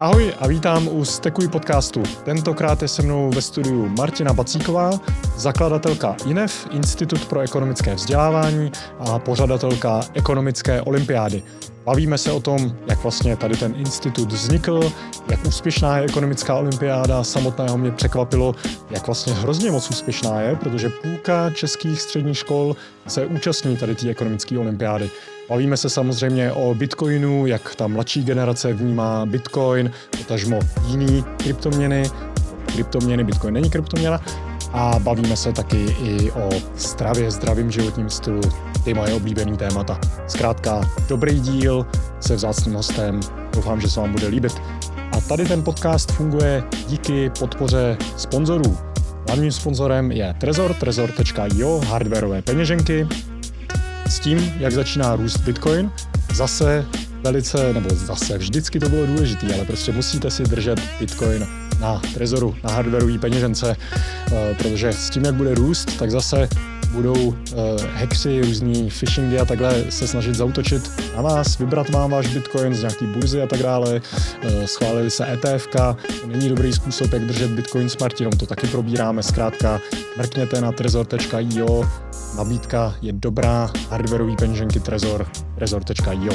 Ahoj a vítám u Stekuj podcastu. Tentokrát je se mnou ve studiu Martina Bacíková, zakladatelka INEF, Institut pro ekonomické vzdělávání a pořadatelka ekonomické olympiády. Bavíme se o tom, jak vlastně tady ten institut vznikl, jak úspěšná je ekonomická olympiáda. Samotného mě překvapilo, jak vlastně hrozně moc úspěšná je, protože půlka českých středních škol se účastní tady té ekonomické olympiády. Bavíme se samozřejmě o Bitcoinu, jak ta mladší generace vnímá Bitcoin, potažmo jiný kryptoměny. Kryptoměny, Bitcoin není kryptoměna. A bavíme se taky i o stravě, zdravým životním stylu, ty moje oblíbený témata. Zkrátka, dobrý díl se vzácným hostem, doufám, že se vám bude líbit. A tady ten podcast funguje díky podpoře sponzorů. Hlavním sponzorem je Trezor, trezor.io, hardwareové peněženky, s tím, jak začíná růst Bitcoin, zase velice, nebo zase vždycky to bylo důležité, ale prostě musíte si držet Bitcoin na trezoru, na hardwareový peněžence, eh, protože s tím, jak bude růst, tak zase budou uh, hacksy, různý phishingy a takhle se snažit zautočit na vás, vybrat vám váš bitcoin z nějaký burzy a tak dále. Uh, schválili se ETF, to není dobrý způsob, jak držet bitcoin s Martinom, to taky probíráme. Zkrátka, mrkněte na trezor.io, nabídka je dobrá, hardwareový peněženky Trezor, trezor.io.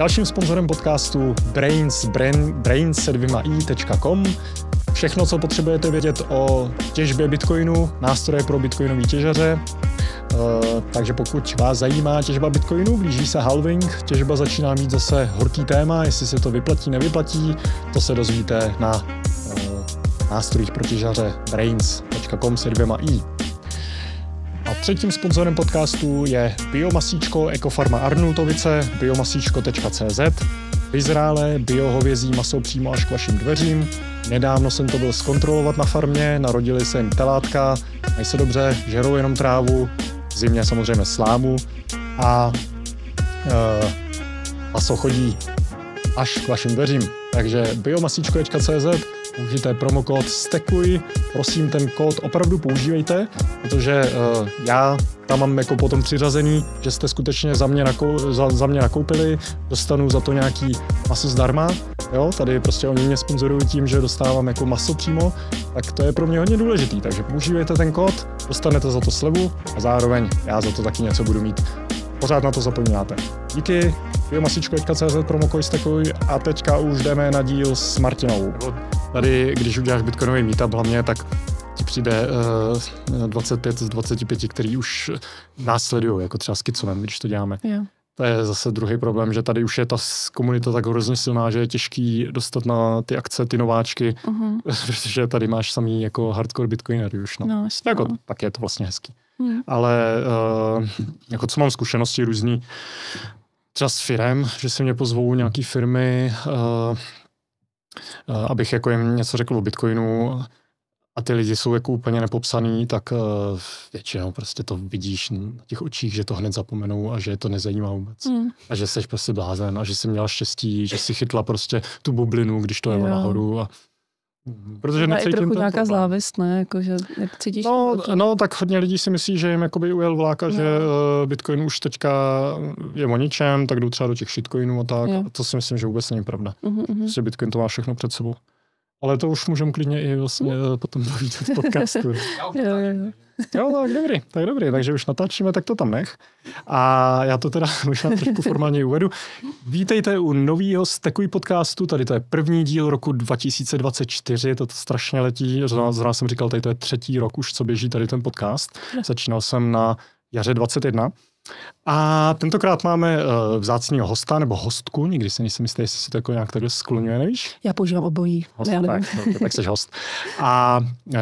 Dalším sponzorem podcastu Brains, brain, brains se dvěma i.com Všechno, co potřebujete vědět o těžbě Bitcoinu, nástroje pro Bitcoinové těžaře. Uh, takže pokud vás zajímá těžba Bitcoinu, blíží se halving, těžba začíná mít zase horký téma, jestli se to vyplatí, nevyplatí, to se dozvíte na uh, nástrojích pro těžaře brains.com se dvěma i. A třetím sponzorem podcastu je biomasíčko Ekofarma Arnultovice, biomasíčko.cz, vyzrálé biohovězí maso přímo až k vašim dveřím. Nedávno jsem to byl zkontrolovat na farmě, narodili se jim telátka, mají se dobře, žerou jenom trávu, v zimě samozřejmě slámu a e, maso chodí až k vašim dveřím. Takže biomasíčko.cz použijte promokód STEKUJ, prosím ten kód opravdu používejte, protože uh, já tam mám jako potom přiřazený, že jste skutečně za mě, nakou, za, za mě nakoupili, dostanu za to nějaký maso zdarma, jo, tady prostě oni mě sponzorují tím, že dostávám jako maso přímo, tak to je pro mě hodně důležitý, takže používejte ten kód, dostanete za to slevu a zároveň já za to taky něco budu mít. Pořád na to zapomínáte. Díky, biomasičko.cz promokoj stekuj a teďka už jdeme na díl s Martinou. Tady, když uděláš bitcoinový meetup hlavně, tak ti přijde uh, 25 z 25, který už následují, jako třeba s Kicovem, když to děláme. Jo. To je zase druhý problém, že tady už je ta komunita tak hrozně silná, že je těžký dostat na ty akce ty nováčky, uh-huh. protože tady máš samý jako hardcore bitcoinery už. No. No, jako, no. tak je to vlastně hezký. Hmm. Ale uh, jako co mám zkušenosti různý, třeba s firem, že si mě pozvou nějaký firmy, uh, uh, abych jako jim něco řekl o Bitcoinu a ty lidi jsou jako úplně nepopsaný, tak uh, většinou prostě to vidíš na těch očích, že to hned zapomenou a že je to nezajímá vůbec. Hmm. A že jsi prostě blázen a že jsi měla štěstí, že si chytla prostě tu bublinu, když to jelo nahoru a Protože i necítím trochu ten nějaká problém. závist, ne? Jako, že cítíš No, to, no, tak hodně lidí si myslí, že jim jakoby ujel vláka, No. že uh, Bitcoin už teďka je o ničem, tak jdou třeba do těch shitcoinů a tak. Jo. A to si myslím, že vůbec není pravda. uh-huh, uh-huh. Prostě Bitcoin to má všechno před sebou. Ale to už můžeme klidně i vlastně uh, potom dovídat v podcastu. Jo, jo, jo. Jo, tak dobrý, tak dobrý, takže už natáčíme, tak to tam nech. A já to teda možná trošku formálně uvedu. Vítejte u nového Stekuj podcastu, tady to je první díl roku 2024, to strašně letí, zrovna, zrovna jsem říkal, tady to je třetí rok už, co běží tady ten podcast. Začínal jsem na jaře 21. A tentokrát máme uh, vzácného hosta nebo hostku, nikdy si nejsem jistý, jestli se to jako nějak takhle skloňuje, nevíš? Já používám obojí. Host, Ne, já nevím. tak, tak, tak jsi host. A uh,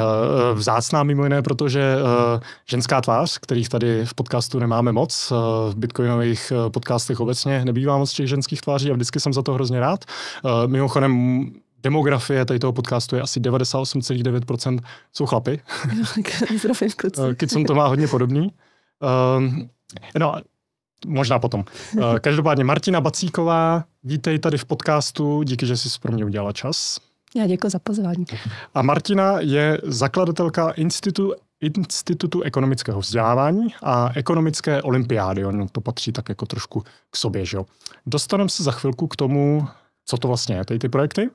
vzácná mimo jiné, protože uh, ženská tvář, kterých tady v podcastu nemáme moc, uh, v bitcoinových podcastech obecně nebývá moc těch ženských tváří a vždycky jsem za to hrozně rád. Uh, mimochodem, demografie tady toho podcastu je asi 98,9% jsou chlapy. Zdravím, kluci. Kicom to má hodně podobný. Uh, no, možná potom. Uh, každopádně Martina Bacíková, vítej tady v podcastu, díky, že jsi pro mě udělala čas. Já děkuji za pozvání. A Martina je zakladatelka Institutu, Institutu ekonomického vzdělávání a ekonomické olympiády. Ono to patří tak jako trošku k sobě, že jo. Dostaneme se za chvilku k tomu, co to vlastně je, tady ty projekty.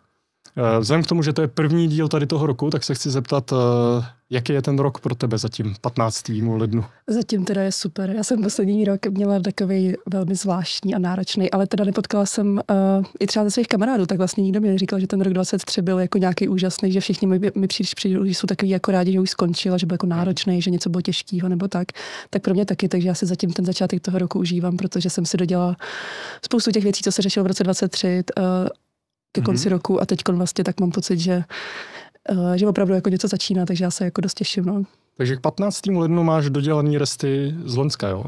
Eh, Vzhledem k tomu, že to je první díl tady toho roku, tak se chci zeptat, eh, jaký je ten rok pro tebe zatím 15. lednu? Zatím teda je super. Já jsem poslední rok měla takový velmi zvláštní a náročný, ale teda nepotkala jsem uh, i třeba ze svých kamarádů, tak vlastně nikdo mi neříkal, že ten rok 23 byl jako nějaký úžasný, že všichni mi, mi příliš přijdou, že jsou takový jako rádi, že už skončil, že byl jako náročný, že něco bylo těžkého nebo tak. Tak pro mě taky, takže já si zatím ten začátek toho roku užívám, protože jsem si dodělala spoustu těch věcí, co se řešilo v roce 23 uh, ke konci mm-hmm. roku a teď vlastně tak mám pocit, že uh, že opravdu jako něco začíná, takže já se jako dost těším. No. Takže k 15. lednu máš dodělaný resty z Loňska, jo?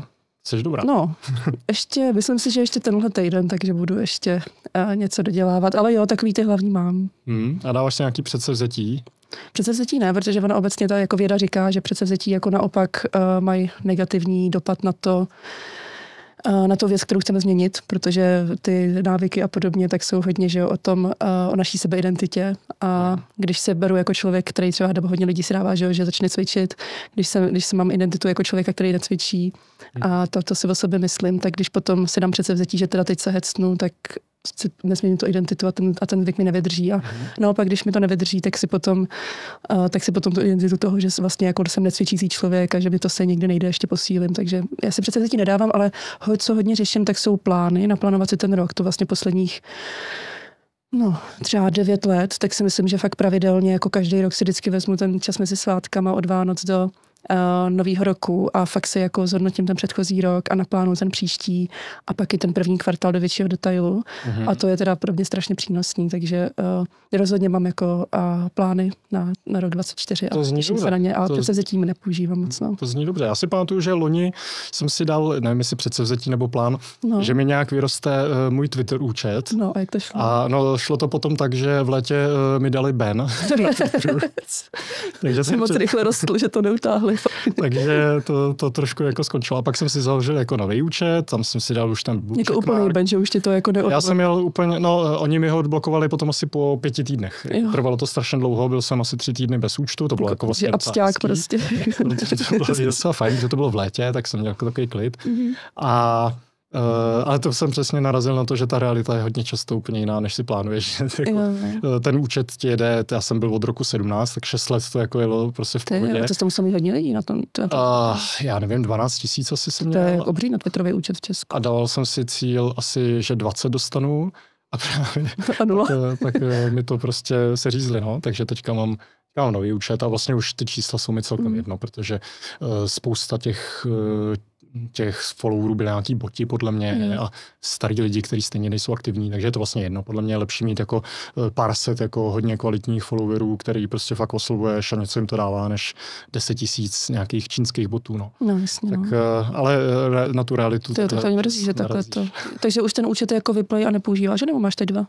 Jsi dobrá. No, ještě, myslím si, že ještě tenhle týden, takže budu ještě uh, něco dodělávat, ale jo, takový ty hlavní mám. Hmm, a dáváš si nějaký předsevzetí? Předsevzetí ne, protože ona obecně ta jako věda říká, že předsevzetí jako naopak uh, mají negativní dopad na to, na to věc, kterou chceme změnit, protože ty návyky a podobně tak jsou hodně že jo, o tom, o naší sebeidentitě. A když se beru jako člověk, který třeba nebo hodně lidí si dává, že, jo, že začne cvičit, když se, když se mám identitu jako člověka, který necvičí a to, to si o sobě myslím, tak když potom si dám přece vzetí, že teda teď se hecnu, tak si nesmím tu identitu a ten, a ten věk mi nevydrží. A mm. naopak, když mi to nevydrží, tak si potom, uh, tak si potom tu identitu toho, že vlastně jako jsem necvičící člověk a že mi to se nikdy nejde ještě posílím. Takže já si přece zatím nedávám, ale ho, co hodně řeším, tak jsou plány, naplánovat si ten rok. To vlastně posledních No, třeba devět let, tak si myslím, že fakt pravidelně, jako každý rok si vždycky vezmu ten čas mezi svátkama od Vánoc do uh, nového roku a fakt si jako zhodnotím ten předchozí rok a naplánuju ten příští a pak i ten první kvartál do většího detailu. Mm-hmm. A to je teda pro mě strašně přínosný, takže uh, rozhodně mám jako uh, plány na, na rok 24 to a zní těším se na ně, ale to, předsevzetím nepoužívám moc. No. To zní dobře. Já si pamatuju, že loni jsem si dal, nevím jestli předsevzetí nebo plán, no. že mi nějak vyroste uh, můj Twitter účet. No a jak to šlo? A no, šlo to potom tak, že v létě uh, mi dali Ben. Takže jsem moc rychle rostl, že to neutáhli. Takže to, to trošku jako skončilo. A pak jsem si založil jako nový účet, tam jsem si dal už ten Jako úplný ben, že už ti to jako neodblokovali. Já jsem měl úplně, no oni mi ho odblokovali potom asi po pěti týdnech. Jo. Trvalo to strašně dlouho, byl jsem asi tři týdny bez účtu, to bylo jako, jako vlastně absťák prostě. to bylo docela fajn, že to bylo v létě, tak jsem měl jako takový klid. Mm-hmm. A Uh, ale to jsem přesně narazil na to, že ta realita je hodně často úplně jiná, než si plánuješ. jako, jo, ten účet ti jede, já jsem byl od roku 17, tak 6 let to jako jelo prostě v pohodě. To to musel mít hodně lidí na tom. To je... uh, já nevím, 12 tisíc asi jsem měl. To je obří na Twitterový účet v Česku. A dával jsem si cíl asi, že 20 dostanu. A právě a tak, tak eh, mi to prostě se řízli, no. Takže teďka mám já mám nový účet a vlastně už ty čísla jsou mi celkem mm. jedno, protože uh, spousta těch uh, těch followerů byly nějaký boti, podle mě, mm. a starý lidi, kteří stejně nejsou aktivní, takže je to vlastně jedno. Podle mě je lepší mít jako eh, pár set jako hodně kvalitních followerů, který prostě fakt oslovuješ a něco jim to dává, než 10 tisíc nějakých čínských botů. No, no jasně. Tak, no. Eh, ale eh, na tu realitu... To, to, to mě mrzí, že takhle to... Takže už ten účet je jako vyplay a nepoužíváš, že nebo máš teď dva?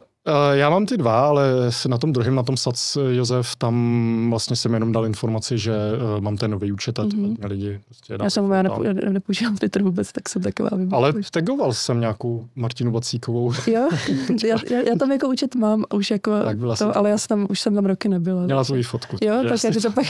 Já mám ty dva, ale na tom druhém, na tom SAC Josef, tam vlastně jsem jenom dal informaci, že mám ten nový účet a mm-hmm. lidi prostě Já jsem já nepo, Twitter vůbec, tak jsem taková vybavuji. Ale tagoval jsem nějakou Martinu Vacíkovou. Jo, já, já, já, tam jako účet mám už jako, tak to, jsem. ale já jsem tam, už jsem tam roky nebyla. Měla tvůj fotku. Jo, tak já to pak,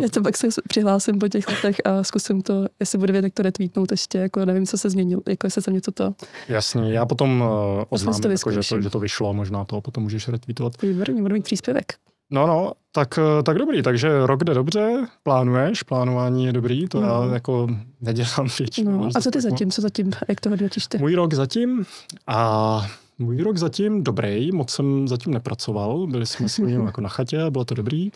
já to pak se přihlásím po těch letech a zkusím to, jestli bude vědět, to retweetnout ještě, jako nevím, co se změnilo, jako jestli jsem něco to. Jasně, já potom uh, oznám, to jako, že, to, že to vyšlo, možná to potom můžeš retweetovat. Výborně, budu mít příspěvek. No, no, tak, eh, tak dobrý, takže rok jde dobře, plánuješ, plánování je dobrý, to no. já jako nedělám většinou. No, a co ty zatím, co zatím, jak to hodnotíš ty? Můj rok zatím a můj rok zatím dobrý, moc jsem zatím nepracoval, byli jsme s ním jako na chatě a bylo to dobrý.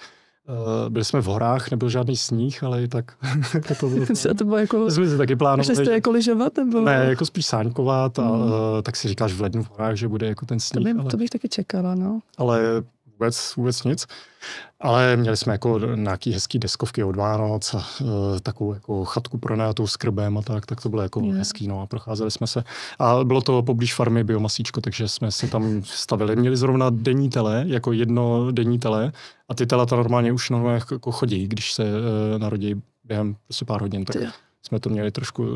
Uh, byli jsme v horách, nebyl žádný sníh, ale i tak to bylo. to bylo jako, jsme si taky plánovali. Jste jako lyžovat? Nebo? Ne, jako spíš sáňkovat a mm. tak si říkáš v lednu v horách, že bude jako ten sníh. To, by, ale... to bych taky čekala, no. Ale vůbec, vůbec nic. Ale měli jsme jako nějaký hezký deskovky od Vánoc a uh, takovou jako chatku pronajatou s krbem a tak, tak to bylo jako yeah. hezký, no a procházeli jsme se. A bylo to poblíž farmy Biomasíčko, takže jsme si tam stavili. Měli zrovna denní tele, jako jedno denní tele a ty telata normálně už normálně jako chodí, když se uh, narodí během prostě pár hodin, tak yeah. jsme to měli trošku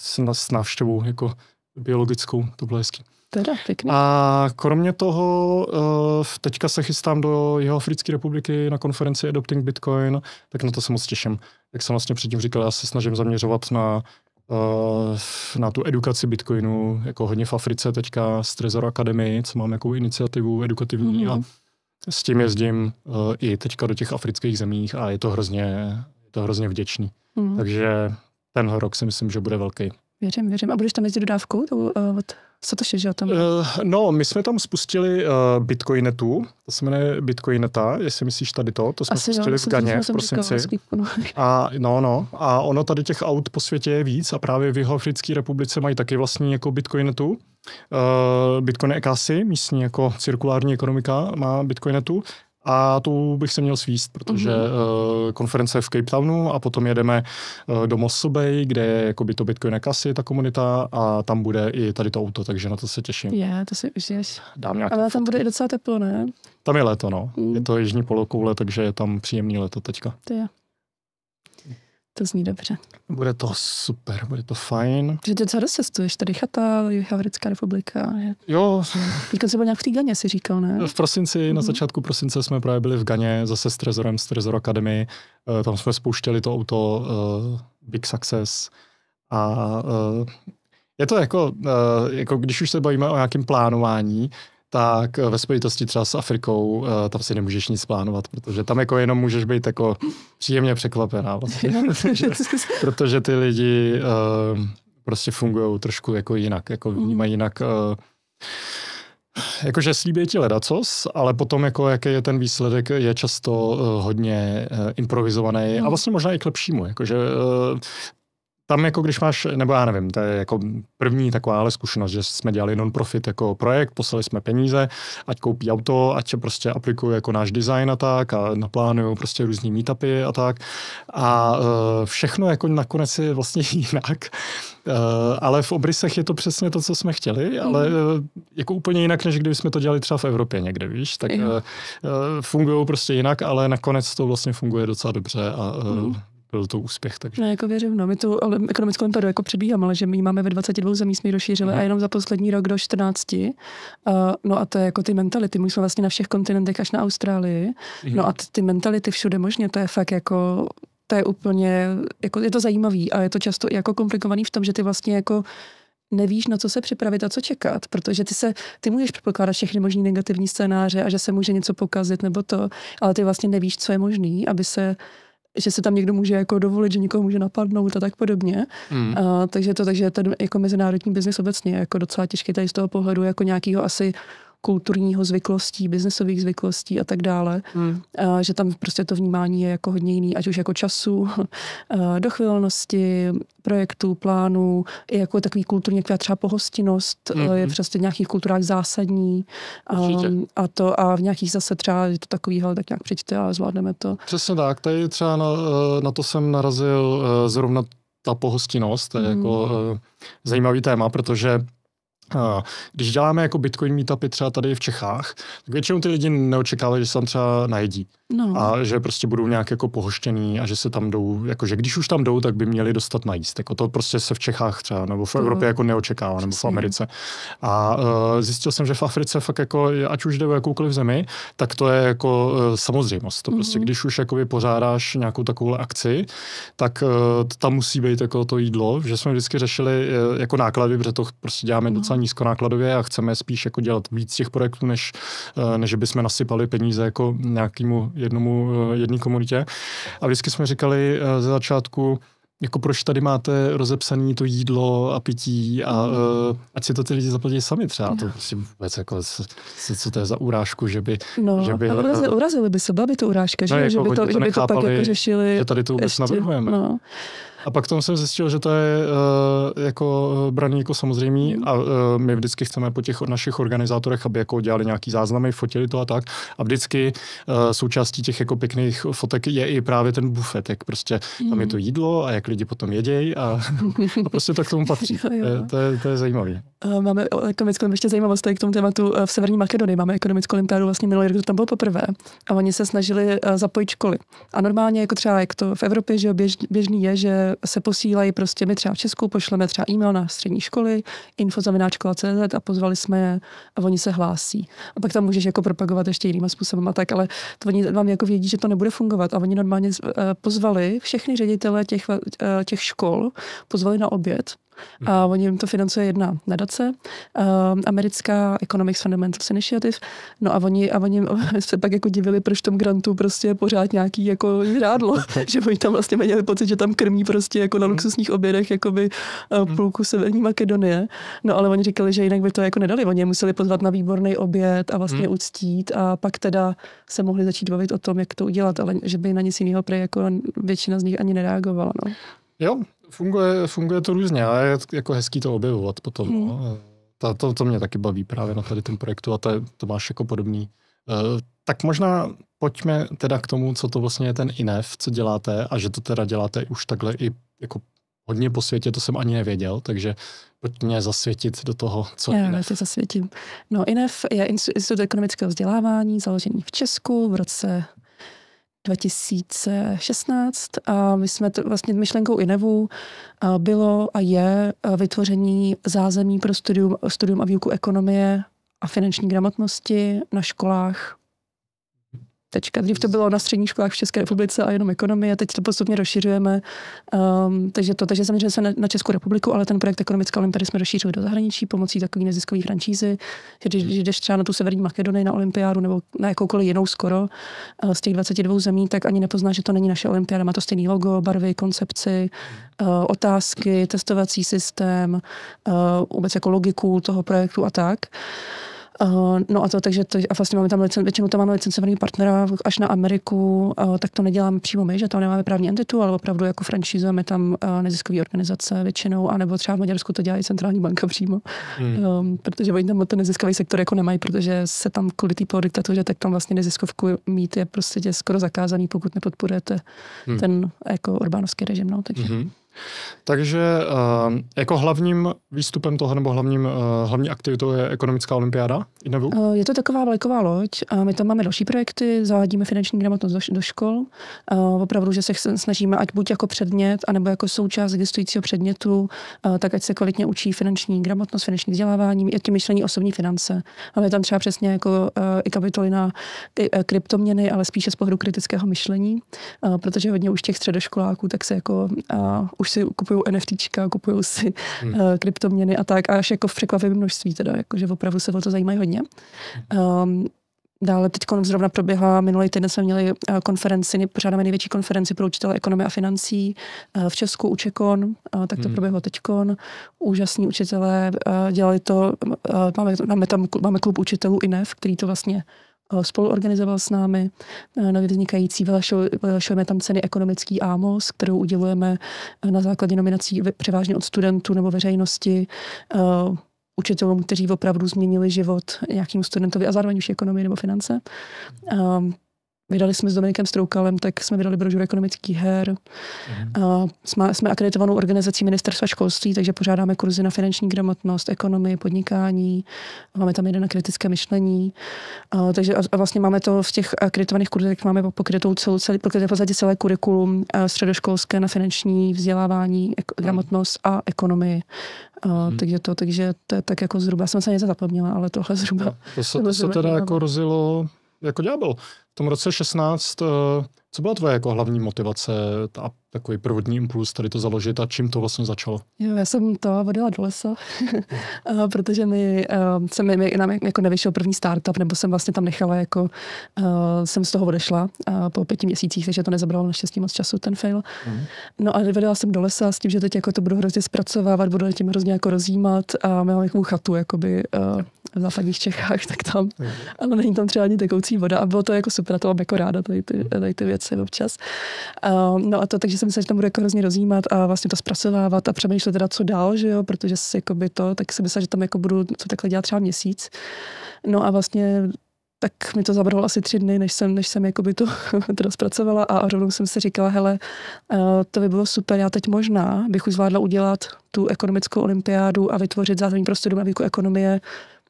s, s návštěvou jako biologickou, to bylo hezký. Teda, pěkný. A kromě toho, uh, teďka se chystám do jeho Africké republiky na konferenci Adopting Bitcoin, tak na to se moc těším. Jak jsem vlastně předtím říkal, já se snažím zaměřovat na, uh, na tu edukaci Bitcoinu, jako hodně v Africe teďka z Trezor Academy, co mám jako iniciativu edukativní mm-hmm. a s tím jezdím uh, i teďka do těch afrických zemích a je to hrozně, je to hrozně vděčný. Mm. Takže tenhle rok si myslím, že bude velký. Věřím, věřím. A budeš tam jezdit dodávkou? To, uh, od Satoshi, že o tom? Uh, no, my jsme tam spustili uh, Bitcoinetu, to se jmenuje Bitcoineta, jestli myslíš tady to, to jsme Asi spustili jo, v Ganě v prosinci. A no, no, a ono tady těch aut po světě je víc a právě v Jihoafrické republice mají taky vlastní jako Bitcoinetu. Uh, Bitcoin Ekasi, místní jako cirkulární ekonomika má Bitcoinetu a tu bych se měl svíst, protože mm-hmm. uh, konference je v Cape Townu a potom jedeme uh, do Mossel Bay, kde je jakoby to Bitcoin kasy, ta komunita a tam bude i tady to auto, takže na to se těším. Je, yeah, to si užiješ. Dám Ale tam bude i docela teplo, ne? Tam je léto, no. Mm. Je to jižní polokoule, takže je tam příjemný léto teďka. To je. To zní dobře. Bude to super, bude to fajn. Že ty docela cestuješ, tady chata, Jihoafrická republika. Je... Jo. Teď se byl nějak v té Ganě, si říkal, ne? V prosinci, mm-hmm. na mhm. začátku prosince jsme právě byli v Ganě, zase s Trezorem, z Trezor Academy. Uh, tam jsme spouštěli to auto uh, Big Success. A uh, je to jako, uh, jako, když už se bavíme o nějakém plánování, tak ve spojitosti třeba s Afrikou eh, tam si nemůžeš nic plánovat, protože tam jako jenom můžeš být jako příjemně překvapená vlastně. protože, protože ty lidi uh, prostě fungují trošku jako jinak, jako mhm. vnímají jinak uh, Jakože slíbí ti ledacos, ale potom jako jaký je ten výsledek, je často uh, hodně uh, improvizovaný no. a mhm. vlastně možná i k lepšímu. Jakože uh, tam jako když máš, nebo já nevím, to je jako první taková ale zkušenost, že jsme dělali non-profit jako projekt, poslali jsme peníze, ať koupí auto, ať prostě aplikuje jako náš design a tak a naplánují prostě různý meetupy a tak. A uh, všechno jako nakonec je vlastně jinak. Uh, ale v obrysech je to přesně to, co jsme chtěli, ale uh, jako úplně jinak, než kdyby jsme to dělali třeba v Evropě někde, víš, tak uh, uh, fungují prostě jinak, ale nakonec to vlastně funguje docela dobře a uh, mm byl to úspěch. Takže. Ne, jako věřím, no. My tu ale ekonomickou impériu jako přebíháme, ale že my máme ve 22 zemí, jsme ji rozšířili mm. a jenom za poslední rok do 14. Uh, no a to je jako ty mentality. My jsme vlastně na všech kontinentech až na Austrálii. Mm. No a ty mentality všude možně, to je fakt jako to je úplně, jako je to zajímavý a je to často jako komplikovaný v tom, že ty vlastně jako nevíš, na co se připravit a co čekat, protože ty se, ty můžeš předpokládat všechny možné negativní scénáře a že se může něco pokazit nebo to, ale ty vlastně nevíš, co je možný, aby se že se tam někdo může jako dovolit, že někoho může napadnout a tak podobně. Mm. A, takže to, takže ten jako mezinárodní biznis obecně je jako docela těžký tady z toho pohledu jako nějakého asi kulturního zvyklostí, biznesových zvyklostí a tak dále. Hmm. A, že tam prostě to vnímání je jako hodně jiný, ať už jako času, dochvilnosti, projektů, plánů, i jako takový kulturní, jako třeba pohostinnost hmm. je prostě v nějakých kulturách zásadní. A, a, to a v nějakých zase třeba je to takový, hele, tak nějak přijďte a zvládneme to. Přesně tak, tady třeba na, na to jsem narazil zrovna ta pohostinnost, to je hmm. jako zajímavý téma, protože když děláme jako Bitcoin meetupy třeba tady v Čechách, tak většinou ty lidi neočekávají, že se tam třeba najedí. No. A že prostě budou nějak jako pohoštěný a že se tam jdou, jako že když už tam jdou, tak by měli dostat najíst. Jako to prostě se v Čechách třeba, nebo v Evropě jako neočekává, nebo v Americe. A uh, zjistil jsem, že v Africe fakt jako, ať už jde o jakoukoliv zemi, tak to je jako uh, samozřejmost. To prostě, mm-hmm. když už jako pořádáš nějakou takovou akci, tak uh, tam musí být jako to jídlo, že jsme vždycky řešili uh, jako náklady, protože to prostě děláme mm-hmm. docela nízkonákladově a chceme spíš jako dělat víc těch projektů, než, uh, než bychom nasypali peníze jako nějakému jednomu, eh, jedné komunitě. A vždycky jsme říkali eh, ze začátku, jako proč tady máte rozepsané to jídlo a pití a uh, ať si to ty lidi zaplatí sami třeba. To prostě vůbec jako, co, co to je za urážku, že by... No, že by, urazili, urazili by se, byla by to urážka, no, že, jako, že, by to, to, že by to pak jako řešili. Že tady to vůbec ještě, navrhujeme. No. A pak tomu jsem zjistil, že to je uh, jako braný jako samozřejmý mm. a uh, my vždycky chceme po těch našich organizátorech, aby jako dělali nějaký záznamy, fotili to a tak. A vždycky uh, součástí těch jako pěkných fotek je i právě ten bufet, jak prostě mm. tam je to mm. jídlo a jak lidi potom jedějí a, a prostě to k tomu patří. to, je, to, je, to je zajímavé. Máme ekonomickou ještě zajímavost tady k tomu tématu v Severní Makedonii. Máme ekonomickou olympiádu vlastně minulý rok, to tam bylo poprvé. A oni se snažili zapojit školy. A normálně jako třeba jak to v Evropě, že běž, běžný je, že se posílají prostě, my třeba v Česku pošleme třeba e-mail na střední školy, infozavináčkola.cz a pozvali jsme je a oni se hlásí. A pak tam můžeš jako propagovat ještě jiným způsobem a tak, ale to oni vám jako vědí, že to nebude fungovat a oni normálně eh, pozvali všechny ředitele těch, eh, těch škol, pozvali na oběd a oni jim to financuje jedna nadace, uh, americká Economics Fundamentals Initiative, no a oni, a oni se pak jako divili, proč tom grantu prostě pořád nějaký jako žádlo, že oni tam vlastně měli pocit, že tam krmí prostě jako na luxusních obědech jakoby uh, půlku Severní Makedonie, no ale oni říkali, že jinak by to jako nedali, oni je museli pozvat na výborný oběd a vlastně hmm. uctít a pak teda se mohli začít bavit o tom, jak to udělat, ale že by na nic jiného prej jako většina z nich ani nereagovala. No. Jo, funguje, funguje to různě, ale je jako hezký to objevovat potom. Hmm. No. To, to, to mě taky baví právě na tady tom projektu a to, je, to máš jako podobný. Uh, tak možná pojďme teda k tomu, co to vlastně je ten INEF, co děláte a že to teda děláte už takhle i jako hodně po světě, to jsem ani nevěděl, takže pojďme zasvětit do toho, co Já INEF. Já zasvětím. No INEF je Institut ekonomického vzdělávání, založený v Česku v roce 2016 a my jsme to vlastně myšlenkou INEVu bylo a je vytvoření zázemí pro studium, studium a výuku ekonomie a finanční gramotnosti na školách Tečka. Dřív to bylo na středních školách v České republice a jenom ekonomie, teď to postupně rozšiřujeme. Um, takže to, takže zaměřujeme se na, Českou republiku, ale ten projekt Ekonomická olympiády jsme rozšířili do zahraničí pomocí takových neziskových franšízy, že když, když jdeš třeba na tu Severní Makedonii na olympiádu nebo na jakoukoliv jinou skoro uh, z těch 22 zemí, tak ani nepozná, že to není naše olympiáda. Má to stejný logo, barvy, koncepci, uh, otázky, testovací systém, uh, vůbec jako logiku toho projektu a tak. No a to, takže to, a vlastně máme tam licen, většinou tam máme licencovaný partnera až na Ameriku, uh, tak to neděláme přímo my, že tam nemáme právní entitu, ale opravdu jako franšízujeme tam uh, neziskové organizace většinou, anebo třeba v Maďarsku to dělá i centrální banka přímo, hmm. um, protože oni tam ten neziskový sektor jako nemají, protože se tam kvůli té diktatuře, tak tam vlastně neziskovku mít je prostě skoro zakázaný, pokud nepodporujete hmm. ten jako Orbánovský režim. No, takže. Hmm. Takže uh, jako hlavním výstupem toho nebo hlavním, uh, hlavní aktivitou je ekonomická olympiáda INEVu? Uh, je to taková vlajková loď a my tam máme další projekty, zavádíme finanční gramotnost do, do škol. Uh, opravdu, že se snažíme, ať buď jako předmět, anebo jako součást existujícího předmětu, uh, tak ať se kvalitně učí finanční gramotnost, finanční vzdělávání, i tím myšlení osobní finance. Máme tam třeba přesně jako i kapitoly na kryptoměny, ale spíše z pohledu kritického myšlení, protože hodně už těch středoškoláků tak se jako už si kupují NFTčka, kupují si hmm. kryptoměny a tak, a až jako v překvapivém množství teda, jako, že opravdu se o to zajímají hodně. Um, Dále teď zrovna proběhla, minulý týden jsme měli eh, konferenci, pořádáme největší konferenci pro učitele ekonomie a financí eh, v Česku, Učekon, tak to hmm. proběhlo teďkon. Úžasní učitelé, dělali to, máme, máme tam máme klub učitelů INEF, který to vlastně Eh, spoluorganizoval s námi eh, nově vznikající, vyhlašujeme tam ceny ekonomický AMOS, kterou udělujeme eh, na základě nominací převážně od studentů nebo veřejnosti, učitelům, kteří opravdu změnili život nějakým studentovi a zároveň už ekonomii nebo finance. Vydali jsme s Dominikem Stroukalem, tak jsme vydali brožuru ekonomických her. Mm. A jsme, jsme akreditovanou organizací ministerstva školství, takže pořádáme kurzy na finanční gramotnost, ekonomii, podnikání. Máme tam jeden na kritické myšlení. A, takže a, a vlastně máme to v těch akreditovaných kurzech, máme pokrytou celou, celý, pokryté v podstatě celé kurikulum středoškolské na finanční vzdělávání, ek, gramotnost a ekonomii. A, mm. takže, to, takže to je tak jako zhruba, jsem se něco zapomněla, ale tohle zhruba. No, to se, to se teda jako rozilo jako ďábel. V tom roce 16, eh, co byla tvoje jako hlavní motivace a takový prvotní impuls tady to založit a čím to vlastně začalo? Jo, já jsem to vodila do lesa, eh, protože mi, uh, se mi, mi nám jako nevyšel první startup, nebo jsem vlastně tam nechala jako, uh, jsem z toho odešla uh, po pěti měsících, takže to nezabralo naštěstí moc času, ten fail. Mm. No a vodila jsem do lesa s tím, že teď jako to budu hrozně zpracovávat, budu tím hrozně jako rozjímat a mám takovou chatu jakoby, uh, v západních Čechách, tak tam, mm. ale není tam třeba ani tekoucí voda a bylo to jako super, to mám jako ráda, tady ty, tady ty věci občas. Uh, no a to, takže jsem se, že tam budu jako hrozně rozjímat a vlastně to zpracovávat a přemýšlet teda, co dál, že jo, protože si jako by to, tak si myslím, že tam jako budu to takhle dělat třeba měsíc. No a vlastně tak mi to zabralo asi tři dny, než jsem, než jsem jakoby to teda zpracovala a rovnou jsem si říkala, hele, uh, to by bylo super, já teď možná bych už zvládla udělat tu ekonomickou olympiádu a vytvořit zázemí pro studium a výuku ekonomie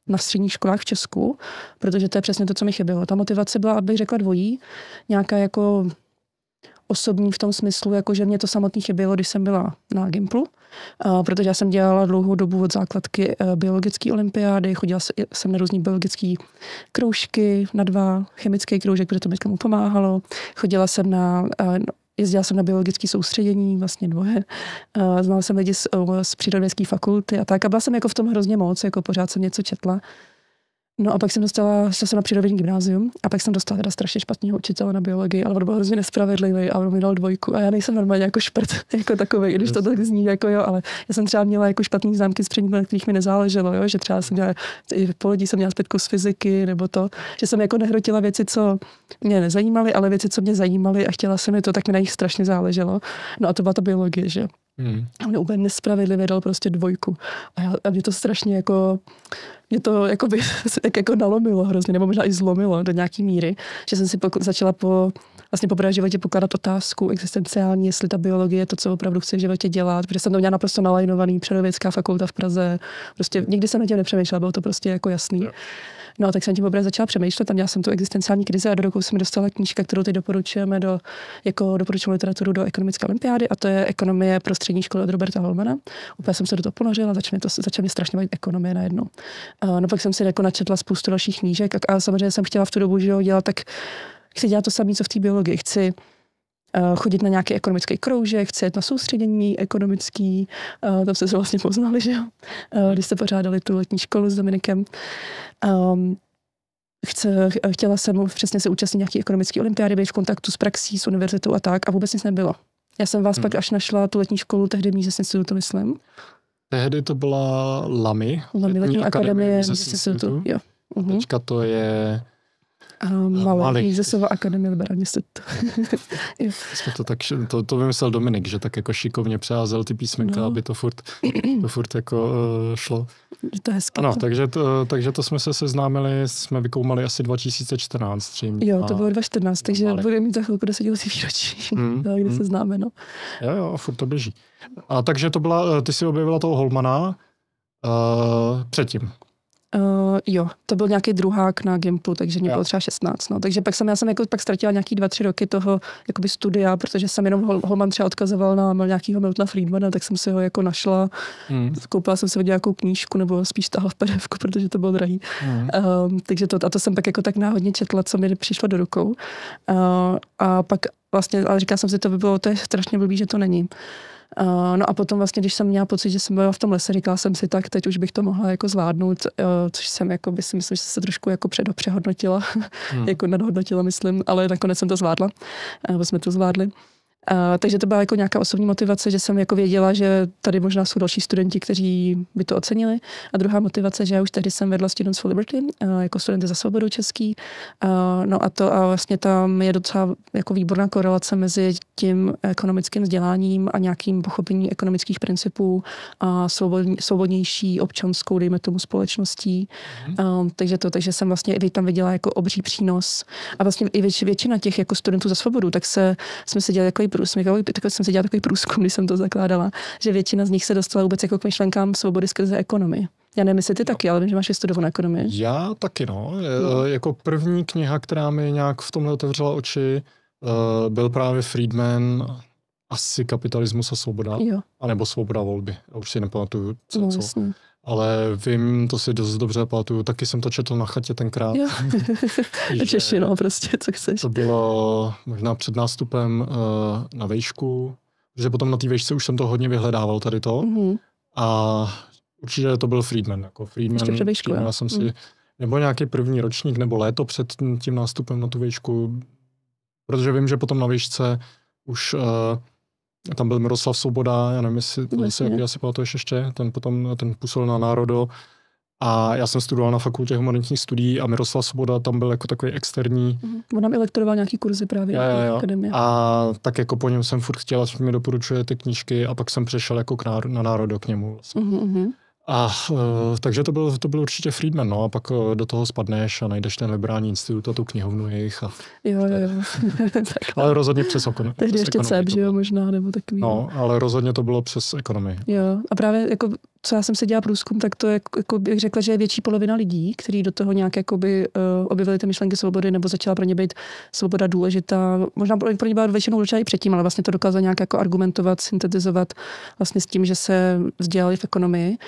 na středních školách v Česku, protože to je přesně to, co mi chybělo. Ta motivace byla, abych řekla dvojí, nějaká jako osobní v tom smyslu, jako že mě to samotný chybělo, když jsem byla na Gimplu, protože já jsem dělala dlouhou dobu od základky uh, biologické olympiády, chodila jsem na různé biologické kroužky, na dva chemické kroužek, protože to mi tomu pomáhalo. Chodila jsem na uh, jezdila jsem na biologické soustředění, vlastně dvoje. Uh, znala jsem lidi z, z přírodovědské fakulty a tak. A byla jsem jako v tom hrozně moc, jako pořád jsem něco četla. No a pak jsem dostala, šla jsem na přírodovědní gymnázium a pak jsem dostala teda strašně špatného učitele na biologii, ale on byl hrozně nespravedlivý a on mi dal dvojku a já nejsem normálně jako šprt, jako takový, když to tak zní, jako jo, ale já jsem třeba měla jako špatný známky z předmětů, na kterých mi nezáleželo, jo, že třeba jsem měla, i po lidí jsem měla zpětku z fyziky, nebo to, že jsem jako nehrotila věci, co mě nezajímaly, ale věci, co mě zajímaly a chtěla jsem mi to, tak mi na nich strašně záleželo. No a to byla ta biologie, že Hmm. A mě úplně nespravedlivě dal prostě dvojku. A, já, a mě to strašně jako, mě to jako by, tak jako nalomilo hrozně, nebo možná i zlomilo do nějaký míry, že jsem si poku, začala po, vlastně po životě pokládat otázku existenciální, jestli ta biologie je to, co opravdu chci v životě dělat, protože jsem to měla naprosto nalajnovaný, přírodovědská fakulta v Praze, prostě nikdy jsem na tím nepřemýšlela, bylo to prostě jako jasný. Yeah. No a tak jsem tím opravdu začala přemýšlet, tam měla jsem tu existenciální krizi a do rukou jsem dostala knížka, kterou teď doporučujeme do, jako doporučujeme literaturu do ekonomické olympiády a to je ekonomie pro střední školy od Roberta Holmana. Úplně jsem se do toho ponořila, začala to, začala mě strašně bavit ekonomie najednou. A no pak jsem si jako načetla spoustu dalších knížek a, a samozřejmě jsem chtěla v tu dobu, že jo, dělat tak chci dělat to samé, co v té biologii. Chci uh, chodit na nějaký ekonomický kroužek, chci jít na soustředění ekonomický, uh, tam se vlastně poznali, že jo, uh, když jste pořádali tu letní školu s Dominikem. Um, chce, chtěla jsem přesně se účastnit nějaký ekonomické olympiády, být v kontaktu s praxí, s univerzitou a tak a vůbec nic nebylo. Já jsem vás hmm. pak až našla tu letní školu, tehdy Mízes institutu, myslím. Tehdy to byla LAMI. LAMI, letní akademie Mízes institutu, jo. Uh-huh. Teďka to je Um, malé, Jízesova akademie liberální to, tak, to, to vymyslel Dominik, že tak jako šikovně přeházel ty písmenka, no. aby to furt, to furt jako uh, šlo. To je hezké. Ano, takže to, takže to jsme se seznámili, jsme vykoumali asi 2014. Třím, jo, to bylo 2014, takže budeme mít za chvilku desetiletí výročí, hmm. kdy hmm. se známe, no. Jo, jo, furt to běží. A takže to byla, ty si objevila toho Holmana uh, předtím. Uh, jo, to byl nějaký druhák na Gimplu, takže mě bylo třeba 16. No. Takže pak jsem, já jsem jako pak ztratila nějaký dva, tři roky toho jakoby studia, protože jsem jenom Hol, Holman třeba odkazoval na nějakého Miltona Friedmana, tak jsem si ho jako našla. Hmm. Koupila jsem si nějakou knížku, nebo spíš tahla v PDF, protože to bylo drahý. Hmm. Um, takže to, a to jsem pak jako tak náhodně četla, co mi přišlo do rukou. Uh, a pak vlastně, ale říkala jsem si, to by bylo, to je strašně blbý, že to není. Uh, no a potom vlastně, když jsem měla pocit, že jsem byla v tom lese, říkala jsem si, tak teď už bych to mohla jako zvládnout, uh, což jsem jako by si myslím, že se trošku jako přehodnotila, hmm. jako nadhodnotila, myslím, ale nakonec jsem to zvládla, uh, jsme to zvládli. Uh, takže to byla jako nějaká osobní motivace, že jsem jako věděla, že tady možná jsou další studenti, kteří by to ocenili. A druhá motivace, že já už tehdy jsem vedla Students for Liberty, uh, jako studenty za svobodu český. Uh, no a to a vlastně tam je docela jako výborná korelace mezi tím ekonomickým vzděláním a nějakým pochopením ekonomických principů a svobodní, svobodnější občanskou, dejme tomu, společností. Mm. takže to, takže jsem vlastně i tam viděla jako obří přínos. A vlastně i většina těch jako studentů za svobodu, tak se, jsme se dělali jako průzkum, takový, jsem si dělala takový průzkum, když jsem to zakládala, že většina z nich se dostala vůbec jako k myšlenkám svobody skrze ekonomii. Já nevím, jestli ty no. taky, ale vím, že máš vystudovanou ekonomii. Já taky, no. no. Jako první kniha, která mi nějak v tomhle otevřela oči, uh, byl právě Friedman, asi kapitalismus a svoboda. Jo. A nebo svoboda volby. Já už si nepamatuju, co. No, co. Ale vím, to si dost dobře pamatuju, taky jsem to četl na chatě tenkrát. Jo. Češi, no prostě, co chceš. To bylo možná před nástupem uh, na vejšku, že potom na té vejšce už jsem to hodně vyhledával tady to. Mm-hmm. A určitě to byl Friedman. Jako Friedman, Ještě před vejšku, já jsem si, mm. nebo nějaký první ročník, nebo léto před tím nástupem na tu vejšku, protože vím, že potom na výšce už uh, tam byl Miroslav Svoboda, já nevím, jestli to asi, asi pamatuješ ještě, ten potom ten působil na Národo. A já jsem studoval na fakultě humanitních studií a Miroslav Svoboda tam byl jako takový externí. Mm-hmm. On nám elektoroval nějaký kurzy právě jo, jo, jo. akademie. A tak jako po něm jsem furt chtěla, že mi doporučuje ty knížky a pak jsem přešel jako k náro, na Národo k němu. Vlastně. Mm-hmm. A uh, takže to byl, to byl určitě Friedman, no a pak uh, do toho spadneš a najdeš ten liberální institut a tu knihovnu jejich. A, jo, jo, jo. ale rozhodně přes okon. Tehdy ještě CEP, že jo, možná, nebo takový. No, ale rozhodně to bylo přes ekonomii. Jo, a právě jako co já jsem se dělala průzkum, tak to je, jako bych řekla, že je větší polovina lidí, kteří do toho nějak jakoby, uh, objevili ty myšlenky svobody, nebo začala pro ně být svoboda důležitá. Možná pro, ně byla většinou důležitá i předtím, ale vlastně to dokázal nějak jako argumentovat, syntetizovat vlastně s tím, že se vzdělali v ekonomii.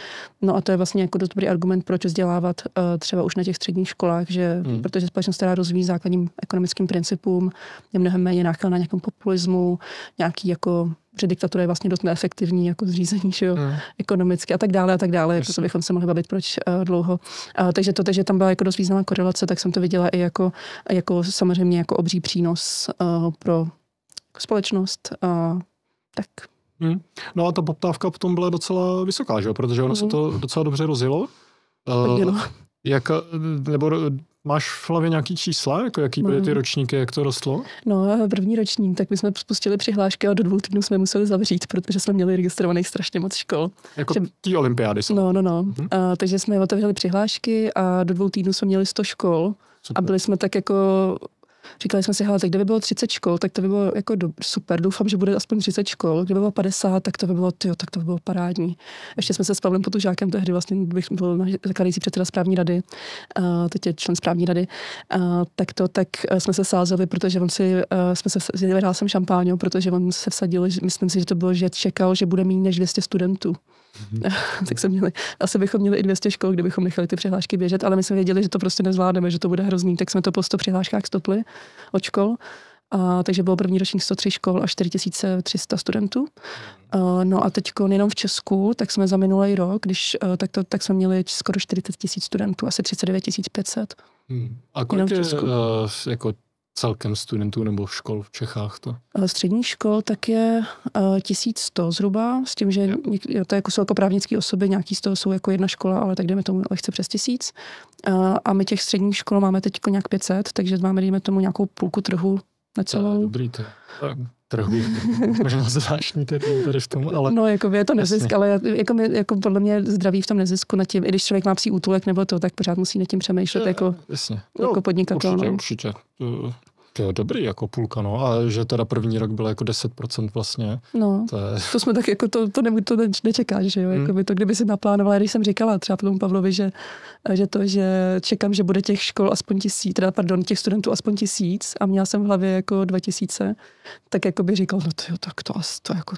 No a to je vlastně jako dost dobrý argument, proč vzdělávat uh, třeba už na těch středních školách, že hmm. protože společnost, která rozvíjí základním ekonomickým principům, je mnohem méně náchylná na nějakém populismu, nějaký jako že diktatura je vlastně dost neefektivní jako zřízení že jo, mm. ekonomicky a tak dále a tak dále, Jasně. to bychom se mohli bavit proč uh, dlouho. Uh, takže to, že tam byla jako dost významná korelace, tak jsem to viděla i jako, jako samozřejmě jako obří přínos uh, pro společnost. Uh, tak. Mm. No a ta poptávka potom byla docela vysoká, že jo? protože ono mm. se hmm. to docela dobře rozjelo. Uh, jak, nebo Máš v hlavě nějaký čísla, jako jaký byly ty hmm. ročníky, jak to rostlo? No, první ročník, tak my jsme spustili přihlášky a do dvou týdnů jsme museli zavřít, protože jsme měli registrovaných strašně moc škol. Jako že... tí olympiády jsou. No, no, no. Hmm. A, takže jsme otevřeli přihlášky a do dvou týdnů jsme měli 100 škol. Super. A byli jsme tak jako Říkali jsme si, hele, tak kdyby bylo 30 škol, tak to by bylo jako do, super. Doufám, že bude aspoň 30 škol. Kdyby bylo 50, tak to by bylo, tyjo, tak to by bylo parádní. Ještě jsme se s Pavlem Potužákem tehdy vlastně bych byl zakladající předseda správní rady, uh, teď je člen správní rady, uh, tak to tak uh, jsme se sázeli, protože on si, jsme se, vyhrál jsem šampáňo, protože on se vsadil, myslím si, že to bylo, že čekal, že bude méně než 200 studentů. Tak jsme měli, asi bychom měli i 200 škol, kdybychom nechali ty přihlášky běžet, ale my jsme věděli, že to prostě nezvládneme, že to bude hrozný, tak jsme to po 100 přihláškách stopli od škol. A, takže bylo první ročník 103 škol a 4300 studentů. A, no a teď jenom v Česku, tak jsme za minulý rok, když, tak, to, tak jsme měli skoro 40 tisíc studentů, asi 39 500. Hmm. A kolik je uh, jako celkem studentů nebo škol v Čechách to? Střední škol tak je uh, eh, 1100 zhruba, s tím, že jo. to jako jsou jako právnické osoby, nějaký z toho jsou jako jedna škola, ale tak jdeme tomu lehce přes tisíc. Uh, a my těch středních škol máme teď nějak 500, takže máme, dejme tomu, nějakou půlku trhu na celou. Dobrý to. Trhu. Možná zvláštní termín tady v tom, ale... No, jako je to nezisk, jasně. ale jako, my, jako podle mě zdraví v tom nezisku na tím, i když člověk má psí útulek nebo to, tak pořád musí nad tím přemýšlet je, jako, jasně. jako no, podnikatel. Určitě, no. určitě. To je dobrý jako půlka, no, a že teda první rok bylo jako 10% vlastně. No, to, je... to jsme tak jako, to, to, ne, to nečekáš, že jo, hmm. jako by to, kdyby si naplánovala, když jsem říkala třeba tomu Pavlovi, že, že to, že čekám, že bude těch škol aspoň tisíc, teda pardon, těch studentů aspoň tisíc a měla jsem v hlavě jako dva tisíce, tak jako by říkal, no to jo, tak to, to jako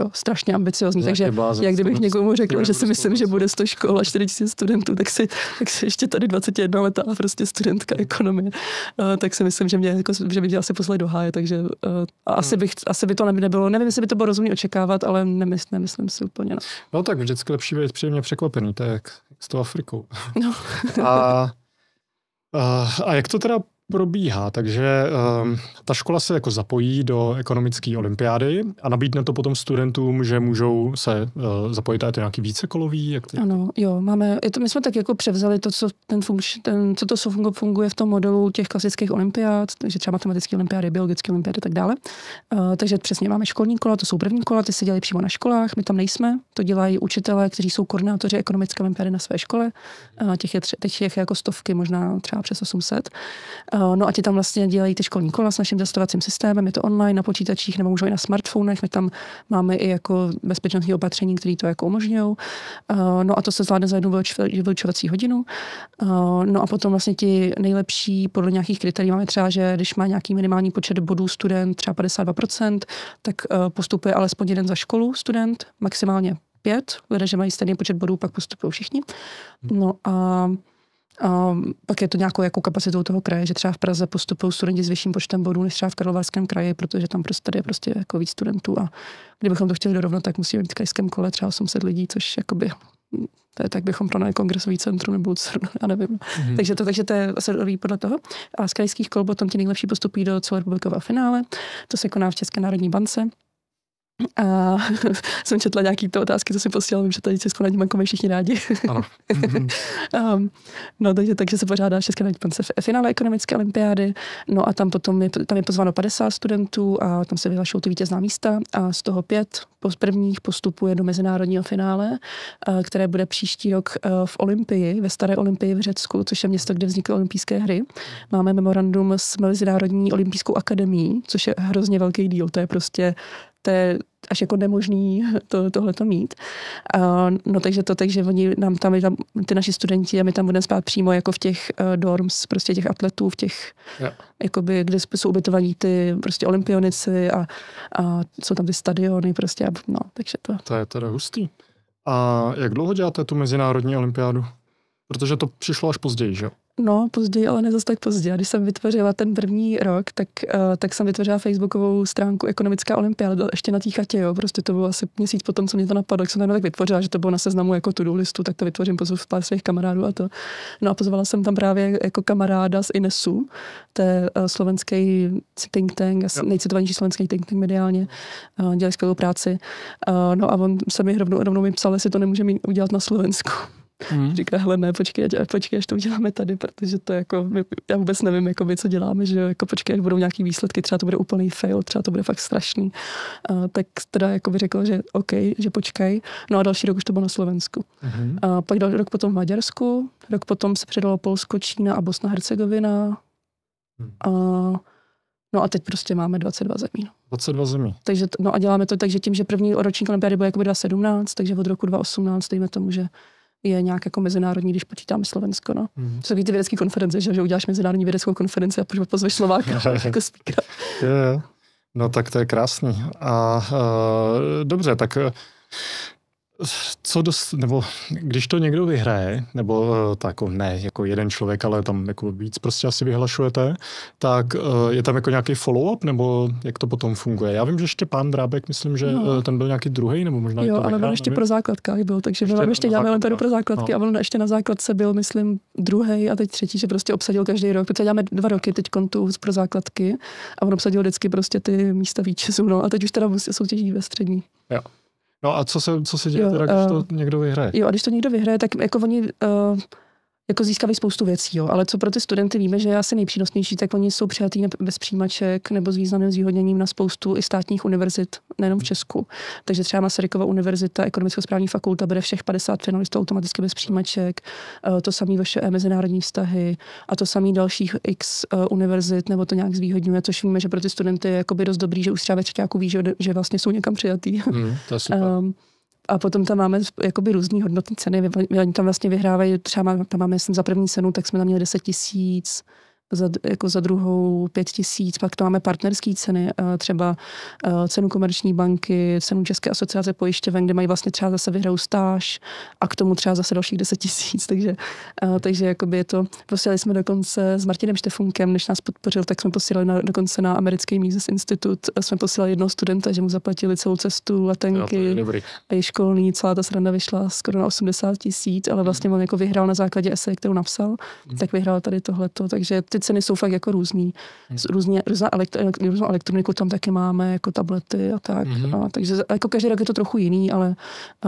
jo, strašně ambiciozní. Takže jak kdybych někomu řekl, že si myslím, že bude 100 škol a 40 studentů, tak si, tak si ještě tady 21 letá prostě studentka ekonomie, uh, tak si myslím, že mě jako, že by mě asi poslali do háje, takže uh, asi, hmm. bych, asi by to nebylo, nevím, jestli by to bylo rozumný očekávat, ale nemysl, nemyslím si úplně. No. no tak vždycky lepší být příjemně překvapený, to je jak s tou Afrikou. No. a, a, a jak to teda probíhá, takže um, ta škola se jako zapojí do ekonomické olympiády a nabídne to potom studentům, že můžou se uh, zapojit, a je to nějaký vícekolový? Jak to... Ano, jo, máme, je to, my jsme tak jako převzali to, co, ten funkč, ten, co to funguje v tom modelu těch klasických olympiád, takže třeba matematické olympiády, biologické olympiády a tak dále. Uh, takže přesně máme školní kola, to jsou první kola, ty se dělají přímo na školách, my tam nejsme, to dělají učitelé, kteří jsou koordinátoři ekonomické olympiády na své škole, uh, těch je, tři, těch je jako stovky, možná třeba přes 800. Eh, no a ti tam vlastně dělají ty školní kola s naším testovacím systémem, je to online na počítačích nebo můžou i na smartfonech, my tam máme i jako bezpečnostní opatření, které to jako umožňují. Eh, no a to se zvládne za jednu vyučovací hodinu. Eh, no a potom vlastně ti nejlepší podle nějakých kritérií máme třeba, že když má nějaký minimální počet bodů student, třeba 52%, tak postupuje alespoň jeden za školu student, maximálně pět, lidé, že mají stejný počet bodů, pak postupují všichni. No a a pak je to nějakou jako kapacitou toho kraje, že třeba v Praze postupují studenti s vyšším počtem bodů než třeba v Karlovarském kraji, protože tam prostě tady je prostě jako víc studentů a kdybychom to chtěli dorovnat, tak musíme mít v krajském kole třeba 800 lidí, což jakoby to je, tak bychom pro kongresový centrum nebo co, já nevím. Mm-hmm. Takže, to, takže to je se odvíjí podle toho. A z krajských kol potom ti nejlepší postupují do celorepublikového finále. To se koná v České národní bance. A jsem četla nějaký to otázky, co si posílal, vím, že tady Českou národní banku mají všichni rádi. Ano. um, no, takže, takže se pořádá Česká bance v finále ekonomické olympiády, no a tam potom je, tam je pozváno 50 studentů a tam se vyhlašují ty vítězná místa a z toho pět z prvních postupuje do mezinárodního finále, které bude příští rok v Olympii, ve Staré Olympii v Řecku, což je město, kde vznikly olympijské hry. Máme memorandum s Mezinárodní olympijskou akademií, což je hrozně velký díl, to je prostě to je až jako nemožný to, tohle to mít. Uh, no takže to, takže oni nám tam, tam, ty naši studenti a my tam budeme spát přímo jako v těch uh, dorms, prostě těch atletů, v těch, yeah. jakoby, kde jsou ubytovaní ty prostě olympionici a, a jsou tam ty stadiony prostě, a, no, takže to. To je teda hustý. A jak dlouho děláte tu mezinárodní olympiádu? Protože to přišlo až později, že jo? No, později, ale ne zase tak pozdě. Když jsem vytvořila ten první rok, tak, uh, tak jsem vytvořila facebookovou stránku Ekonomická olympiáda, ještě na té chatě, jo. Prostě to bylo asi měsíc potom, co mě to napadlo, jak jsem tam tak vytvořila, že to bylo na seznamu jako to listu, tak to vytvořím, pozvu pár svých kamarádů a to. No a pozvala jsem tam právě jako kamaráda z Inesu, to je uh, slovenský think tank, asi nejcitovanější slovenský think tank mediálně, uh, dělají skvělou práci. Uh, no a on se mi rovnou, rovnou mi psal, jestli to nemůžeme udělat na Slovensku. Mm. Říká, hele, ne, počkej, počkej, až to uděláme tady, protože to jako, já vůbec nevím, jako my, co děláme, že jako počkej, až budou nějaký výsledky, třeba to bude úplný fail, třeba to bude fakt strašný. Uh, tak teda jako by řekl, že OK, že počkej. No a další rok už to bylo na Slovensku. Mm-hmm. Uh, pak další rok potom v Maďarsku, rok potom se předalo Polsko, Čína a Bosna Hercegovina. Mm. Uh, No a teď prostě máme 22 zemí. 22 no. zemí. Takže, no a děláme to tak, že tím, že první ročník olympiády byl jako 2017, takže od roku 2018, dejme tomu, že je nějak jako mezinárodní, když počítáme Slovensko. No. Mm. To jsou ty vědecké konference, že, že uděláš mezinárodní vědeckou konferenci a pozveš Slováka jako speakera. Je, no tak to je krásný. A uh, dobře, tak co dost, nebo když to někdo vyhraje, nebo eh, tak jako ne jako jeden člověk, ale tam jako víc prostě asi vyhlašujete, tak eh, je tam jako nějaký follow-up, nebo jak to potom funguje? Já vím, že ještě pán Drábek, myslím, že no. ten byl nějaký druhý, nebo možná Jo, ale on ještě nevím. pro základkách byl, takže ještě, ještě děláme jen pro základky no. a on ještě na základce byl, myslím, druhý a teď třetí, že prostě obsadil každý rok, protože děláme dva roky teď kontu pro základky a on obsadil vždycky prostě ty místa víčezů, no a teď už teda soutěží ve střední. Jo. No a co se, co se děje jo, teda, když uh, to někdo vyhraje? Jo, a když to někdo vyhraje, tak jako oni uh, jako získávají spoustu věcí, jo. ale co pro ty studenty víme, že je asi nejpřínosnější, tak oni jsou přijatý bez přijímaček nebo s významným zvýhodněním na spoustu i státních univerzit, nejenom v Česku. Takže třeba Masarykova univerzita, ekonomicko správní fakulta, bude všech 50 finalistů automaticky bez přijímaček, eh, to samý vaše mezinárodní vztahy a to samý dalších x eh, univerzit, nebo to nějak zvýhodňuje, což víme, že pro ty studenty je jakoby dost dobrý, že už třeba ve ví, že, že vlastně jsou někam přijatý. Mm, to je super. um, a potom tam máme jakoby různý hodnotní ceny. Oni tam vlastně vyhrávají, třeba tam máme, jsem za první cenu, tak jsme tam měli 10 tisíc, za, jako za druhou pět tisíc, pak to máme partnerské ceny, eh, třeba eh, cenu komerční banky, cenu České asociace pojišťoven, kde mají vlastně třeba zase vyhrou stáž a k tomu třeba zase dalších deset tisíc, takže, eh, takže jakoby je to, posílali jsme dokonce s Martinem Štefunkem, než nás podpořil, tak jsme posílali na, dokonce na americký Mises Institut, jsme posílali jednoho studenta, že mu zaplatili celou cestu, letenky jo, a i školní, celá ta sranda vyšla skoro na 80 tisíc, ale vlastně on jako vyhrál na základě esej, kterou napsal, hmm. tak vyhrál tady tohleto, takže ty ceny jsou fakt jako různý. Hmm. Různě, různá, elektro, různou elektroniku tam taky máme, jako tablety a tak. Hmm. A, takže jako každý rok je to trochu jiný, ale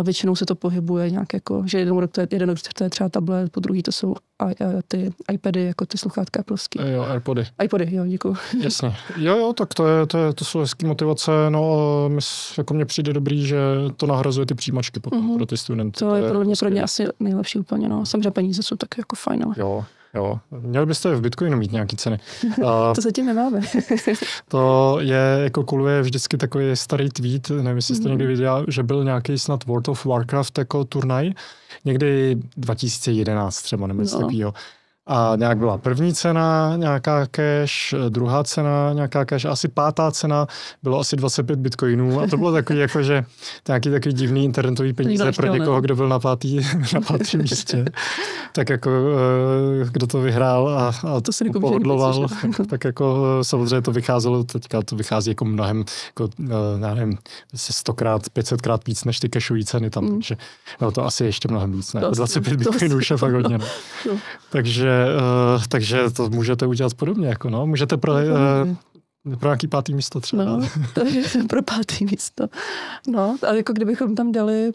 většinou se to pohybuje nějak jako, že jeden rok to je, jeden rok to je třeba tablet, po druhý to jsou a, a ty iPady, jako ty sluchátka plovský. Jo, Airpody. iPody, jo, děkuji. Jasně. Jo, jo, tak to, je, to, je, to jsou hezké motivace. No, my, jako mně přijde dobrý, že to nahrazuje ty přijímačky potom mm-hmm. pro ty studenty. To, to je pro mě, pro mě asi nejlepší úplně. No. Samozřejmě peníze jsou tak jako fajn, ale... Jo, Jo, měli byste v Bitcoinu mít nějaký ceny. A to zatím nemáme. to je, jako kuluje vždycky takový starý tweet, nevím, jestli jste mm-hmm. někdy viděl, že byl nějaký snad World of Warcraft jako turnaj, někdy 2011 třeba, nebo něco no. takového. A nějak byla první cena, nějaká cash, druhá cena, nějaká cash, asi pátá cena bylo asi 25 bitcoinů a to bylo takový jako, že nějaký takový divný internetový peníze pro někoho, kdo byl na pátý, na pátém místě. tak jako eh, kdo to vyhrál a, a to se poodloval, tak, tak jako eh, samozřejmě to vycházelo, teďka to vychází jako mnohem, jako, eh, já nevím, stokrát, pětsetkrát víc než ty cashové ceny tam, mm. takže no, to asi ještě mnohem víc, ne? 25 bitcoinů už je fakt hodně. No. Takže uh, takže to můžete udělat podobně, jako no, můžete pro, uh, pro nějaký pátý místo třeba. No, to je pro pátý místo. No, ale jako kdybychom tam dali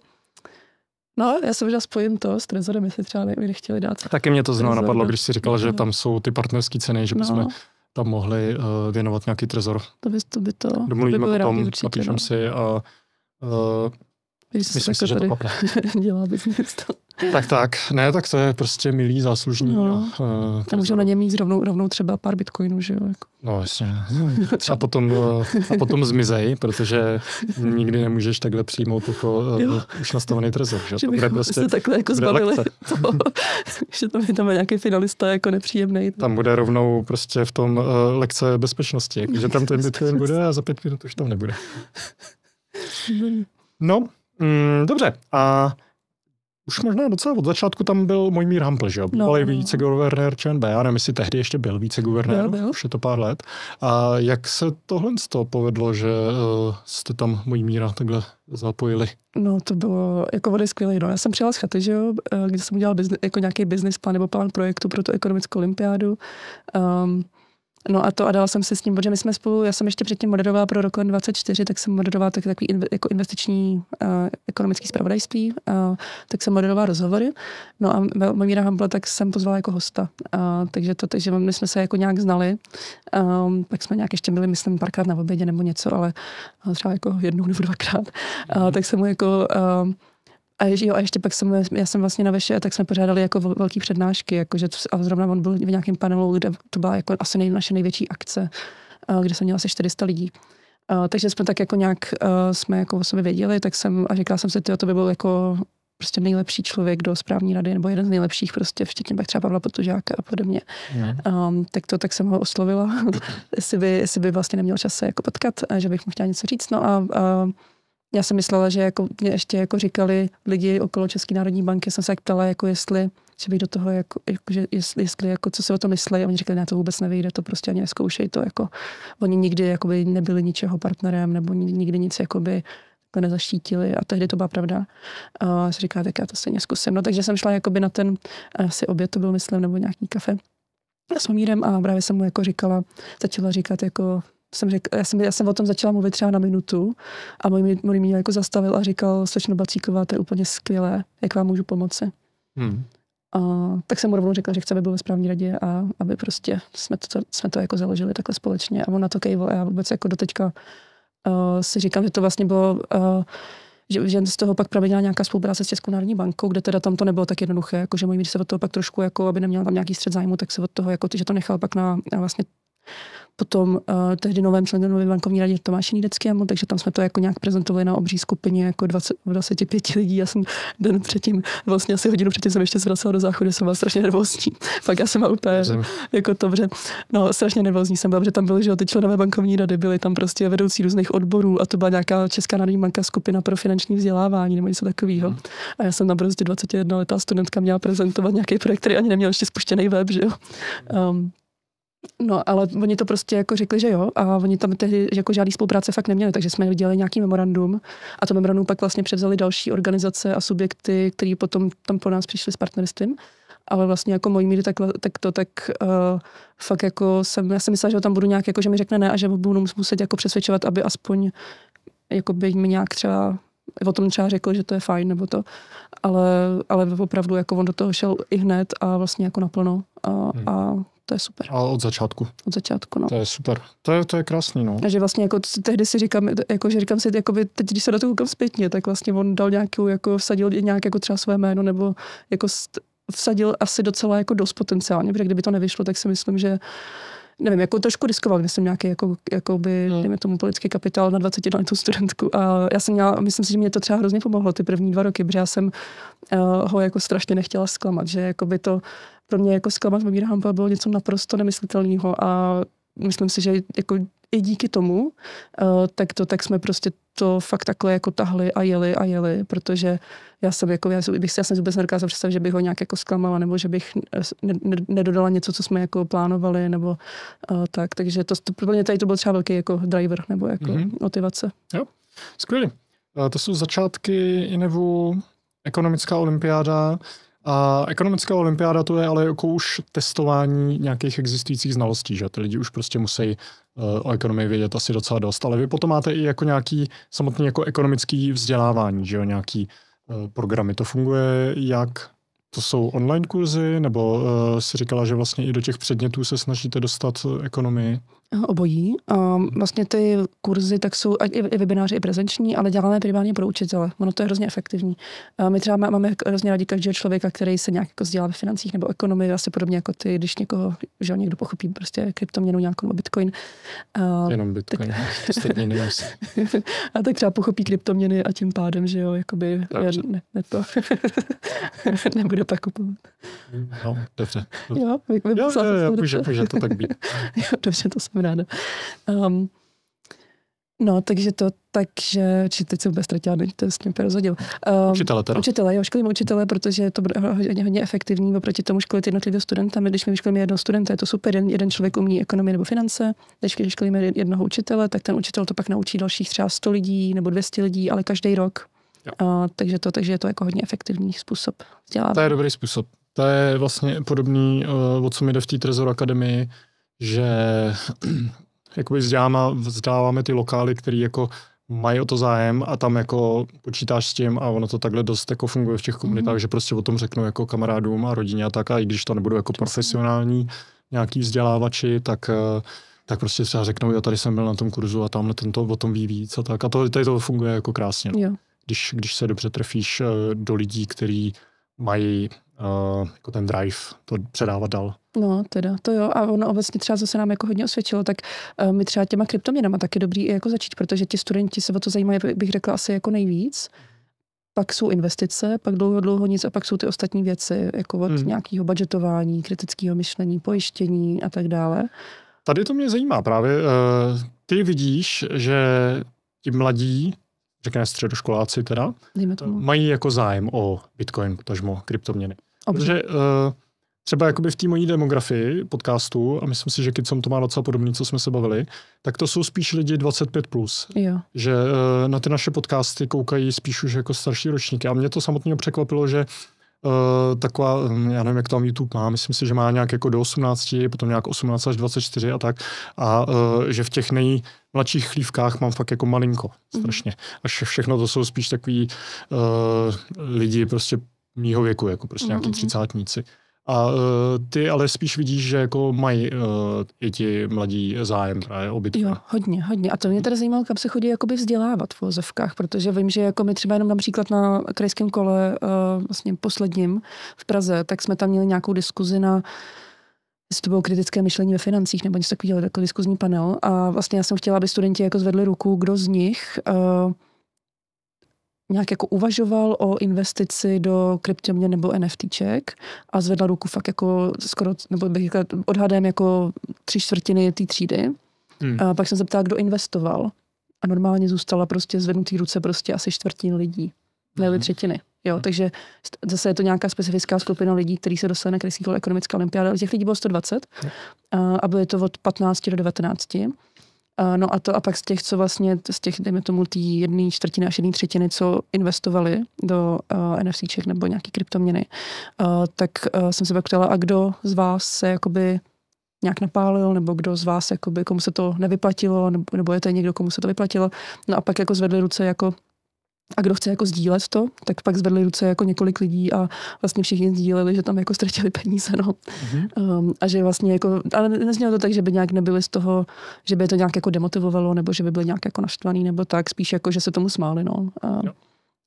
No, já se možná spojím to s Trezorem, jestli třeba by chtěli dát. Taky mě to znovu napadlo, když si říkal, že tam jsou ty partnerské ceny, že bychom no. tam mohli uh, věnovat nějaký trezor. To by to, by to Domluvíme by potom, napíšem no. si a uh, Myslím si, že to dělá biznis. Tak, tak. Ne, tak to je prostě milý, záslužný. No. Uh, Tam můžou na něm mít rovnou, rovnou třeba pár bitcoinů, že jo? Jako. No jasně. A potom, a potom zmizej, protože nikdy nemůžeš takhle přijmout jako uh, už nastavený trezor. Že, že bychom prostě se takhle jako zbavili to, že tam je tam nějaký finalista jako nepříjemný. Tam bude rovnou prostě v tom uh, lekce bezpečnosti, jako, že tam ten bitcoin bude a za pět minut už tam nebude. No, mm, dobře. A už možná docela od začátku tam byl můj mír Hampl, že jo? No, Bývalý no. viceguvernér ČNB, já nevím, jestli tehdy ještě byl viceguvernér, byl, byl. už je to pár let. A jak se tohle z toho povedlo, že uh, jste tam můj míra takhle zapojili? No to bylo jako vody skvělé. No. Já jsem přijela z chaty, že jo, eh, kde jsem udělal bizne, jako nějaký business plán nebo plán projektu pro tu ekonomickou olympiádu. Um, No a to a dala jsem si s ním, protože my jsme spolu, já jsem ještě předtím moderovala pro Roklen 24, tak jsem moderovala taky takový inve, jako investiční uh, ekonomický zpravodajství, uh, tak jsem moderovala rozhovory. No a Mamíra Hambla tak jsem pozvala jako hosta. Uh, takže to, takže my jsme se jako nějak znali. Um, pak jsme nějak ještě byli, myslím, párkrát na obědě nebo něco, ale třeba jako jednou nebo dvakrát. Uh, tak jsem mu jako uh, a, ještě, jo, a ještě pak jsem, já jsem vlastně na Veše, tak jsme pořádali jako velký přednášky, jakože a zrovna on byl v nějakém panelu, kde to byla jako asi nej, naše největší akce, kde jsem měla asi 400 lidí. Uh, takže jsme tak jako nějak uh, jsme jako o sobě věděli, tak jsem a říkala jsem si, že to by byl jako prostě nejlepší člověk do správní rady, nebo jeden z nejlepších prostě, včetně pak třeba Pavla Potužáka a podobně. Um, tak to tak jsem ho oslovila, jestli, by, jestli by vlastně neměl čas se jako potkat, a že bych mu chtěla něco říct. No a, a já jsem myslela, že jako mě ještě jako říkali lidi okolo České národní banky, jsem se jak ptala, jako jestli, že bych do toho, jako, jako že jestli, jestli jako, co se o tom myslí, a oni říkali, ne, to vůbec nevyjde, to prostě ani neskoušej to, jako, oni nikdy jakoby nebyli ničeho partnerem, nebo nikdy nic jakoby to nezaštítili a tehdy to byla pravda. A se říká, tak já to stejně zkusím. No takže jsem šla jakoby na ten, asi oběd to byl, myslím, nebo nějaký kafe s Mamírem a právě jsem mu jako říkala, začala říkat jako jsem řekl, já, jsem, já jsem o tom začala mluvit třeba na minutu a můj, můj mě jako zastavil a říkal, slečno Bacíková, to je úplně skvělé, jak vám můžu pomoci. Hmm. A, tak jsem mu rovnou řekla, že chce, aby byl ve správní radě a aby prostě jsme to, jsme to jako založili takhle společně a on na to kejvil a já vůbec jako doteďka uh, si říkám, že to vlastně bylo uh, že, že z toho pak pramení nějaká spolupráce s Českou národní bankou, kde teda tam to nebylo tak jednoduché, jako že můj se od toho pak trošku, jako, aby neměl tam nějaký střed zájmu, tak se od toho, jako, že to nechal pak na, na vlastně potom uh, tehdy novém členem nové bankovní radě Tomáši Nídeckému, takže tam jsme to jako nějak prezentovali na obří skupině jako 20, 25 lidí. Já jsem den předtím, vlastně asi hodinu předtím jsem ještě zvracela do záchodu, jsem byla strašně nervózní. Pak já jsem byla úplně jsem... jako to, že no strašně nervózní jsem byla, protože tam byly, že ty členové bankovní rady byly tam prostě vedoucí různých odborů a to byla nějaká Česká národní banka skupina pro finanční vzdělávání nebo něco takového. Hmm. A já jsem tam prostě 21 letá studentka měla prezentovat nějaký projekt, který ani neměl ještě spuštěný web, že jo. Um, No, ale oni to prostě jako řekli, že jo, a oni tam tehdy jako žádný spolupráce fakt neměli, takže jsme viděli nějaký memorandum a to memorandum pak vlastně převzali další organizace a subjekty, který potom tam po nás přišli s partnerstvím. Ale vlastně jako mojí míry tak, tak to tak uh, fakt jako jsem, já jsem myslela, že ho tam budu nějak, jako že mi řekne ne a že budu muset jako přesvědčovat, aby aspoň jako by mi nějak třeba o tom třeba řekl, že to je fajn, nebo to, ale, ale opravdu jako on do toho šel i hned a vlastně jako naplno a, hmm. a to je super. A od začátku. Od začátku, no. To je super. To je, to je krásný, no. A že vlastně jako tehdy si říkám, jako, že říkám si, by, teď, když se na to koukám zpětně, tak vlastně on dal nějakou, jako vsadil nějak jako třeba své jméno, nebo jako vsadil asi docela jako dost potenciálně, protože kdyby to nevyšlo, tak si myslím, že nevím, jako trošku riskoval, myslím, nějaký jako, jako by, hmm. dejme tomu politický kapitál na 20 tu studentku. A já jsem měla, myslím si, že mě to třeba hrozně pomohlo ty první dva roky, protože já jsem uh, ho jako strašně nechtěla zklamat, že jako by to pro mě jako zklamat Mamíra Hampa bylo něco naprosto nemyslitelného a myslím si, že jako i díky tomu, uh, tak to tak jsme prostě to fakt takhle jako tahli a jeli a jeli, protože já jsem jako, já bych si jasně vůbec nedokázala představit, že bych ho nějak jako zklamala, nebo že bych ne, nedodala něco, co jsme jako plánovali, nebo uh, tak, takže to, to pro mě tady to byl třeba velký jako driver, nebo jako mm-hmm. motivace. Jo, skvělý. To jsou začátky Inevu, ekonomická olympiáda, a ekonomická olympiáda to je ale jako už testování nějakých existujících znalostí, že ty lidi už prostě musí uh, o ekonomii vědět asi docela dost, ale vy potom máte i jako nějaký samotný jako ekonomický vzdělávání, že jo, nějaký uh, programy. To funguje jak to jsou online kurzy, nebo uh, si říkala, že vlastně i do těch předmětů se snažíte dostat ekonomii? Obojí. Vlastně ty kurzy tak jsou i, i webináři, i prezenční, ale děláme primárně pro učitele. Ono to je hrozně efektivní. My třeba máme hrozně rádi každého člověka, který se nějak jako vzdělá ve financích nebo ekonomii, asi podobně jako ty, když někoho, že někdo pochopí prostě kryptoměnu nějakou nebo bitcoin. A, Jenom bitcoin, tak, a tak třeba pochopí kryptoměny a tím pádem, že jo, jakoby ne, ne to nebude pak kupovat. No, dobře. Jo, jo, jo, jo, může, může to tak být. jo, dobře, to jsem ráda. Um, No, takže to, takže, či teď jsem vůbec ztratila, to s tím rozhodil. Um, učitele teda. Učitele, jo, školím učitele, protože to bude hodně, hodně efektivní oproti tomu školit jednotlivého studenta. My, když my vyškolíme jednoho studenta, je to super, jeden, jeden člověk umí ekonomii nebo finance, když školíme jednoho učitele, tak ten učitel to pak naučí dalších třeba 100 lidí nebo 200 lidí, ale každý rok. Uh, takže, to, takže je to jako hodně efektivní způsob vzdělávání. To je dobrý způsob. To je vlastně podobný, uh, o co mi jde v té Trezor Akademii, že jakoby vzděláváme, vzděláváme ty lokály, které jako mají o to zájem a tam jako počítáš s tím a ono to takhle dost jako funguje v těch komunitách, mm. že prostě o tom řeknu jako kamarádům a rodině a tak a i když to nebudou jako profesionální nějaký vzdělávači, tak eh, tak prostě třeba řeknou, jo, tady jsem byl na tom kurzu a tamhle tento o tom ví víc a tak. A to, tady to funguje jako krásně. No. Když, když se dobře trefíš eh, do lidí, kteří mají uh, jako ten drive to předávat dál. No, teda, to jo. A ono obecně třeba zase nám jako hodně osvědčilo, tak uh, my třeba těma kryptoměnama taky dobrý jako začít, protože ti studenti se o to zajímají, bych řekla, asi jako nejvíc. Pak jsou investice, pak dlouho, dlouho nic a pak jsou ty ostatní věci, jako od hmm. nějakého budgetování, kritického myšlení, pojištění a tak dále. Tady to mě zajímá právě. Uh, ty vidíš, že ti mladí řekněme středoškoláci teda, mají jako zájem o Bitcoin, potažmo kryptoměny. Obře. Protože uh, třeba jakoby v té mojí demografii podcastu, a myslím si, že Kicom to má docela podobný, co jsme se bavili, tak to jsou spíš lidi 25+. Plus, jo. Že uh, na ty naše podcasty koukají spíš už jako starší ročníky. A mě to samotně překvapilo, že Uh, taková, já nevím, jak tam YouTube má, myslím si, že má nějak jako do 18, potom nějak 18 až 24 a tak. A uh, že v těch nejmladších chlívkách mám fakt jako malinko, mhm. strašně. Až všechno to jsou spíš takový uh, lidi prostě mýho věku, jako prostě mm-hmm. nějaký mhm. třicátníci. A uh, ty ale spíš vidíš, že jako mají uh, i ti mladí zájem právě o Bitcoin. Jo, hodně, hodně. A to mě teda zajímalo, kam se chodí jakoby vzdělávat v vozovkách, protože vím, že jako my třeba jenom například na krajském kole, uh, vlastně posledním v Praze, tak jsme tam měli nějakou diskuzi na jestli to bylo kritické myšlení ve financích nebo něco takového, jako diskuzní panel. A vlastně já jsem chtěla, aby studenti jako zvedli ruku, kdo z nich uh, nějak jako uvažoval o investici do kryptoměn nebo NFTček a zvedla ruku fakt jako skoro, nebo bych říkala, odhadem jako tři čtvrtiny té třídy. Hmm. A pak jsem se ptala, kdo investoval. A normálně zůstala prostě zvednutý ruce prostě asi čtvrtin lidí. Ne hmm. třetiny. Jo, hmm. takže zase je to nějaká specifická skupina lidí, kteří se na krajský ekonomická olympiáda. Těch lidí bylo 120 hmm. a, a byly to od 15 do 19. Uh, no a to a pak z těch, co vlastně, z těch, dejme tomu, té jedné čtvrtiny až jedné třetiny, co investovali do uh, NFCček nebo nějaký kryptoměny, uh, tak uh, jsem se pak ptala, a kdo z vás se jakoby nějak napálil, nebo kdo z vás, jakoby, komu se to nevyplatilo, nebo, nebo je to někdo, komu se to vyplatilo. No a pak jako zvedli ruce jako a kdo chce jako sdílet to, tak pak zvedli ruce jako několik lidí a vlastně všichni sdíleli, že tam jako ztratili peníze, no. Mm-hmm. Um, a že vlastně jako, ale neznělo to tak, že by nějak nebyli z toho, že by to nějak jako demotivovalo, nebo že by byli nějak jako naštvaný, nebo tak, spíš jako, že se tomu smáli, no. A,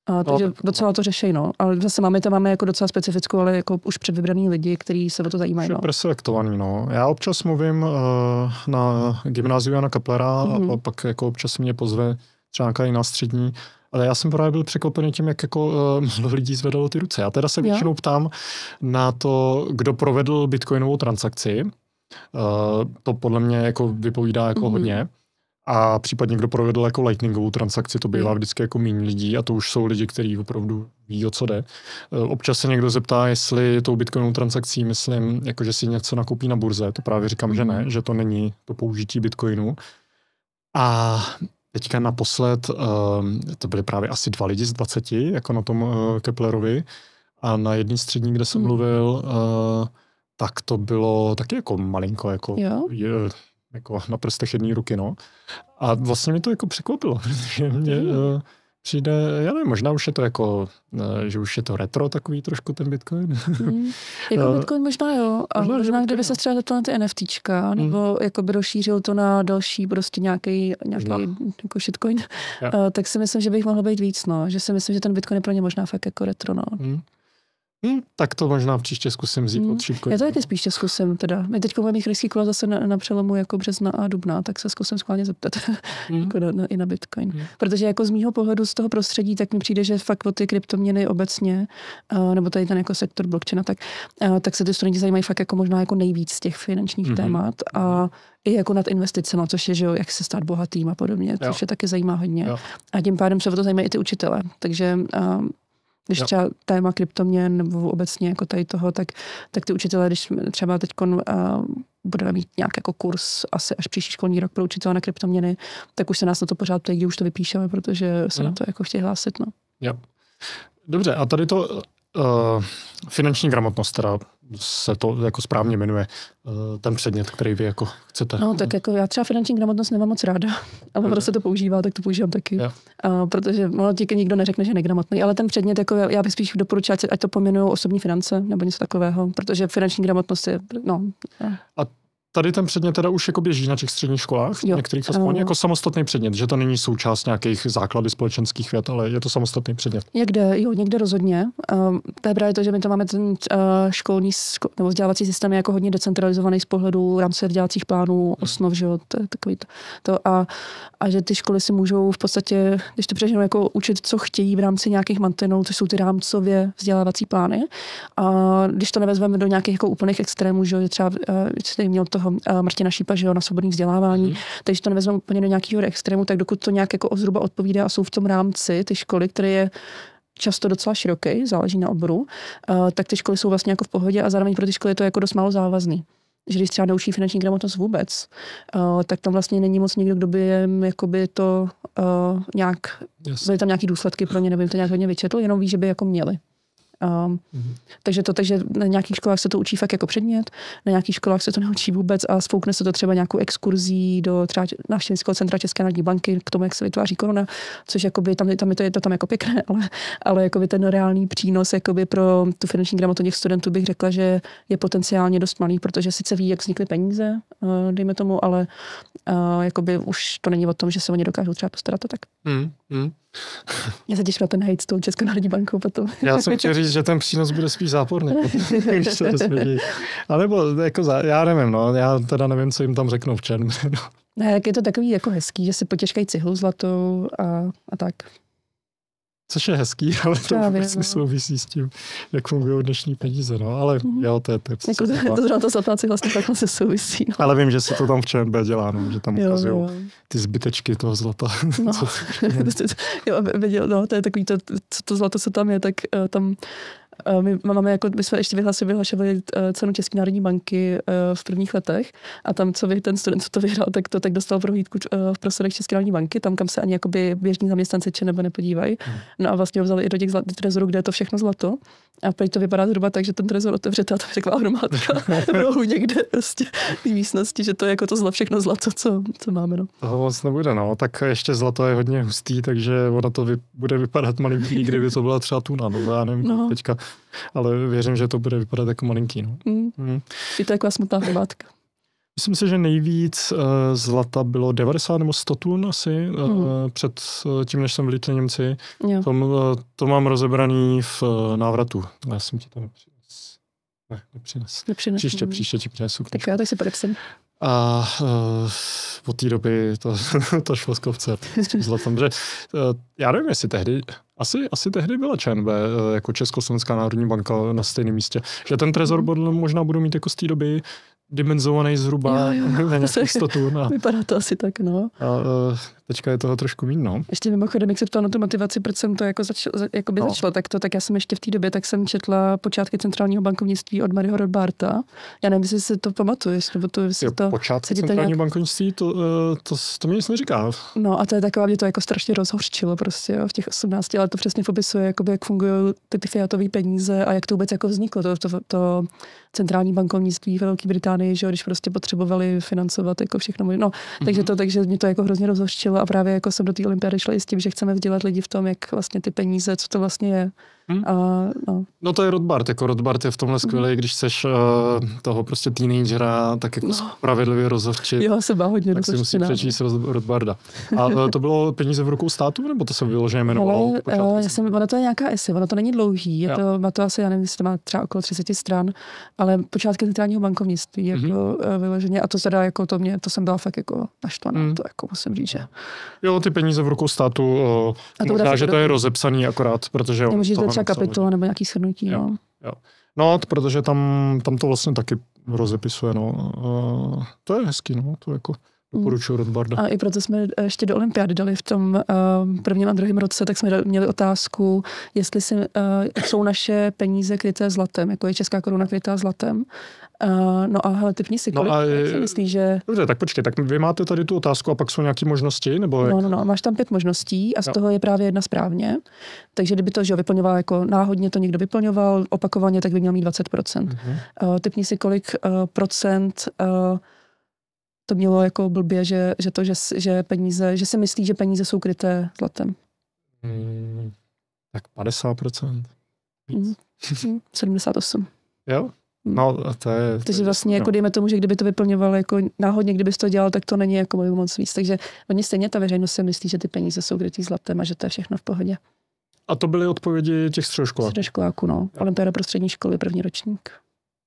a takže no, docela to řeší, no. Ale zase máme to máme jako docela specifickou, ale jako už předvybraný lidi, kteří se o to zajímají. No. Preselektovaný, no. Já občas mluvím uh, na gymnáziu Jana Kaplera mm-hmm. a pak jako občas mě pozve třeba nějaká jiná střední ale já jsem právě byl překvapený tím, jak jako uh, lidí zvedalo ty ruce. Já teda se většinou ptám na to, kdo provedl bitcoinovou transakci. Uh, to podle mě jako vypovídá jako mm-hmm. hodně. A případně kdo provedl jako lightningovou transakci, to bývá vždycky jako méně lidí a to už jsou lidi, kteří opravdu ví, o co jde. Uh, občas se někdo zeptá, jestli tou bitcoinovou transakcí myslím, jako že si něco nakoupí na burze. To právě říkám, že ne, že to není to použití bitcoinu. A Teďka naposled, uh, to byly právě asi dva lidi z 20, jako na tom uh, Keplerovi, a na jedné střední, kde jsem hmm. mluvil, uh, tak to bylo taky jako malinko, jako, je, jako na prstech jedné ruky, no. A vlastně mě to jako překvapilo, protože mě uh, přijde, já nevím, možná už je to jako, eh, že už je to retro takový trošku ten Bitcoin. Mm. Jako Bitcoin možná jo, a možná, možná kdyby se třeba zeptal na ty NFTčka, mm. nebo jako by rozšířil to na další prostě nějaký, nějaký jako shitcoin, uh, tak si myslím, že bych mohl být víc, no. Že si myslím, že ten Bitcoin je pro ně možná fakt jako retro, no. Mm. Hmm, tak to možná příště zkusím vzít hmm. od šipko. Já to taky spíš zkusím teda. My teď máme mých kola zase na, na, přelomu jako března a dubna, tak se zkusím schválně zeptat hmm. jako na, na, i na Bitcoin. Hmm. Protože jako z mýho pohledu z toho prostředí, tak mi přijde, že fakt o ty kryptoměny obecně, uh, nebo tady ten jako sektor blockchaina, tak, uh, tak se ty studenti zajímají fakt jako možná jako nejvíc z těch finančních hmm. témat a i jako nad investicemi, což je, že jo, jak se stát bohatým a podobně, což jo. je taky zajímá hodně. Jo. A tím pádem se o to zajímají i ty učitele. Takže uh, když jo. třeba téma kryptoměn nebo obecně jako tady toho, tak, tak ty učitelé, když třeba teď uh, budeme mít nějak jako kurz asi až příští školní rok pro učitele na kryptoměny, tak už se nás na to pořád ptají, kdy už to vypíšeme, protože se hmm. na to jako chtějí hlásit. No. Jo. Dobře, a tady to uh, finanční gramotnost, teda se to jako správně jmenuje, uh, ten předmět, který vy jako chcete. No tak jako já třeba finanční gramotnost nemám moc ráda, ale prostě to používá, tak to používám taky. Uh, protože no, díky nikdo neřekne, že je negramotný, ale ten předmět, jako já bych spíš doporučila, ať to pomenují osobní finance nebo něco takového, protože finanční gramotnost je, no. A tady ten předmět teda už jako běží na těch středních školách, jo. některých aspoň, uh, jako samostatný předmět, že to není součást nějakých základy společenských věd, ale je to samostatný předmět. Někde, jo, někde rozhodně. Uh, to je právě to, že my to máme ten uh, školní ško, nebo vzdělávací systém je jako hodně decentralizovaný z pohledu rámce vzdělávacích plánů, osnov, že jo, to je takový to. to a, a, že ty školy si můžou v podstatě, když to přeženu, jako učit, co chtějí v rámci nějakých mantinů, to jsou ty rámcově vzdělávací plány. A když to nevezmeme do nějakých jako úplných extrémů, že třeba uh, měl toho uh, Martina Šípa, že jo, na svobodný vzdělávání, mm. takže to nevezmeme úplně do nějakého extrému, tak dokud to nějak jako zhruba odpovídá a jsou v tom rámci ty školy, které je často docela široký, záleží na oboru, uh, tak ty školy jsou vlastně jako v pohodě a zároveň pro ty školy je to jako dost málo závazný že když třeba neučí finanční gramotnost vůbec, uh, tak tam vlastně není moc někdo, kdo by jim jakoby to uh, nějak, yes. byly tam nějaký důsledky pro ně, nebo jim to nějak hodně vyčetl, jenom ví, že by jako měli. Um, mm-hmm. Takže to, takže na nějakých školách se to učí fakt jako předmět, na nějakých školách se to neučí vůbec a spoukne se to třeba nějakou exkurzí do třeba návštěvnického centra České národní banky k tomu, jak se vytváří koruna, což jakoby, tam, tam je to, je to tam jako pěkné, ale, ale jakoby ten reálný přínos jakoby pro tu finanční gramatu těch studentů bych řekla, že je potenciálně dost malý, protože sice ví, jak vznikly peníze, uh, dejme tomu, ale uh, jakoby už to není o tom, že se oni dokážou třeba postarat a tak. Mm, mm. Já se těším na ten hate s tou Českou národní bankou potom. Já jsem chtěl říct, že ten přínos bude spíš záporný, když se A nebo jako za, já nevím, no, já teda nevím, co jim tam řeknou v černu. Ne, jak je to takový jako hezký, že si potěžkají cihlu zlatou a, a tak. Což je hezký, ale to Právě, vůbec no. souvisí s tím, jak fungují dnešní peníze, no, ale mm-hmm. jo, to je to. Jako to, to, to, to vlastně takhle se souvisí. No. Ale vím, že se to tam v ČNB dělá, no, že tam ukazují ty zbytečky toho zlata. No. jo, viděl, no, to je takový, to, co to zlato, co tam je, tak uh, tam my máme jako, my jsme ještě vyhlasili, vyhlašovali eh, cenu České národní banky eh, v prvních letech a tam, co vy, ten student, co to vyhrál, tak to tak dostal prohlídku eh, v prostorech České národní banky, tam, kam se ani jakoby běžní zaměstnanci či nebo nepodívají. Hmm. No a vlastně ho vzali i do těch trezorů, kde je to všechno zlato. A teď to vypadá zhruba tak, že ten trezor otevřete a tam taková hromádka v rohu někde prostě v místnosti, že to je jako to zla, všechno zlato, co, co máme. No. Toho moc nebude, no. Tak ještě zlato je hodně hustý, takže ono to vy, bude vypadat malinký, kdyby to byla třeba tuna, no já nevím, no. teďka ale věřím, že to bude vypadat jako malinký. No. Mm. Mm. Je to taková smutná hromádka. Myslím si, že nejvíc uh, zlata bylo 90 nebo 100 tun asi uh, mm. před uh, tím, než jsem vylítl Němci. To, uh, to mám rozebraný v uh, návratu. Já jsem ti to nepřines. Ne, nepřines. nepřines. Příště, příště ti přinesu. Tak já tak si podepsím. A uh, od té doby to, to šlo z kopce s tím zlatem. Že, uh, já nevím, jestli tehdy, asi, asi tehdy byla ČNB, uh, jako Československá národní banka na stejném místě. Že ten trezor mm. možná budu mít jako z té doby dimenzovaný zhruba jo, jo. na jistotu. No. Vypadá to asi tak, no. A, teďka je toho trošku méně, no. Ještě mimochodem, jak se ptal na tu motivaci, proč jsem to jako začal, jako by no. začalo, tak to, tak já jsem ještě v té době, tak jsem četla počátky centrálního bankovnictví od Mariho Rodbarta. Já nevím, jestli si to pamatuješ, nebo to, jestli jo, to... Počátky centrálního nějak... bankovnictví, to, to, eh, to, to, mi nic neříká. No a to je taková, mě to jako strašně rozhořčilo prostě jo, v těch 18 letech to přesně popisuje, jakoby, jak fungují ty, ty fiatové peníze a jak to vůbec jako vzniklo, to, to, to centrální bankovnictví ve Velké Británii, že když prostě potřebovali financovat jako všechno. No, takže to, takže mě to jako hrozně rozhořčilo a právě jako jsem do té olympiády šla i s tím, že chceme vzdělat lidi v tom, jak vlastně ty peníze, co to vlastně je. Hmm. A, no. no to je Rothbard, jako Rothbard je v tomhle skvělý, hmm. když seš uh, toho prostě teenagera tak jako no. spravedlivě rozhodčit. Jo, se bá hodně Tak si musí přečíst Rothbarda. A uh, to bylo peníze v rukou státu, nebo to se vyloženě jmenovalo? Ale, já jsem, ono to je nějaká esy, ono to není dlouhý, je to, má to asi, já nevím, jestli to má třeba okolo 30 stran, ale počátky centrálního bankovnictví, jako mm-hmm. vyloženě, a to se dá jako to mě, to jsem byla fakt jako naštvaná, mm. to jako musím říct, že. Jo, ty peníze v rukou státu, uh, a to možná, že to je rozepsaný akorát, protože... třeba kapitola nebo nějaký shrnutí, jo, no. Jo. No, protože tam, tam to vlastně taky rozepisuje, no. Uh, to je hezký, no, to jako... Doporučuji Rothbarda. A i proto jsme ještě do olympiády dali v tom uh, prvním a druhém roce, tak jsme měli otázku, jestli si, uh, jsou naše peníze kryté zlatem, jako je česká koruna krytá zlatem. Uh, no a hele, typni si, no kolik no a si myslíš, že... Dobře, tak počkej, tak vy máte tady tu otázku a pak jsou nějaké možnosti? Nebo jak... No, no, no, máš tam pět možností a z no. toho je právě jedna správně. Takže kdyby to, že jo, vyplňoval jako náhodně to někdo vyplňoval, opakovaně, tak by měl mít 20%. Mm-hmm. Uh, typni si, kolik uh, procent uh, to mělo jako blbě, že, že to, že, že peníze, že si myslí, že peníze jsou kryté zlatem. Hmm, tak 50%. Hmm. 78. Jo? No, to je... Takže vlastně, no. jako dejme tomu, že kdyby to vyplňoval jako náhodně, kdyby to dělal, tak to není jako moc víc. Takže oni stejně ta veřejnost si myslí, že ty peníze jsou krytý zlatem a že to je všechno v pohodě. A to byly odpovědi těch středoškoláků? Středoškoláků, no. Olympiáda prostřední školy, první ročník.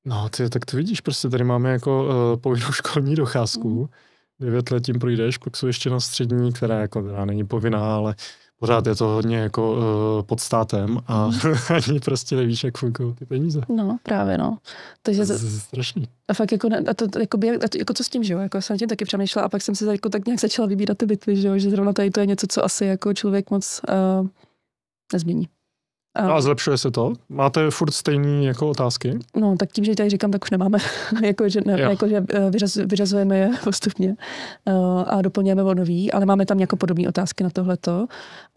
No, ty, tak to vidíš, prostě tady máme jako uh, povinnou školní docházku. Mm. Devět let tím projdeš, pak jsou ještě na střední, která jako teda není povinná, ale pořád je to hodně jako uh, pod státem a mm. ani prostě nevíš, jak fungují ty peníze. No, právě no. Takže to, strašný. A fakt jako, a to, jako, a to, jako co s tím, že jo, jako jsem tím taky přemýšlela a pak jsem si jako tak nějak začala vybírat ty bitvy, že jo, že zrovna tady to je něco, co asi jako člověk moc uh, nezmění. No a zlepšuje se to? Máte furt stejné jako otázky? No, tak tím, že tady říkám, tak už nemáme. jako, že, ne, jako, že eh, vyřaz, vyřazujeme je postupně uh, a doplňujeme o nový, ale máme tam jako podobné otázky na tohleto.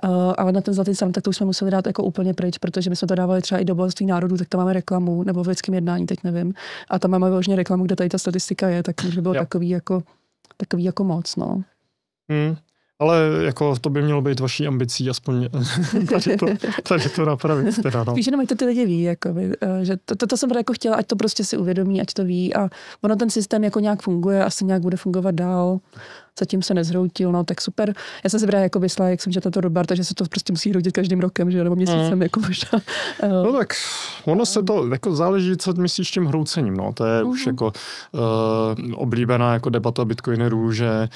Uh, ale na ten zlatý sam, tak to už jsme museli dát jako úplně pryč, protože my jsme to dávali třeba i do bohatství národů, tak tam máme reklamu, nebo v lidském jednání, teď nevím. A tam máme vlastně reklamu, kde tady ta statistika je, tak už by bylo takový jako, takový jako moc, no. Hmm. Ale jako to by mělo být vaší ambicí aspoň tady to, tady to napravit. Teda, no. Víš, jenom ať to ty lidi ví, jako by, eh, že to, to, to, jsem jako chtěla, ať to prostě si uvědomí, ať to ví a ono ten systém jako nějak funguje, asi nějak bude fungovat dál. Zatím se nezhroutil, no tak super. Já jsem si právě jako vysla, jak jsem četla to Robert, takže se to prostě musí hroutit každým rokem, že nebo měsícem, mm. jako možná. No tak ono se to, jako záleží, co myslíš tím hroucením, no. To je uh-huh. už mhm. jako uh, oblíbená jako debata bitcoinerů, že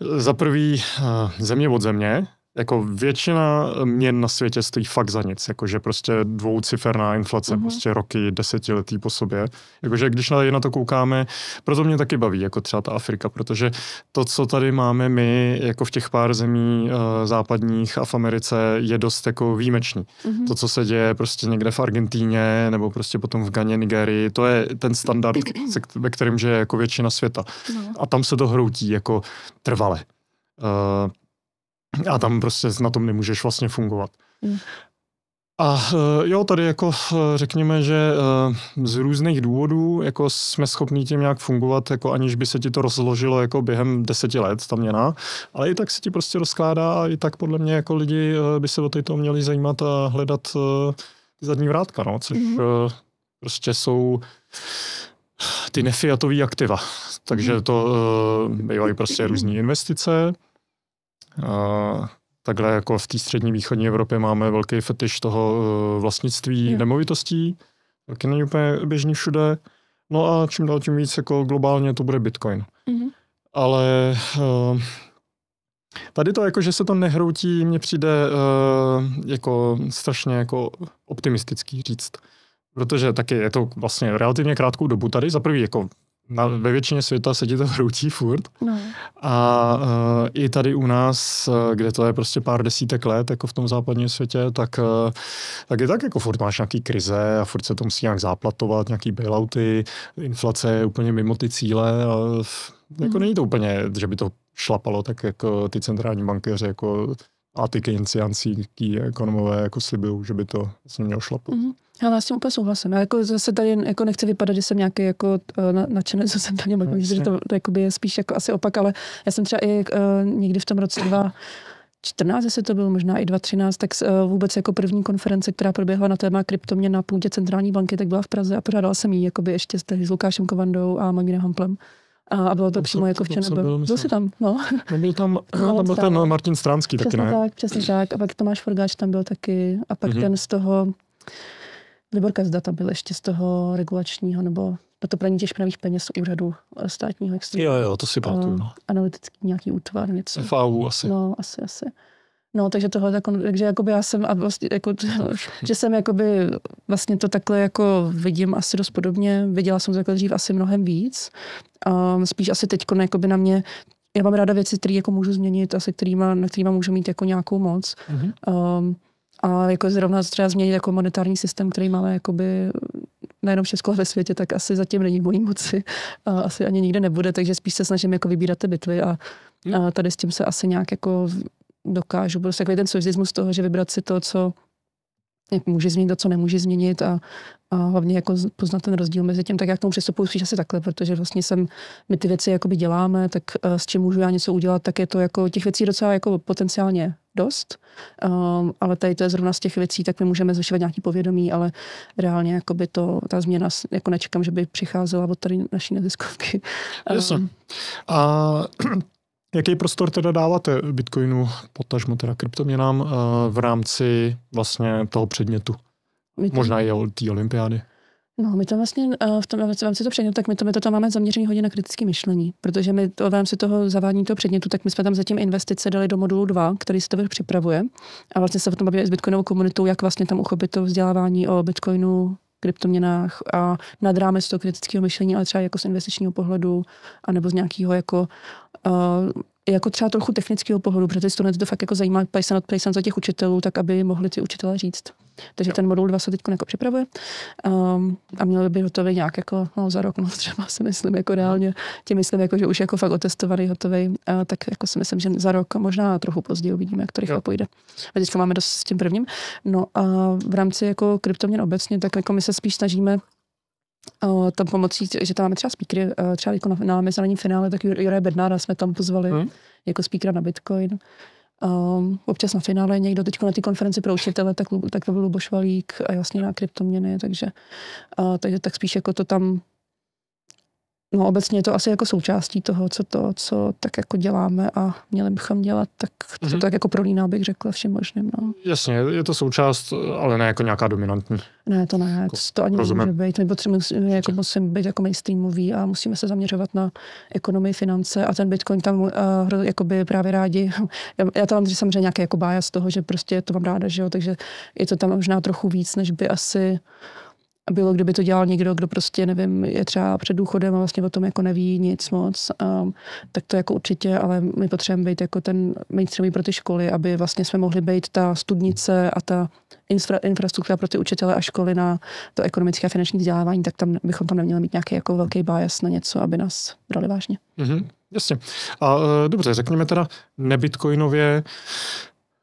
za prvý eh, země od země, jako většina měn na světě stojí fakt za nic, jakože prostě dvouciferná inflace, uh-huh. prostě roky, desetiletí po sobě. Jakože když na, na to koukáme, proto mě taky baví, jako třeba ta Afrika, protože to, co tady máme my, jako v těch pár zemí uh, západních a v Americe, je dost jako výjimečný. Uh-huh. To, co se děje prostě někde v Argentíně, nebo prostě potom v Ganě, Nigerii, to je ten standard, se, ve kterém je jako většina světa. Uh-huh. A tam se to hroutí jako trvale. Uh, a tam prostě na tom nemůžeš vlastně fungovat. Mm. A eh, jo, tady jako eh, řekněme, že eh, z různých důvodů jako jsme schopni tím nějak fungovat, jako aniž by se ti to rozložilo jako během deseti let, ta měna, ale i tak se ti prostě rozkládá a i tak podle mě jako lidi by se o to měli zajímat a hledat ty zadní vrátka, no, což mm-hmm. prostě jsou ty nefiatové aktiva. Takže mhm. to bývají prostě různé investice, takhle jako v té střední východní Evropě máme velký fetiš toho e, vlastnictví jo. nemovitostí, taky není úplně běžný všude. No a čím dál tím víc jako globálně to bude Bitcoin. Mm-hmm. Ale uh, tady to jako, že se to nehroutí, mně přijde uh, jako strašně jako optimistický říct. Protože taky je to vlastně relativně krátkou dobu tady. Za prvý jako na, ve většině světa se ti to hroutí furt. No. A uh, i tady u nás, uh, kde to je prostě pár desítek let, jako v tom západním světě, tak, uh, tak je tak jako furt máš nějaký krize a furt se to musí nějak záplatovat, nějaký bailouty, inflace je úplně mimo ty cíle. A, jako mm. není to úplně, že by to šlapalo tak jako ty centrální bankéři jako a ty keynesianský ekonomové jako slibují, že by to vlastně mělo šlapat. Mm-hmm. Já s tím úplně souhlasím. Já jako zase tady jako nechci vypadat, že jsem nějaký jako nadšenec, co jsem tady mluvil, že to, to je spíš jako asi opak, ale já jsem třeba i uh, někdy v tom roce 2014, jestli to bylo možná i 2013, tak uh, vůbec jako první konference, která proběhla na téma kryptoměn na půdě centrální banky, tak byla v Praze a pořádala jsem ji jakoby ještě s Lukášem Kovandou a Maginem Hamplem. A, bylo to přímo jako v Černobyl. Byl, byl jsi tam, no. no byl tam, tam byl ten Martin Stránský taky, ne? tak, přesně tak. A pak Tomáš Forgáč tam byl taky. A pak mm-hmm. ten z toho, Libor Kazda tam byl ještě z toho regulačního, nebo na to praní těch špinavých peněz úřadu státního extra. Jo, jo, to si pamatuju. No. Analytický nějaký útvar, něco. FAU asi. No, asi, asi. No, takže tohle, tak, takže jakoby já jsem, a vlastně, jako, že jsem jakoby, vlastně to takhle jako vidím asi dost podobně, viděla jsem to takhle dřív asi mnohem víc, um, spíš asi teď jakoby na mě, já mám ráda věci, které jako můžu změnit, asi kterýma, na kterýma můžu mít jako nějakou moc. Mm-hmm. Um, a jako zrovna třeba změnit jako monetární systém, který máme jakoby nejenom v Česku, ale ve světě, tak asi zatím není v mojí moci. A asi ani nikde nebude, takže spíš se snažím jako vybírat ty bitvy a, a tady s tím se asi nějak jako dokážu. Prostě takový ten socialismus toho, že vybrat si to, co jak může změnit to, co nemůže změnit a, a hlavně jako poznat ten rozdíl mezi tím, tak jak k tomu přistupuji spíš asi takhle, protože vlastně jsem, my ty věci jakoby děláme, tak uh, s čím můžu já něco udělat, tak je to jako těch věcí docela jako potenciálně dost, um, ale tady to je zrovna z těch věcí, tak my můžeme zvyšovat nějaký povědomí, ale reálně jakoby to, ta změna, jako nečekám, že by přicházela od tady naší neziskovky. Um, a Jaký prostor teda dáváte Bitcoinu, potažmo teda kryptoměnám eh, v rámci vlastně toho předmětu? To... Možná i té olympiády. No, my to vlastně eh, v, tom, v rámci toho předmětu, tak my to, my to tam máme zaměřený hodně na kritické myšlení, protože my to v rámci toho zavádění toho předmětu, tak my jsme tam zatím investice dali do modulu 2, který se to připravuje. A vlastně se o tom bavíme s Bitcoinovou komunitou, jak vlastně tam uchopit to vzdělávání o Bitcoinu, kryptoměnách a nad rámec toho kritického myšlení, ale třeba jako z investičního pohledu, anebo z nějakého jako uh, jako třeba trochu technického pohledu, protože ty studenty to fakt jako zajímá, pají se na za těch učitelů, tak aby mohli ty učitelé říct. Takže jo. ten modul 2 se teď jako připravuje um, a měl by hotový nějak jako no, za rok, no třeba si myslím jako reálně, tím myslím jako, že už jako fakt otestovaný, hotový, uh, tak jako si myslím, že za rok, možná trochu později uvidíme, jak to rychle půjde. A teďka máme dost s tím prvním. No a v rámci jako kryptoměn obecně, tak jako my se spíš snažíme Tam pomocí, že tam máme třeba speakery, uh, třeba jako na, na mezinárodním finále, tak Juraj Bednára jsme tam pozvali hmm. jako speakera na Bitcoin. Um, občas na finále někdo teď na té konferenci pro učitele, tak, tak to byl Luboš Valík a jasně na kryptoměny, takže, uh, takže tak spíš jako to tam No obecně je to asi jako součástí toho, co to, co tak jako děláme a měli bychom dělat, tak to mm-hmm. tak jako prolíná bych řekla všem možným. No. Jasně, je to součást, ale ne jako nějaká dominantní. Ne, to ne, jako, to ani rozumím. nemůže být. My potřebujeme, jako musím být jako mainstreamový a musíme se zaměřovat na ekonomii, finance a ten Bitcoin tam uh, jakoby právě rádi. Já, já tam mám samozřejmě nějaký jako z toho, že prostě to mám ráda, že jo, takže je to tam možná trochu víc, než by asi bylo, kdyby to dělal někdo, kdo prostě, nevím, je třeba před důchodem a vlastně o tom jako neví nic moc, um, tak to jako určitě, ale my potřebujeme být jako ten mainstreamový pro ty školy, aby vlastně jsme mohli být ta studnice a ta infra, infrastruktura pro ty učitele a školy na to ekonomické a finanční vzdělávání, tak tam bychom tam neměli mít nějaký jako velký bias na něco, aby nás brali vážně. Mm-hmm, jasně. A e, dobře, řekněme teda nebitcoinově,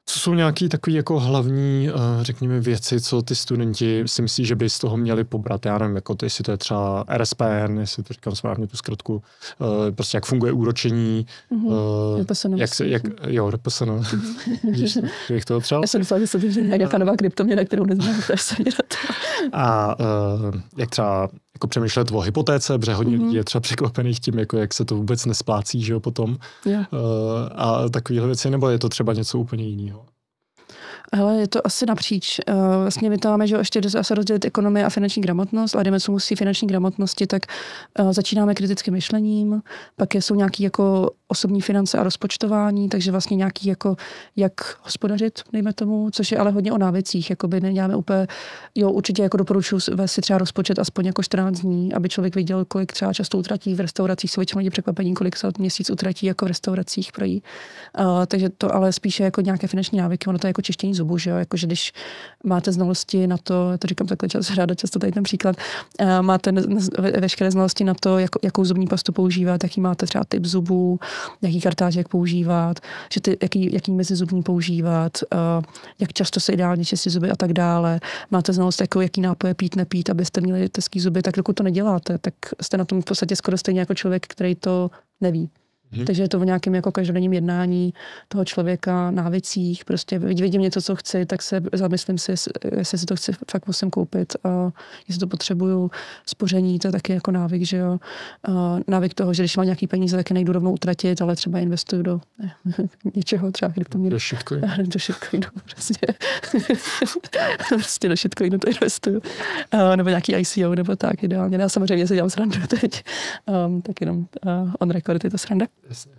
co jsou nějaké takové jako hlavní, eh, řekněme, věci, co ty studenti si myslí, že by z toho měli pobrat? Já nevím, jako to, jestli to je třeba RSPN, jestli to říkám správně tu zkrátku, eh, prostě jak funguje úročení, mm-hmm. jak se, jak, jo, RPSN, jak to třeba? Já jsem myslela, že se to nějaká nová kryptoměna, kterou neznám, to se A uh, jak třeba jako přemýšlet o hypotéce, protože hodně mm-hmm. je třeba překvapených tím, jako jak se to vůbec nesplácí, že jo, potom. Yeah. Uh, a takovéhle věci, nebo je to třeba něco úplně jiného? Ale je to asi napříč. Uh, vlastně my to máme, že ještě se rozdělit ekonomie a finanční gramotnost, ale jdeme co musí finanční gramotnosti, tak uh, začínáme kritickým myšlením, pak jsou nějaké jako osobní finance a rozpočtování, takže vlastně nějaký jako, jak hospodařit, dejme tomu, což je ale hodně o návěcích, jako by neděláme úplně, jo, určitě jako doporučuji si třeba rozpočet aspoň jako 14 dní, aby člověk viděl, kolik třeba často utratí v restauracích, jsou většinou lidi překvapení, kolik se měsíc utratí jako v restauracích projí. Uh, takže to ale spíše jako nějaké finanční návyky, ono to je jako čištění čistění zubů, že jo, jakože když máte znalosti na to, to říkám takhle často, ráda často tady ten příklad, uh, máte veškeré znalosti na to, jak, jakou zubní pastu používat, jaký máte třeba typ zubů, jaký kartáček používat, že ty, jaký, jaký mezi zubní používat, uh, jak často se ideálně čistit zuby a tak dále. Máte znalost, jako, jaký nápoje pít, nepít, abyste měli teský zuby, tak dokud to neděláte, tak jste na tom v podstatě skoro stejně jako člověk, který to neví. Hmm. Takže je to v nějakém jako každodenním jednání toho člověka, návycích. Prostě vidím něco, co chci, tak se zamyslím si, jestli si to chci fakt musím koupit a jestli to potřebuju. Spoření, to je taky jako návyk, že jo. A návyk toho, že když mám nějaký peníze, tak je nejdu rovnou utratit, ale třeba investuju do ne, něčeho, třeba kryptoměny. Do shitcoinu. do shitcoinu, prostě. prostě do shitcoinu to investuju. A, nebo nějaký ICO, nebo tak, ideálně. Já samozřejmě si dělám srandu teď. Um, tak jenom uh, on record je to sranda. Jasně.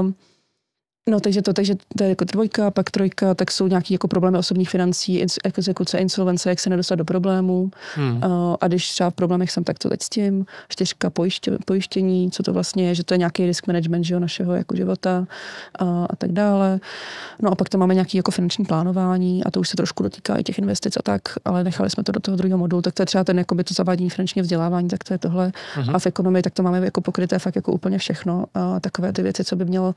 Um, No, takže to, takže to je jako dvojka, pak trojka, tak jsou nějaké jako problémy osobních financí, exekuce, insolvence, jak se nedostat do problémů. Hmm. A, a když třeba v problémech jsem, tak to teď s tím. Čtyřka pojiště, pojištění, co to vlastně je, že to je nějaký risk management že jo, našeho jako života a, a tak dále. No a pak to máme nějaké jako finanční plánování a to už se trošku dotýká i těch investic a tak, ale nechali jsme to do toho druhého modulu, tak to je třeba ten jakoby to zavádění finančního vzdělávání, tak to je tohle. Hmm. A v ekonomii tak to máme jako pokryté fakt jako úplně všechno. A takové ty věci, co by mělo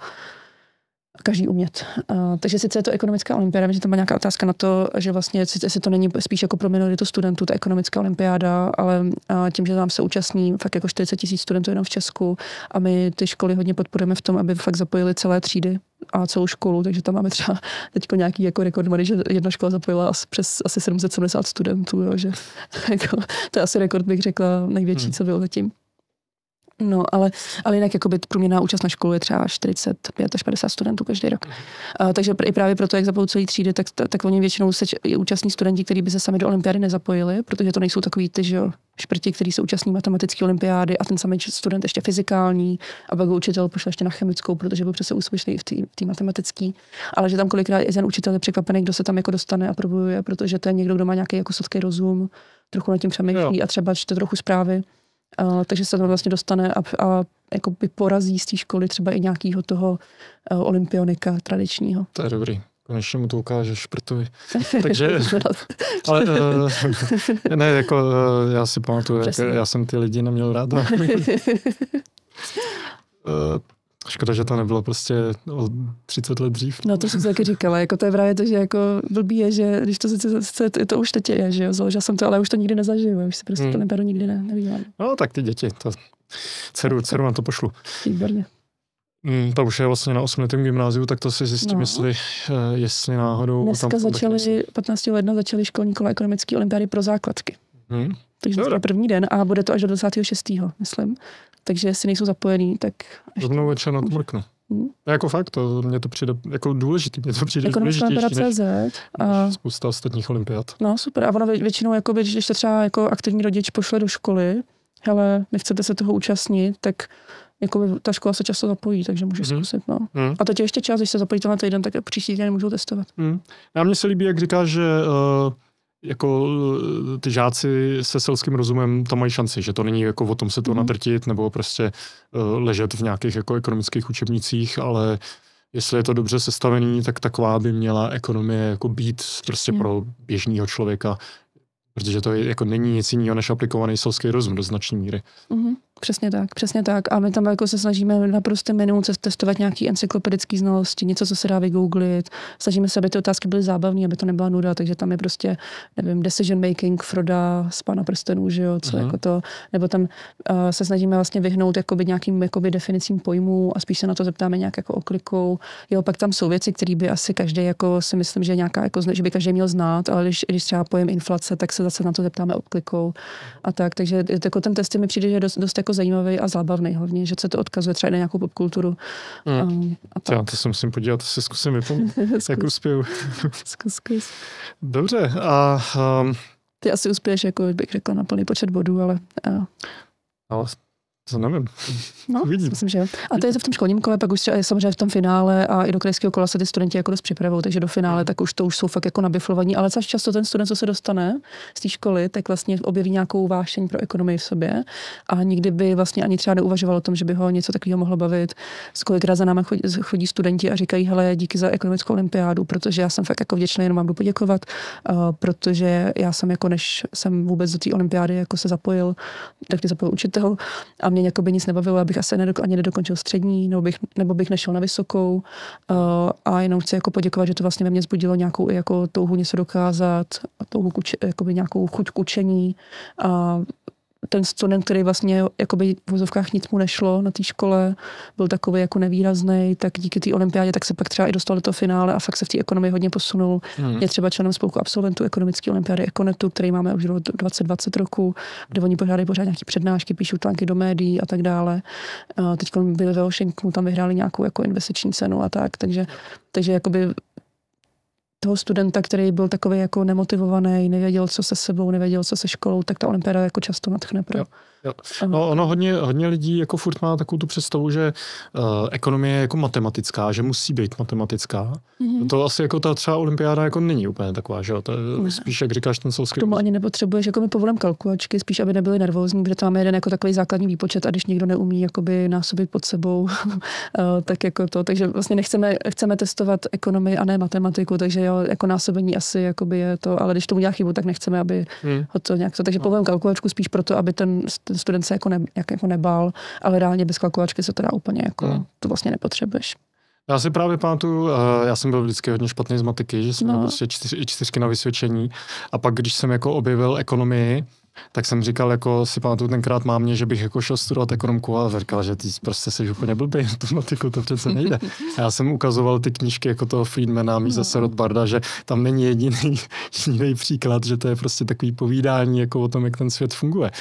každý umět. Uh, takže sice je to ekonomická olympiáda, že tam má nějaká otázka na to, že vlastně sice to není spíš jako pro minoritu studentů, ta ekonomická olympiáda, ale uh, tím, že tam se účastní fakt jako 40 tisíc studentů jenom v Česku a my ty školy hodně podporujeme v tom, aby fakt zapojili celé třídy a celou školu, takže tam máme třeba teď nějaký jako rekord, že jedna škola zapojila asi přes asi 770 studentů, jo, že jako, to je asi rekord, bych řekla, největší, hmm. co bylo zatím. No, ale, ale jinak jakoby průměrná účast na školu je třeba 45 až 50 studentů každý rok. Uh, takže i právě proto, jak zapojují celý třídy, tak, tak oni většinou se účastní studenti, kteří by se sami do olympiády nezapojili, protože to nejsou takový ty, že jo, šprti, kteří se účastní matematické olympiády a ten samý student ještě fyzikální a pak učitel pošle ještě na chemickou, protože byl přece úspěšný v té matematické. Ale že tam kolikrát i ten učitel je překvapený, kdo se tam jako dostane a probuje, protože to je někdo, kdo má nějaký jako sladký rozum, trochu nad tím přemýšlí jo. a třeba čte trochu zprávy. Uh, takže se tam vlastně dostane a, a jako by porazí z té školy třeba i nějakého toho uh, olympionika tradičního. To je dobrý. Konečně mu to ukážeš šprtovi. Takže, ale uh, ne, jako uh, já si pamatuju, jak, já jsem ty lidi neměl rád. uh, Škoda, že to nebylo prostě o 30 let dřív. No to jsem taky říkala, jako to je právě to, že jako blbý je, že když to sice, sice to, to už teď je, že jo, založila jsem to, ale už to nikdy nezažiju, už si prostě hmm. to neberu nikdy ne, nevím. No tak ty děti, to dceru, dceru na to pošlu. Výborně. Mm, to už je vlastně na osmiletém gymnáziu, tak to si zjistím, no. jestli, eh, jestli náhodou... Dneska tam začali, 15. ledna začaly školní kola ekonomické olympiády pro základky. Hmm. Takže to je první den a bude to až do 26. myslím. Takže jestli nejsou zapojený, tak... Rovnou večer na to mrknu. Hmm. Jako fakt, to mě to přijde jako důležitý, mě to přijde důležitější než, a... spousta ostatních olympiád. No super, a ono většinou, jako, když se třeba jako aktivní rodič pošle do školy, hele, nechcete se toho účastnit, tak jako ta škola se často zapojí, takže může mm. zkusit. No. Mm. A teď je ještě čas, když se zapojí na týden, tak příští týden můžou testovat. Mm. A mně se líbí, jak říkáš, že uh, jako eh, ty žáci se selským rozumem to mají šanci, že to není jako o tom se to mm. natrtit nebo prostě uh, ležet v nějakých jako ekonomických učebnicích, ale jestli je to dobře sestavený, tak taková by měla ekonomie jako být prostě mm. pro běžného člověka, protože to je, jako není nic jiného než aplikovaný selský rozum do značné míry. Mm-hmm. Přesně tak, přesně tak. A my tam jako se snažíme na prostém menu testovat nějaký encyklopedický znalosti, něco, co se dá vygooglit. Snažíme se, aby ty otázky byly zábavné, aby to nebyla nuda, takže tam je prostě, nevím, decision making Froda z Pana prstenů, že jo, co uh-huh. jako to, nebo tam uh, se snažíme vlastně vyhnout jakoby nějakým jakoby definicím pojmů a spíš se na to zeptáme nějak jako oklikou. Jo, pak tam jsou věci, které by asi každý jako si myslím, že nějaká jako, že by každý měl znát, ale když, když třeba pojem inflace, tak se zase na to zeptáme oklikou a tak. Takže jako ten test mi přijde, že dost, dost jako zajímavý a zábavný hlavně, že se to odkazuje třeba na nějakou popkulturu. Mm. Um, a tak. Já to se musím podívat, to si zkusím vypomínat, jak uspěju. zkus, zkus. Dobře, a... Um, Ty asi uspěješ, jako bych řekla, na plný počet bodů, ale... Uh. Ale To nevím. No, Uvidím. myslím, že jo. A to je to v tom školním kole, pak už je samozřejmě v tom finále a i do krajského kola se ty studenti jako dost připravují, takže do finále tak už to už jsou fakt jako nabiflovaní, ale často ten student, co se dostane z té školy, tak vlastně objeví nějakou vášeň pro ekonomii v sobě a nikdy by vlastně ani třeba neuvažoval o tom, že by ho něco takového mohlo bavit. Z kolikrát za námi chodí, chodí studenti a říkají, hele, díky za ekonomickou olympiádu, protože já jsem fakt jako vděčný, jenom vám jdu poděkovat, uh, protože já jsem jako než jsem vůbec do té olympiády jako se zapojil, tak mě zapojil učitel a mě jako by nic nebavilo, abych asi nedok- ani nedokončil střední, nebo bych, nebo bych nešel na vysokou. Uh, a jenom chci jako poděkovat, že to vlastně ve mně zbudilo nějakou jako touhu něco dokázat, touhu kuč, jakoby nějakou chuť k učení. A ten student, který vlastně jakoby v vozovkách nic mu nešlo na té škole, byl takový jako nevýrazný, tak díky té olympiádě tak se pak třeba i dostal do toho finále a fakt se v té ekonomii hodně posunul. Hmm. Je třeba členem spolku absolventů ekonomické olympiády Ekonetu, který máme už od 2020 roku, kde oni pořádají pořád nějaké přednášky, píšou články do médií a tak dále. Teď byli ve Washingtonu, tam vyhráli nějakou jako investiční cenu a tak, takže, takže jakoby toho studenta, který byl takový jako nemotivovaný, nevěděl, co se sebou, nevěděl, co se školou, tak ta olympiáda jako často natchne pro. Jo. Jo. No, ono hodně, hodně lidí jako furt má takovou tu představu, že uh, ekonomie je jako matematická, že musí být matematická. Mm-hmm. To asi jako ta třeba olympiáda jako není úplně taková, že jo? To je spíš, jak říkáš, ten souský. K tomu ani nepotřebuješ, jako my povolím kalkulačky, spíš, aby nebyli nervózní, protože tam máme jeden jako takový základní výpočet a když někdo neumí jakoby násobit pod sebou, tak jako to. Takže vlastně nechceme, chceme testovat ekonomii a ne matematiku, takže jo, jako násobení asi jakoby je to, ale když tomu udělá chybu, tak nechceme, aby hmm. ho to nějak to. Takže no. povolím kalkulačku spíš proto, aby ten ten student se jako, ne, jak, jako nebál, ale reálně bez kalkulačky se to dá úplně jako, hmm. to vlastně nepotřebuješ. Já si právě pamatuju, já jsem byl vždycky hodně špatný z matiky, že jsem no. měl prostě čtyř, čtyřky na vysvědčení a pak, když jsem jako objevil ekonomii, tak jsem říkal, jako si pamatuju tenkrát mámě, že bych jako šel studovat ekonomku a říkal, že ty prostě jsi úplně blbý, tu matiku to přece nejde. A já jsem ukazoval ty knížky jako toho Friedmana, Misese no. Rothbarda, že tam není jediný, jediný příklad, že to je prostě takový povídání jako o tom, jak ten svět funguje.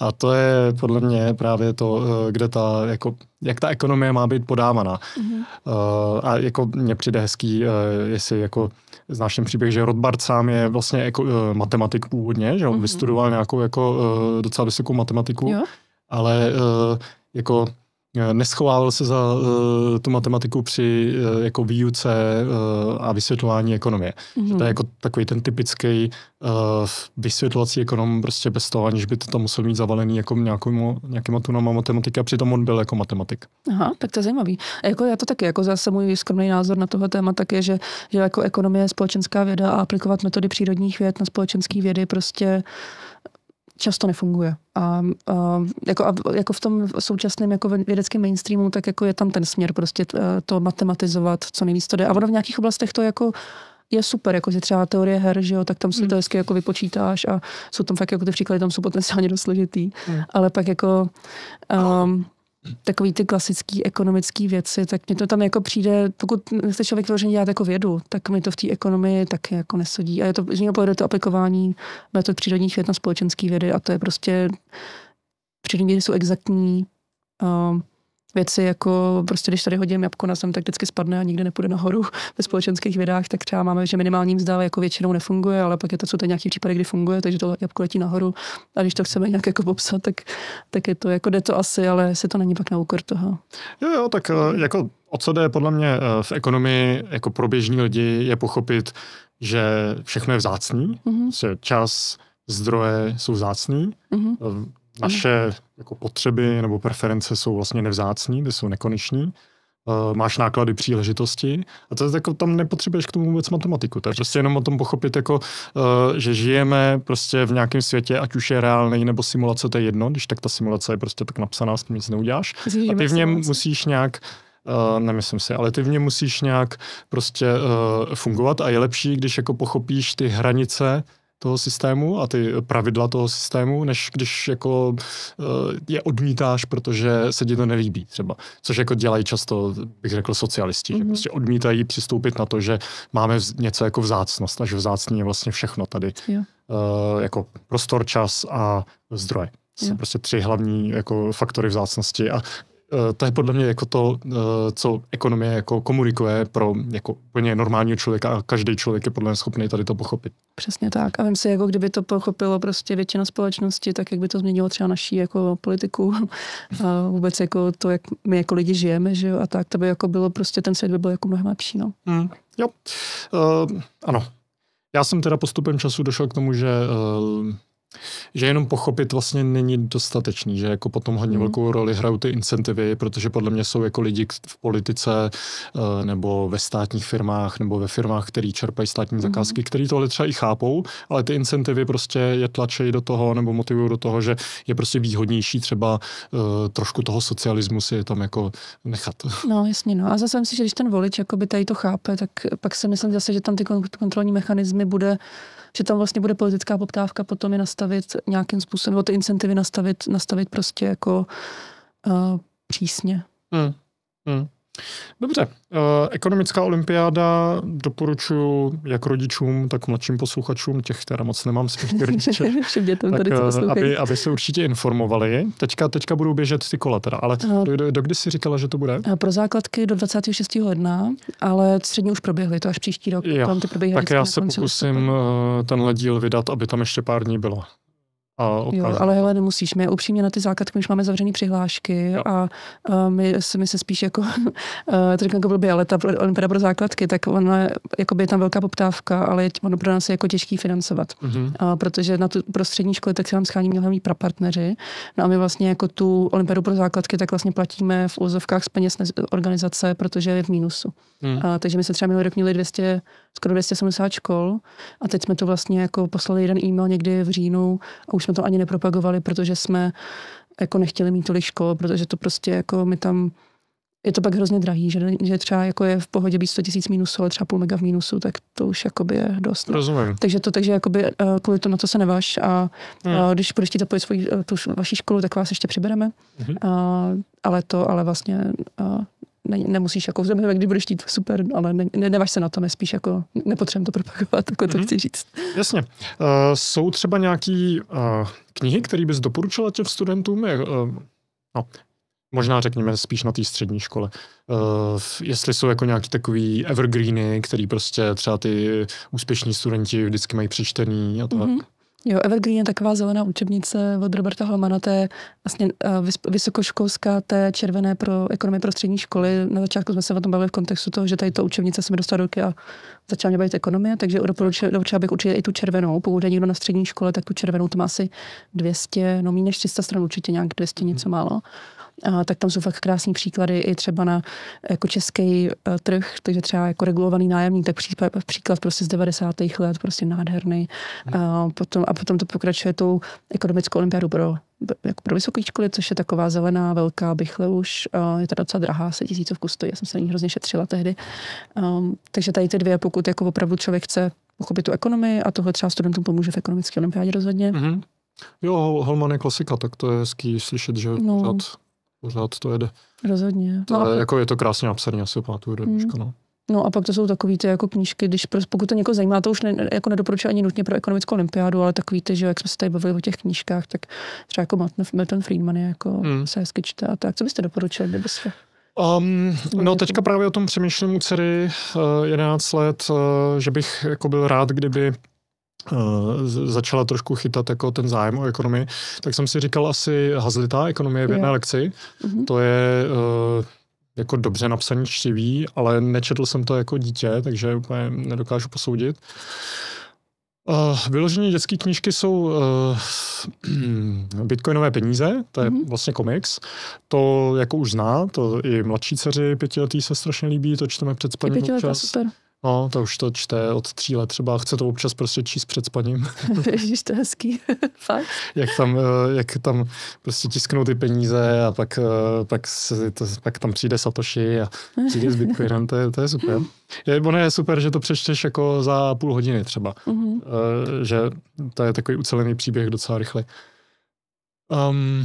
A to je podle mě právě to, eh, kde ta, jako, jak ta ekonomie má být podávaná. Mm-hmm. Uh, a jako mně přijde hezký, uh, jestli jako znáš ten příběh, že Rothbard sám je vlastně jako, uh, matematik původně, že on mm-hmm. vystudoval nějakou jako uh, docela vysokou matematiku, jo? ale uh, jako neschovával se za uh, tu matematiku při uh, jako výuce uh, a vysvětlování ekonomie. Mm-hmm. To je jako takový ten typický uh, vysvětlovací ekonom, prostě bez toho, aniž by to tam musel mít zavalený jako nějakým, nějakýma tunama matematiky a přitom on byl jako matematik. Aha, tak to je zajímavý. A jako já to taky, jako zase můj skromný názor na tohle téma tak je, že, že jako ekonomie je společenská věda a aplikovat metody přírodních věd na společenské vědy prostě často nefunguje. A, a, jako, a jako v tom současném jako vědeckém mainstreamu, tak jako je tam ten směr prostě to matematizovat, co nejvíc to jde. A ono v nějakých oblastech to jako je super, jako že třeba teorie her, že jo, tak tam si to hmm. hezky jako vypočítáš a jsou tam fakt jako ty příklady, tam jsou potenciálně dost složitý, mm. ale pak jako um, takový ty klasický ekonomické věci, tak mě to tam jako přijde, pokud chce člověk vyloženě dělat jako vědu, tak mi to v té ekonomii taky jako nesodí. A je to, z něho to aplikování metod přírodních věd na společenské vědy a to je prostě, přírodní vědy jsou exaktní, um, věci jako prostě, když tady hodím jabko na zem, tak vždycky spadne a nikdy nepůjde nahoru ve společenských vědách, tak třeba máme, že minimální mzda jako většinou nefunguje, ale pak je to, co to nějaký případy, kdy funguje, takže to jabko letí nahoru a když to chceme nějak jako popsat, tak, tak je to, jako jde to asi, ale se to není pak na úkor toho. Jo, jo, tak eh, jako o co jde podle mě eh, v ekonomii jako pro běžní lidi je pochopit, že všechno je vzácný, mm-hmm. čas, zdroje jsou vzácný, mm-hmm naše jako potřeby nebo preference jsou vlastně nevzácní, ty jsou nekoneční. Uh, máš náklady příležitosti a to je jako, tam nepotřebuješ k tomu vůbec matematiku. To je prostě jenom o tom pochopit, jako, uh, že žijeme prostě v nějakém světě, ať už je reálný nebo simulace, to je jedno, když tak ta simulace je prostě tak napsaná, s tím nic neuděláš. A ty v něm musíš nějak Uh, nemyslím si, ale ty v něm musíš nějak prostě uh, fungovat a je lepší, když jako pochopíš ty hranice toho systému a ty pravidla toho systému, než když jako uh, je odmítáš, protože se ti to nelíbí třeba. Což jako dělají často, bych řekl, socialisti, mm-hmm. že mhm. prostě odmítají přistoupit na to, že máme něco jako vzácnost a že vzácní je vlastně všechno tady. Uh, jako prostor, čas a zdroje. Jsou prostě tři hlavní jako faktory vzácnosti a Eh, to je podle mě jako to, eh, co ekonomie jako komunikuje pro jako úplně normálního člověka a každý člověk je podle mě schopný tady to pochopit. Přesně tak. A vím si, jako kdyby to pochopilo prostě většina společnosti, tak jak by to změnilo třeba naší jako politiku a vůbec jako to, jak my jako lidi žijeme, že jo, a tak, to by jako bylo prostě, ten svět by byl jako mnohem lepší, no. Hmm, jo, uh, ano. Já jsem teda postupem času došel k tomu, že uh, že jenom pochopit vlastně není dostatečný, že jako potom hodně mm. velkou roli hrajou ty incentivy, protože podle mě jsou jako lidi v politice eh, nebo ve státních firmách nebo ve firmách, který čerpají státní mm. zakázky, který tohle třeba i chápou, ale ty incentivy prostě je tlačejí do toho nebo motivují do toho, že je prostě výhodnější třeba uh, trošku toho socialismu si je tam jako nechat. No jasně, no a zase myslím, že když ten volič by tady to chápe, tak pak si myslím zase, že tam ty kontrolní mechanismy bude že tam vlastně bude politická poptávka potom je nastavit nějakým způsobem, nebo ty incentivy nastavit, nastavit prostě jako uh, přísně. Hmm. Hmm. Dobře. Uh, ekonomická olympiáda doporučuji jak rodičům, tak mladším posluchačům, těch teda moc nemám spíš rodiče, tak, tady uh, aby, aby se určitě informovali. Teďka, teďka budou běžet ty kola teda, ale uh, do, do, do kdy jsi říkala, že to bude? Uh, pro základky do 26. ledna, ale střední už proběhly, to až příští rok. Jo, tam ty tak já se pokusím tenhle díl vydat, aby tam ještě pár dní bylo. A jo, ale hele, nemusíš. My upřímně na ty základky už máme zavřené přihlášky jo. a, a my, my se spíš jako, to říkám jako blbě, ale ta olympiáda pro základky, tak ona, jakoby je tam velká poptávka, ale je, ono pro nás je jako těžký financovat. Mm-hmm. A, protože na tu pro střední školy tak se nám schání mnohem prapartneři. No a my vlastně jako tu olympiádu pro základky tak vlastně platíme v úzovkách z peněz organizace, protože je v mínusu. Mm. A, takže my se třeba minulý rok měli 200, skoro 270 škol a teď jsme to vlastně jako poslali jeden e-mail někdy v říjnu a už jsme to ani nepropagovali, protože jsme jako nechtěli mít tolik škol, protože to prostě jako my tam je to pak hrozně drahý, že, že třeba jako je v pohodě být 100 tisíc minusů, ale třeba půl mega v mínusu, tak to už jakoby je dost. No. Rozumím. Takže to, takže jakoby uh, kvůli to na to se neváš a hmm. uh, když budeš chtít zapojit svoji, uh, tu vaši školu, tak vás ještě přibereme. Hmm. Uh, ale to, ale vlastně uh, ne, nemusíš jako, když budeš chtít, super, ale ne, ne, nevaž se na to, nespíš jako, nepotřebujeme to propagovat, jako to mm-hmm. chci říct. Jasně. Uh, jsou třeba nějaký uh, knihy, které bys doporučila těm studentům? Je, uh, no, možná řekněme spíš na té střední škole. Uh, jestli jsou jako nějaký takový evergreeny, který prostě třeba ty úspěšní studenti vždycky mají přečtený a tak. Mm-hmm. Jo, Evergreen je taková zelená učebnice od Roberta Holmana, to je vlastně uh, vysokoškolská, té červené pro ekonomii pro střední školy. Na začátku jsme se o tom bavili v kontextu toho, že tady to učebnice se mi dostala do ruky a začala mě bavit ekonomie, takže doporučila bych určitě i tu červenou. Pokud je někdo na střední škole, tak tu červenou to má asi 200, no méně než 300 stran, určitě nějak 200 něco málo a, tak tam jsou fakt krásní příklady i třeba na jako český uh, trh, takže třeba jako regulovaný nájemník, tak příklad, příklad prostě z 90. let, prostě nádherný. Hmm. A potom, a potom to pokračuje tou ekonomickou olympiádu pro jako pro vysoké školy, což je taková zelená, velká bychle už. Je to docela drahá, se tisícovku stojí, já jsem se na ní hrozně šetřila tehdy. Um, takže tady ty dvě, pokud jako opravdu člověk chce pochopit tu ekonomii a tohle třeba studentům pomůže v ekonomické olympiádě rozhodně. Mm-hmm. Jo, Holman je klasika, tak to je hezký slyšet, že no. pořád pořád to jede. Rozhodně. To no, je, jako je to krásně napsané, asi pamatuju do dneška, hmm. no. No a pak to jsou takový ty jako knížky, když pokud to někoho zajímá, to už ne, jako nedoporučuji ani nutně pro ekonomickou olympiádu, ale takový ty, že jak jsme se tady bavili o těch knížkách, tak třeba jako Milton Friedman je jako hmm. se hezky čte a tak. Co byste doporučili, kdybyste? Um, no teďka právě o tom přemýšlím u dcery uh, 11 let, uh, že bych jako byl rád, kdyby začala trošku chytat jako ten zájem o ekonomii, tak jsem si říkal asi hazlitá ekonomie v jedné lekci. Mm-hmm. To je uh, jako dobře napsaný čtivý, ale nečetl jsem to jako dítě, takže úplně nedokážu posoudit. Uh, vyloženě dětské knížky jsou uh, bitcoinové peníze, to je mm-hmm. vlastně komiks. To jako už zná, to i mladší dceři pětiletý se strašně líbí, to čteme před spaním občas. super. No, to už to čte od tří let třeba, chce to občas prostě číst před spaním. Ježíš, to je hezký, fakt. jak, tam, eh, jak tam prostě tisknou ty peníze a pak, eh, pak, se, to, pak tam přijde Satoshi a přijde s Bitcoinem, to je, to je super. Je, ono je super, že to přečteš jako za půl hodiny třeba, mm-hmm. že to je takový ucelený příběh docela rychle. Um,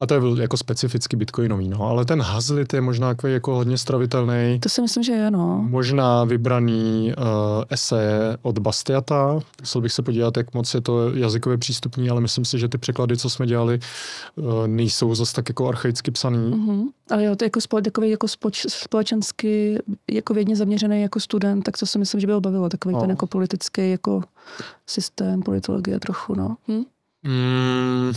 A to je jako specificky bitcoinový, no, ale ten Hazlit je možná takový jako hodně stravitelný. To si myslím, že je, no. Možná vybraný uh, eseje od Bastiata. Musel bych se podívat, jak moc je to jazykově přístupný, ale myslím si, že ty překlady, co jsme dělali, uh, nejsou zase tak jako archaicky psaný. Mm-hmm. Ale jo, to jako, spole, takový jako spoč, společensky jako vědně zaměřený jako student, tak to si myslím, že by ho bavilo. Takový no. ten jako politický jako systém, politologie trochu, no. Hm? Mm,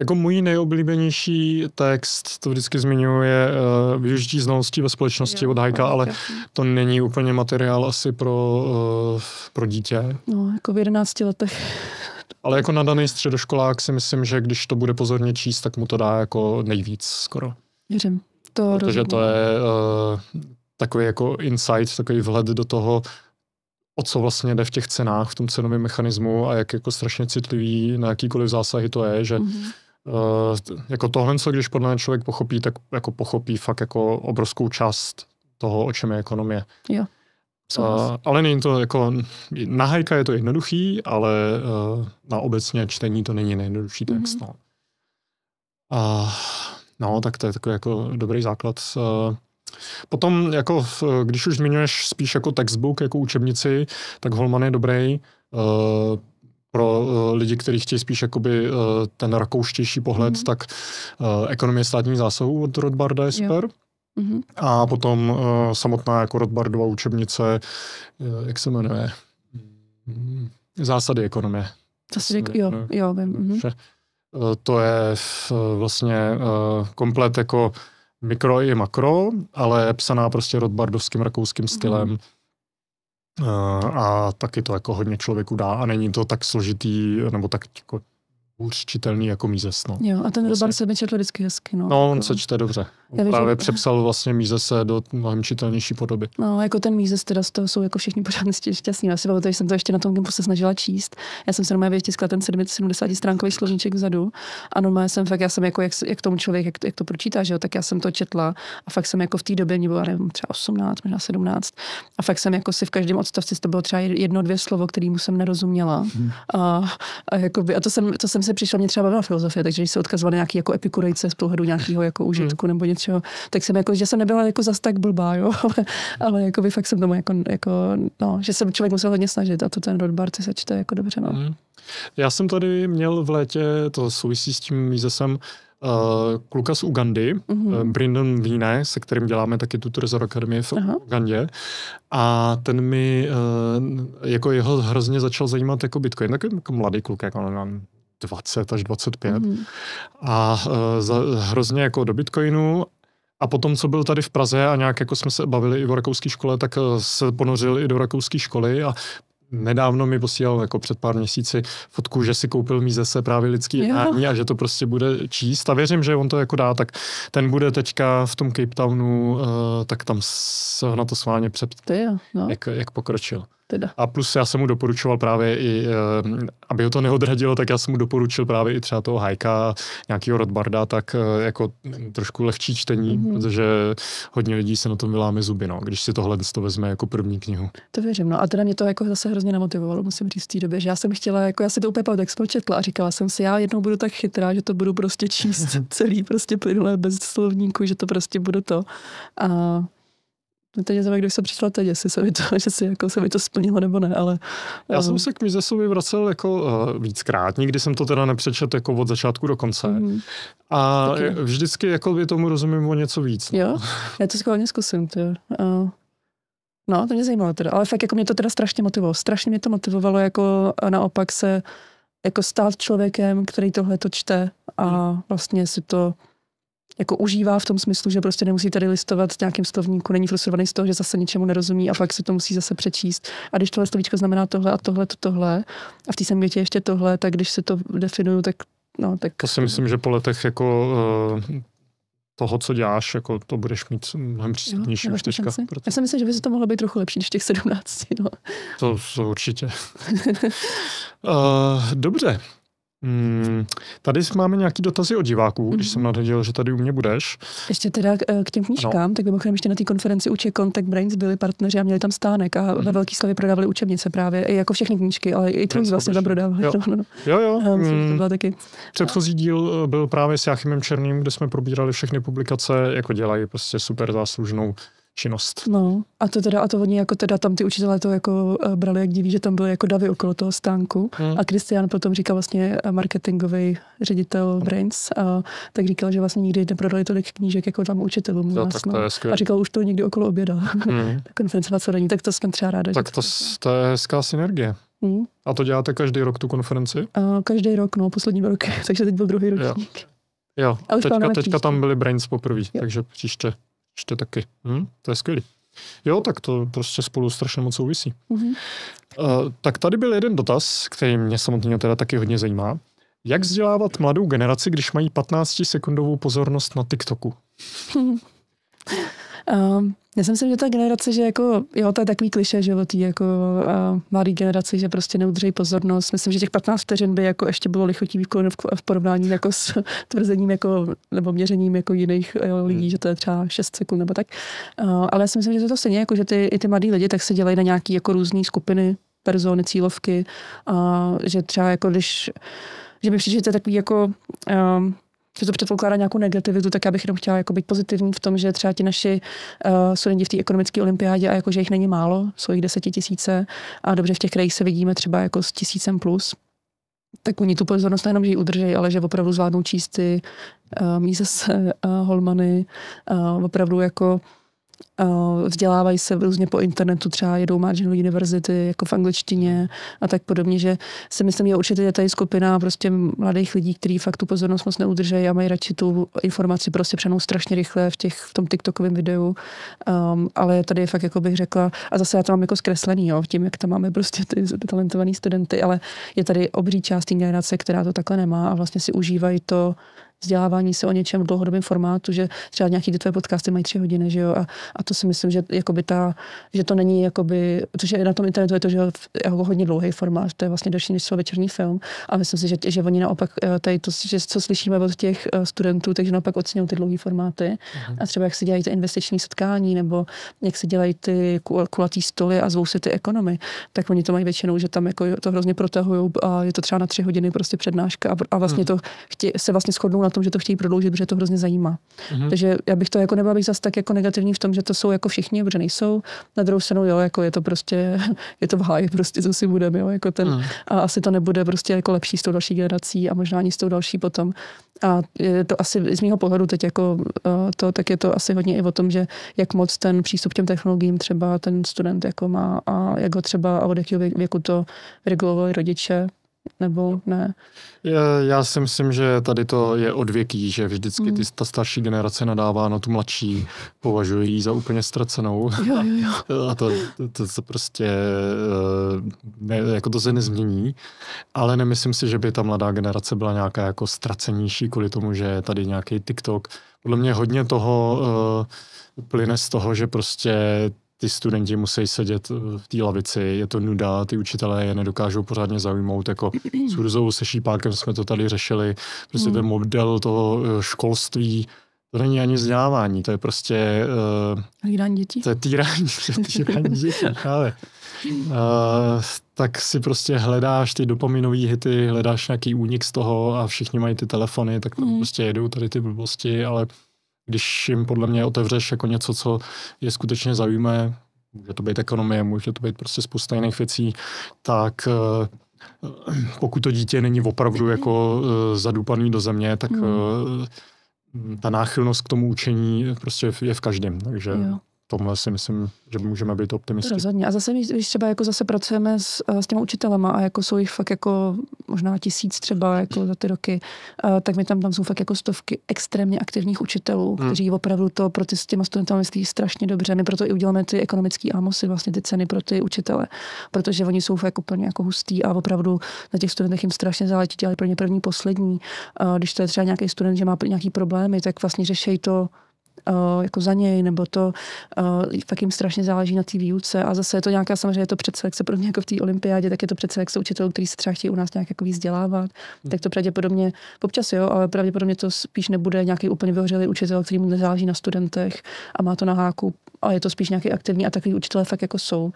jako můj nejoblíbenější text, to vždycky zmiňuje uh, využití znalostí ve společnosti jo, od Hajka, ale to není úplně materiál asi pro, uh, pro dítě. No, jako v 11 letech. Ale jako nadaný středoškolák si myslím, že když to bude pozorně číst, tak mu to dá jako nejvíc skoro. Věřím. To Protože rozumím. to je uh, takový jako insight, takový vhled do toho, o co vlastně jde v těch cenách, v tom cenovém mechanismu a jak jako strašně citlivý na jakýkoliv zásahy to je, že mm-hmm. Uh, jako tohle, co když podle mě člověk pochopí, tak jako pochopí fakt jako obrovskou část toho, o čem je ekonomie. Jo. Uh, ale není to jako, na hajka je to jednoduchý, ale uh, na obecně čtení to není nejjednodušší text. Mm-hmm. No. Uh, no, tak to je takový jako dobrý základ. Uh, Potom, jako, když už zmiňuješ spíš jako textbook, jako učebnici, tak Holman je dobrý. Uh, pro uh, lidi, kteří chtějí spíš jakoby, uh, ten rakouštější pohled, mm-hmm. tak uh, ekonomie státních zásahů od Rothbarda je super. Mm-hmm. A potom uh, samotná jako Rothbardova učebnice, uh, jak se jmenuje? Mm, zásady ekonomie. Zásady, jo, jo, vím. Mm-hmm. To je vlastně uh, komplet jako mikro i makro, ale psaná prostě rodbardovským rakouským stylem. Mm. A taky to jako hodně člověku dá a není to tak složitý nebo tak jako hůř čitelný jako Mízes. No. Jo, a ten Robar se mi četl vždycky hezky. No, no on se čte dobře. Já právě že... přepsal vlastně Mízese do mnohem čitelnější podoby. No, jako ten Mízes teda z toho jsou jako všichni pořád šťastní. Já si pamatuju, že jsem to ještě na tom Gimpu se snažila číst. Já jsem se normálně vytiskla ten 70 stránkový slovníček vzadu a normálně jsem fakt, já jsem jako, jak, jak tomu člověk, jak, jak, to pročítá, že jo, tak já jsem to četla a fakt jsem jako v té době, mě bylo, nevím, třeba 18, možná 17 a fakt jsem jako si v každém odstavci, to bylo třeba jedno, dvě slovo, kterýmu jsem nerozuměla. Hmm. A, a, jakoby, a to, jsem, to jsem se přišla, mě třeba bavila filozofie, takže když se odkazovala nějaký jako epikurejce z pohledu nějakého jako užitku hmm. nebo něčeho, tak jsem jako, že jsem nebyla jako zas tak blbá, jo, ale, ale jako by fakt jsem tomu jako, jako, no, že jsem člověk musel hodně snažit a to ten Rothbard se čte jako dobře, no. Hmm. Já jsem tady měl v létě, to souvisí s tím Mízesem, uh, kluka z Ugandy, mm-hmm. uh, Brindon Víne, se kterým děláme taky tu Trezor Academy v Aha. Ugandě. A ten mi, uh, jako jeho hrozně začal zajímat jako Bitcoin, takový jako mladý kluk, jako nevím, 20 až 25. Mm-hmm. A uh, za, hrozně jako do Bitcoinu a potom, co byl tady v Praze a nějak jako jsme se bavili i o rakouské škole, tak se ponořil i do rakouské školy a nedávno mi posílal jako před pár měsíci fotku, že si koupil se právě lidský jednání a že to prostě bude číst a věřím, že on to jako dá, tak ten bude teďka v tom Cape Townu, uh, tak tam se na to sváně před, no. jak, jak pokročil. Teda. A plus já jsem mu doporučoval právě i, eh, aby ho to neodradilo, tak já jsem mu doporučil právě i třeba toho Hajka, nějakého Rodbarda, tak eh, jako trošku lehčí čtení, mm-hmm. protože hodně lidí se na tom vyláme zuby, no, když si tohle to vezme jako první knihu. To věřím, no a teda mě to jako zase hrozně namotivovalo, musím říct v té době, že já jsem chtěla, jako já si to úplně tak spočetla a říkala jsem si, já jednou budu tak chytrá, že to budu prostě číst celý prostě plynule bez slovníku, že to prostě budu to. A No teď nevím, když jsem přišla teď, jestli se mi to, že si, jako, se mi to splnilo nebo ne, ale... Já jsem se k Mizesovi vracel jako uh, víckrát, nikdy jsem to teda nepřečet jako od začátku do konce. Mm. A Taky. vždycky jako by tomu rozumím o něco víc. No. Jo, já to schválně zkusím, ty. Uh, no, to mě zajímalo teda, ale fakt jako mě to teda strašně motivovalo. Strašně mě to motivovalo jako naopak se jako stát člověkem, který tohle to čte a hmm. vlastně si to jako užívá v tom smyslu, že prostě nemusí tady listovat v nějakém slovníku, není frustrovaný z toho, že zase ničemu nerozumí a pak se to musí zase přečíst. A když tohle slovíčko znamená tohle a tohle, to tohle, a v té samé větě ještě tohle, tak když se to definuju, tak No, tak... To si myslím, že po letech jako uh, toho, co děláš, jako to budeš mít mnohem přístupnější už teďka. Proto... Já si myslím, že by se to mohlo být trochu lepší než těch 17. No. To, to určitě. uh, dobře, Hmm, tady máme nějaký dotazy od diváků, když Mhm. jsem nadhodil, že tady u mě budeš. Ještě teda eh, k těm knížkám, tak mimochodem ještě na té konferenci Uče Contact Brains byli partneři a měli tam stánek a ve Velký slavě prodávali učebnice právě, i jako všechny knížky, ale i Brains vlastně tam prodávali. Jo. No, no, no. Jo, jo. A myslím, že to byla taky. Předchozí díl eh, byl právě s Jáchymem Černým, kde jsme probírali všechny publikace, jako dělají prostě super záslužnou činnost. No, a to teda, a to oni jako teda tam ty učitelé to jako uh, brali jak diví, že tam byly jako davy okolo toho stánku. Hmm. A Kristian potom říkal vlastně eh, marketingový ředitel Brains, a tak říkal, že vlastně nikdy neprodali tolik knížek jako tam učitelům. Jo, nás, tak no. to je A říkal už to někdy okolo oběda. Hmm. Konference na co není, tak to jsme třeba ráda. Tak to, to je hezká synergie. Hmm. A to děláte každý rok tu konferenci? A každý rok, no, poslední dva roky, takže teď byl druhý ročník. Jo, A už teďka, teďka tam byly Brains poprvé, Jo. takže příště, příště taky. Hm? To je skvělý. Jo, tak to prostě spolu strašně moc souvisí. Mhm. Uh, tak tady byl jeden dotaz, který mě samotného teda taky hodně zajímá. Jak vzdělávat mladou generaci, když mají 15-sekundovou pozornost na TikToku? Um, já si myslím, že ta generace, že jako, jo, to je takový kliše, že o té jako uh, mladé generaci, že prostě neudrží pozornost. Myslím, že těch 15 vteřin by jako ještě bylo lichotí výkon v, porovnání jako s tvrzením jako, nebo měřením jako jiných jo, lidí, že to je třeba 6 sekund nebo tak. Uh, ale já si myslím, že to je to stejně, jako že ty, i ty mladí lidi tak se dělají na nějaký jako různé skupiny, persony, cílovky, a že třeba jako když, že mi přijde, že to je takový jako, um, že to předpokládá nějakou negativitu, tak já bych jenom chtěla jako být pozitivní v tom, že třeba ti naši uh, studenti v té ekonomické olympiádě a jako, že jich není málo, jsou jich desetitisíce a dobře v těch krajích se vidíme třeba jako s tisícem plus, tak oni tu pozornost nejenom, že ji udržejí, ale že opravdu zvládnou číst ty uh, Mises uh, Holmany, uh, opravdu jako vzdělávají se různě po internetu, třeba jedou Marginal University jako v angličtině a tak podobně, že si myslím, že určitě je tady skupina prostě mladých lidí, kteří fakt tu pozornost moc neudržejí a mají radši tu informaci prostě přenou strašně rychle v, těch, v tom TikTokovém videu, um, ale tady je fakt, jako bych řekla, a zase já to mám jako zkreslený, jo, tím, jak tam máme prostě ty talentovaný studenty, ale je tady obří část té generace, která to takhle nemá a vlastně si užívají to vzdělávání se o něčem v dlouhodobém formátu, že třeba nějaký ty tvoje podcasty mají tři hodiny, že jo, a, a to si myslím, že, jakoby ta, že to není jakoby, protože na tom internetu je to, že jo, jako hodně dlouhý formát, to je vlastně další než večerní film. A myslím si, že, že oni naopak eh, tady to, že, co slyšíme od těch eh, studentů, takže naopak oceňují ty dlouhé formáty. A třeba jak se dělají ty investiční setkání nebo jak se dělají ty kul- kulatý stoly a zvou si ty ekonomy, tak oni to mají většinou, že tam jako to hrozně protahují a je to třeba na tři hodiny prostě přednáška a, a vlastně to chtě, se vlastně shodnou na tom, že to chtějí prodloužit, protože to hrozně zajímá. Mhm. Takže já bych to jako nebyla bych zase tak jako negativní v tom, že to jsou jako všichni, protože nejsou. Na druhou stranu, jo, jako je to prostě, je to v háji prostě, co si budeme, jo, jako ten, Mhm. a asi to nebude prostě jako lepší s tou další generací a možná ani s tou další potom. A je to asi z mého pohledu teď jako uh, to, tak je to asi hodně i o tom, že jak moc ten přístup k těm technologiím třeba ten student jako má a jak ho třeba a od jakého vě- věku to regulovali rodiče, nebo ne. Já, já si myslím, že tady to je odvěký, že vždycky ty, ta starší generace nadává na tu mladší, považují ji za úplně ztracenou. Jo, jo, jo. A to, to, to se prostě, eh, ne, jako to se nezmění, ale nemyslím si, že by ta mladá generace byla nějaká jako ztracenější kvůli tomu, že je tady nějaký TikTok. Podle mě hodně toho uh, plyne z toho, že prostě ty studenti musí sedět eh, v té lavici, je to nuda, ty učitelé je nedokážou pořádně zaujmout, jako s Urzou se Šípákem jsme to tady řešili, prostě Mm. ten model toho eh, školství, to není ani vzdělávání, to je prostě uh, Hlídání dětí. to je týrání, týrání dětí, právě. Uh, tak si prostě hledáš ty dopaminové hity, hledáš nějaký únik z toho a všichni mají ty telefony, tak tam Mhm. prostě jedou tady ty blbosti, ale když jim podle mě otevřeš jako něco, co je skutečně zajímavé, může to být ekonomie, může to být prostě spousta jiných věcí, tak uh, pokud to dítě není opravdu jako uh, zadupaný do země, tak uh, ta náchylnost k tomu učení prostě je v každém, takže Jo. Tomhle si myslím, že můžeme být optimisti. Rozhodně. A zase, když třeba jako zase pracujeme s, eh, s těma učitelema a jako jsou jich fakt jako možná tisíc třeba jako za ty roky, eh, tak mi tam, tam jsou fakt jako stovky extrémně aktivních učitelů, Hmm. kteří opravdu to pro ty s těma studentama myslí strašně dobře. My proto i uděláme ty ekonomické ámosy, vlastně ty ceny pro ty učitele, protože oni jsou fakt úplně jako hustý a opravdu na těch studentech jim strašně záleží, dělají pro ně první, poslední. A když to je třeba nějaký student, že má nějaký problémy, tak vlastně řeší to uh, jako za něj, nebo to uh, fakt jim strašně záleží na té výuce a zase je to nějaká samozřejmě je to předselekce pro mě jako v té olympiádě, tak je to předselekce učitelů, který se třeba chtějí u nás nějak jako vzdělávat, hmm. tak to pravděpodobně, občas jo, ale pravděpodobně to spíš nebude nějaký úplně vyhořelý učitel, který mu nezáleží na studentech a má to na háku, a je to spíš nějaký aktivní a takový učitelé fakt jako jsou.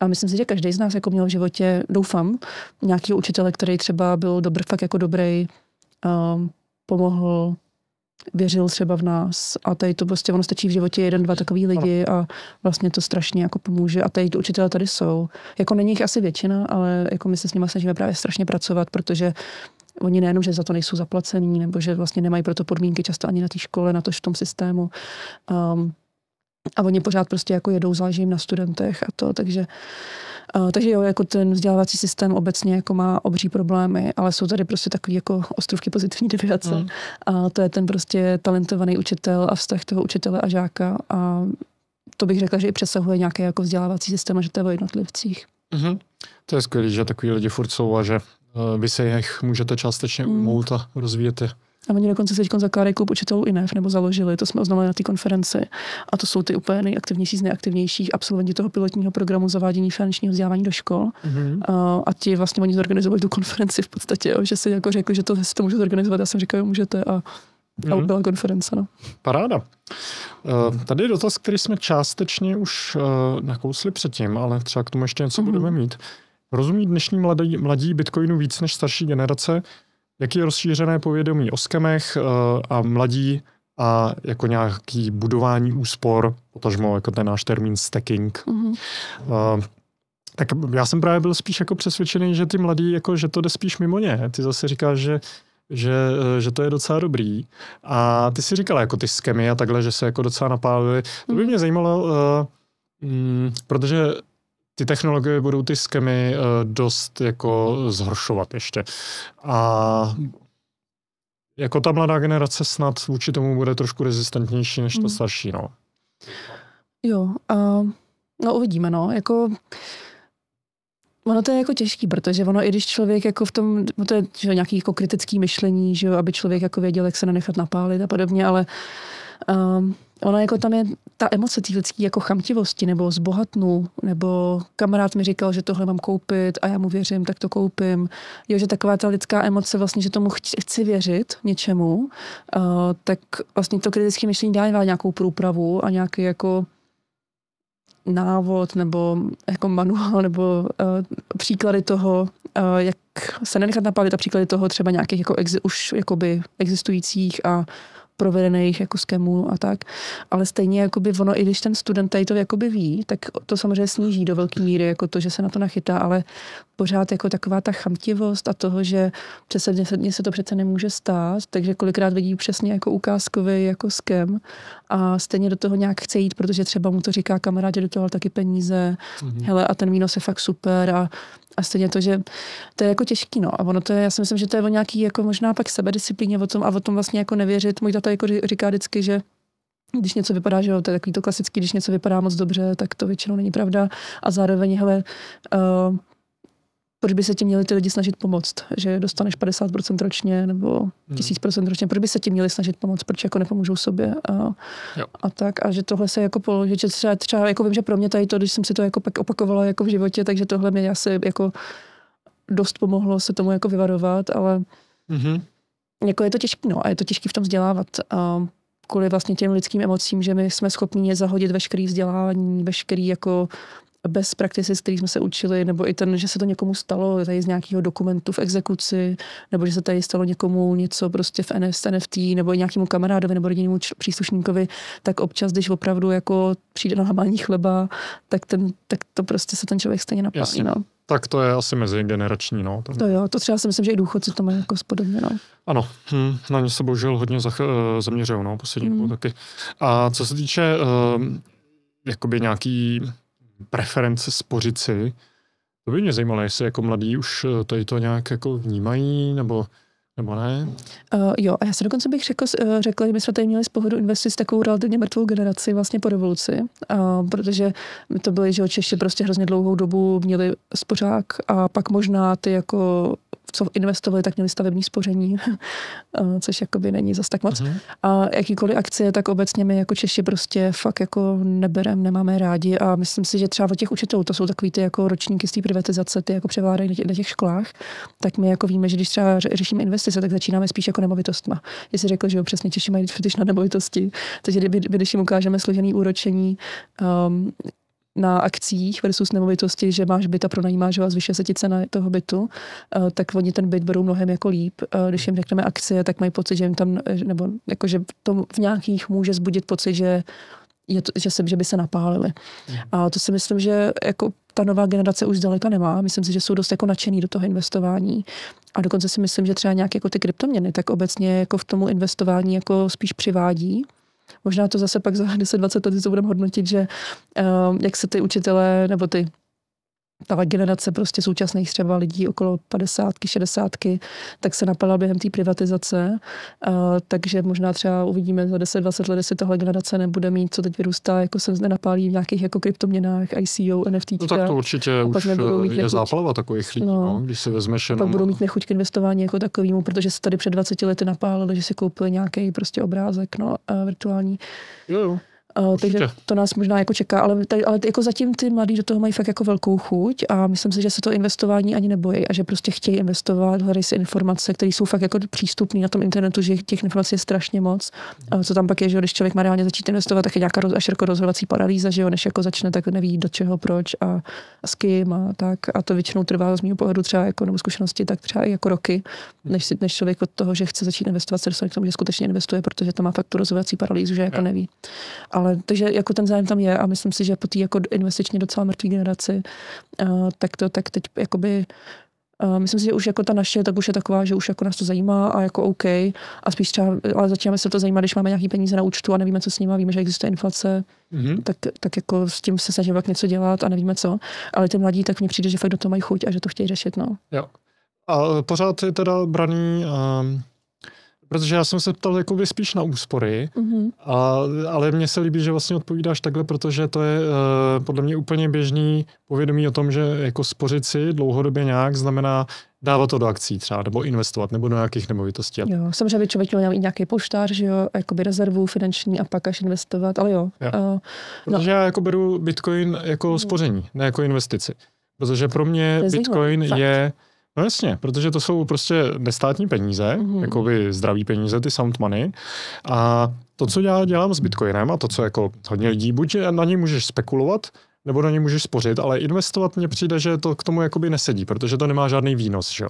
A myslím si, že každý z nás jako měl v životě, doufám, nějakého učitele, který třeba byl dobrý, fakt jako dobrý, um, pomohl, věřil třeba v nás a tady to prostě, ono stačí v životě jeden, dva takový lidi a vlastně to strašně jako pomůže a tady ty učitelé tady jsou. Jako není jich asi většina, ale jako my se s nimi snažíme právě strašně pracovat, protože oni nejenom, že za to nejsou zaplacení, nebo že vlastně nemají pro to podmínky často ani na té škole, na to v tom systému. Um, a oni pořád prostě jako jedou, záleží jim na studentech a to, takže takže jo, jako ten vzdělávací systém obecně jako má obří problémy, ale jsou tady prostě takové jako ostrovky pozitivní deviace. Mm. A to je ten prostě talentovaný učitel a vztah toho učitele a žáka a to bych řekla, že i přesahuje nějaký jako vzdělávací systém a že to je o jednotlivcích. Mm-hmm. To je skvělé, že takový lidi furt jsou a že uh, vy se jich můžete částečně mm. ujmout a rozvíjet je. A oni dokonce teď zakládají klub učitelů INEF, nebo založili, to jsme oznámili na té konferenci. A to jsou ty úplně nejaktivnější z nejaktivnějších absolventi toho pilotního programu zavádění finančního vzdělávání do škol. Mm-hmm. A, a ti vlastně oni zorganizovali tu konferenci v podstatě, jo, že si jako řekli, že to, si to můžu zorganizovat. Já jsem říkal, jo, můžete. A, a mm-hmm. byla konference. No. Paráda. Uh, tady je dotaz, který jsme částečně už uh, nakousli předtím, ale třeba k tomu ještě něco mm-hmm. budeme mít. Rozumí dnešní mladí, mladí Bitcoinu víc než starší generace? Jaký je rozšířené povědomí o skemech uh, a mladí a jako nějaký budování úspor, potažmo jako ten náš termín stacking. Mm-hmm. Uh, tak já jsem právě byl spíš jako přesvědčený, že ty mladí, jako, že to jde spíš mimo ně. Ty zase říkáš, že že, že to je docela dobrý. A ty si říkala jako ty skemy a takhle, že se jako docela napálily. To by mhm. mě zajímalo, uh, mm, protože ty technologie budou ty skemy uh, dost jako zhoršovat ještě. A jako ta mladá generace snad vůči tomu bude trošku rezistentnější než ta hmm. starší, no. Jo, uh, no uvidíme, no, jako Ono to je jako těžký, protože ono, i když člověk jako v tom, no to je že nějaký jako kritický myšlení, že jo, aby člověk jako věděl, jak se nenechat napálit a podobně, ale um, Ona jako tam je ta emoce té lidské jako chamtivosti, nebo zbohatnu, nebo kamarád mi říkal, že tohle mám koupit a já mu věřím, tak to koupím. Jo, že taková ta lidská emoce vlastně, že tomu chci, chci věřit něčemu, uh, tak vlastně to kritické myšlení dává nějakou průpravu a nějaký jako návod nebo jako manuál nebo uh, příklady toho, uh, jak se nenechat napálit a příklady toho třeba nějakých jako exi- už jakoby existujících a provedených jako skemů a tak. Ale stejně jakoby ono, i když ten student tady to jakoby ví, tak to samozřejmě sníží do velké míry, jako to, že se na to nachytá, ale pořád jako taková ta chamtivost a toho, že přece mně se, se to přece nemůže stát, takže kolikrát vidí přesně jako ukázkový jako skem a stejně do toho nějak chce jít, protože třeba mu to říká kamarád, že do toho taky peníze, mm-hmm. hele a ten výnos je fakt super a a stejně to, že to je jako těžký, no. A ono to je, já si myslím, že to je o nějaký jako možná pak sebedisciplíně o tom a o tom vlastně jako nevěřit. Můj tata jako říká vždycky, že když něco vypadá, že jo, to je takový to klasický, když něco vypadá moc dobře, tak to většinou není pravda. A zároveň, hele, uh, proč by se ti měli ty lidi snažit pomoct, že dostaneš 50% ročně nebo 1000% hmm. ročně, proč by se ti měli snažit pomoct, proč jako nepomůžou sobě a, a tak? A že tohle se jako položit, že třeba, třeba jako vím, že pro mě tady to, když jsem si to jako pak opakovala jako v životě, takže tohle mě asi jako dost pomohlo se tomu jako vyvarovat, ale mm-hmm. jako je to těžké, no a je to těžké v tom vzdělávat. A kvůli vlastně těm lidským emocím, že my jsme schopni je zahodit veškerý vzdělávání, veškerý jako bez praktiky, z kterých jsme se učili, nebo i ten, že se to někomu stalo tady z nějakého dokumentu v exekuci, nebo že se tady stalo někomu něco prostě v NFS, NFT, nebo i nějakému kamarádovi nebo rodinnému příslušníkovi, tak občas, když opravdu jako přijde na hamání chleba, tak, ten, tak to prostě se ten člověk stejně napálí. No. Tak to je asi mezigenerační, no. To jo, to třeba si myslím, že i důchodci to mají jako spodobně, no. Ano, hm, na ně se bohužel hodně zach, eh, zaměřil, no, poslední mm. taky. A co se týče uh, jakoby nějaký preference spořit si. To by mě zajímalo, jestli jako mladí už eh, tady to nějak jako vnímají, nebo nebo ne? Uh, jo, a já se dokonce bych řekl, uh, řekla, že my jsme tady měli z pohledu investic takovou relativně mrtvou generaci vlastně po revoluci, uh, protože to byly, že Češi prostě hrozně dlouhou dobu měli spořák a pak možná ty jako co investovali, tak měli stavební spoření, což jakoby není zas tak moc. Uh-huh. A jakýkoliv akcie, tak obecně my jako Češi prostě fakt jako neberem, nemáme rádi a myslím si, že třeba od těch učitelů, to jsou takový ty jako ročníky z té privatizace, ty jako převládají na těch, na těch školách, tak my jako víme, že když třeba řešíme investice, tak začínáme spíš jako nemovitostma. Jestli řekl, že jo, přesně Češi mají fetiš na nemovitosti, takže kdyby, když jim ukážeme složený úročení, um, na akcích versus nemovitosti, že máš byt a pronajímáš ho a zvyšuje se ti cena toho bytu, eh, tak oni ten byt berou mnohem jako líp. Eh, když jim řekneme akcie, tak mají pocit, že jim tam, eh, nebo jako, že to v nějakých může zbudit pocit, že je to, že, se, že by se napálili. A to si myslím, že jako ta nová generace už zdaleka nemá. Myslím si, že jsou dost jako nadšený do toho investování. A dokonce si myslím, že třeba nějaké jako ty kryptoměny, tak obecně jako v tomu investování jako spíš přivádí. Možná to zase pak za 10-20 let to budeme hodnotit, že um, jak se ty učitelé nebo ty ta generace prostě současných třeba lidí okolo 50, 60, tak se napala během té privatizace. Uh, takže možná třeba uvidíme za 10, 20 let, jestli tahle generace nebude mít, co teď vyrůstá, jako se nenapálí v nějakých jako kryptoměnách, ICO, NFT. No tak to určitě už mít je záplava takových lidí, no, no, když si vezmeš jenom... Pak budou mít nechuť k investování jako takovýmu, protože se tady před 20 lety napálili, že si koupili nějaký prostě obrázek no, uh, virtuální. Jo, jo. Uh, takže to nás možná jako čeká, ale, tady, ale jako zatím ty mladí do toho mají fakt jako velkou chuť a myslím si, že se to investování ani nebojí a že prostě chtějí investovat, hledají si informace, které jsou fakt jako přístupné na tom internetu, že těch informací je strašně moc. Uh, co tam pak je, že když člověk má reálně začít investovat, tak je nějaká roz, až jako rozhodovací paralýza, že jo, než jako začne, tak neví do čeho, proč a, a s kým a tak. A to většinou trvá z mého pohledu třeba jako nebo zkušenosti, tak třeba i jako roky, než, si, než člověk od toho, že chce začít investovat, se dostane k tomu, že skutečně investuje, protože to má fakt tu rozhodovací paralýzu, že jako neví. Ale takže jako ten zájem tam je a myslím si, že po té jako investičně docela mrtvý generaci, uh, tak to tak teď jakoby Uh, myslím si, že už jako ta naše, tak už je taková, že už jako nás to zajímá a jako OK. A spíš třeba, ale začínáme se to zajímat, když máme nějaký peníze na účtu a nevíme, co s nimi, víme, že existuje inflace, mm-hmm. tak, tak jako s tím se snažíme něco dělat a nevíme co. Ale ty mladí, tak mně přijde, že fakt do toho mají chuť a že to chtějí řešit. No. Jo. A pořád je teda braný um Protože já jsem se ptal jakoby spíš na úspory, mm-hmm. a, ale mně se líbí, že vlastně odpovídáš takhle, protože to je uh, podle mě úplně běžný povědomí o tom, že jako spořit si dlouhodobě nějak znamená dávat to do akcí třeba, nebo investovat, nebo do nějakých nemovitostí. Jo, samozřejmě by člověk měl mít nějaký poštář, že jo, jakoby rezervu finanční a pak až investovat, ale jo. jo. Uh, protože no. já jako beru Bitcoin jako mhm. spoření, ne jako investici. Protože pro mě Bitcoin je... No jasně, protože to jsou prostě nestátní peníze, mm-hmm. jako by zdraví peníze, ty sound money. A to, co já dělám s Bitcoinem a to, co jako hodně lidí, buď na něj můžeš spekulovat, nebo na něj můžeš spořit, ale investovat mně přijde, že to k tomu jakoby nesedí, protože to nemá žádný výnos, že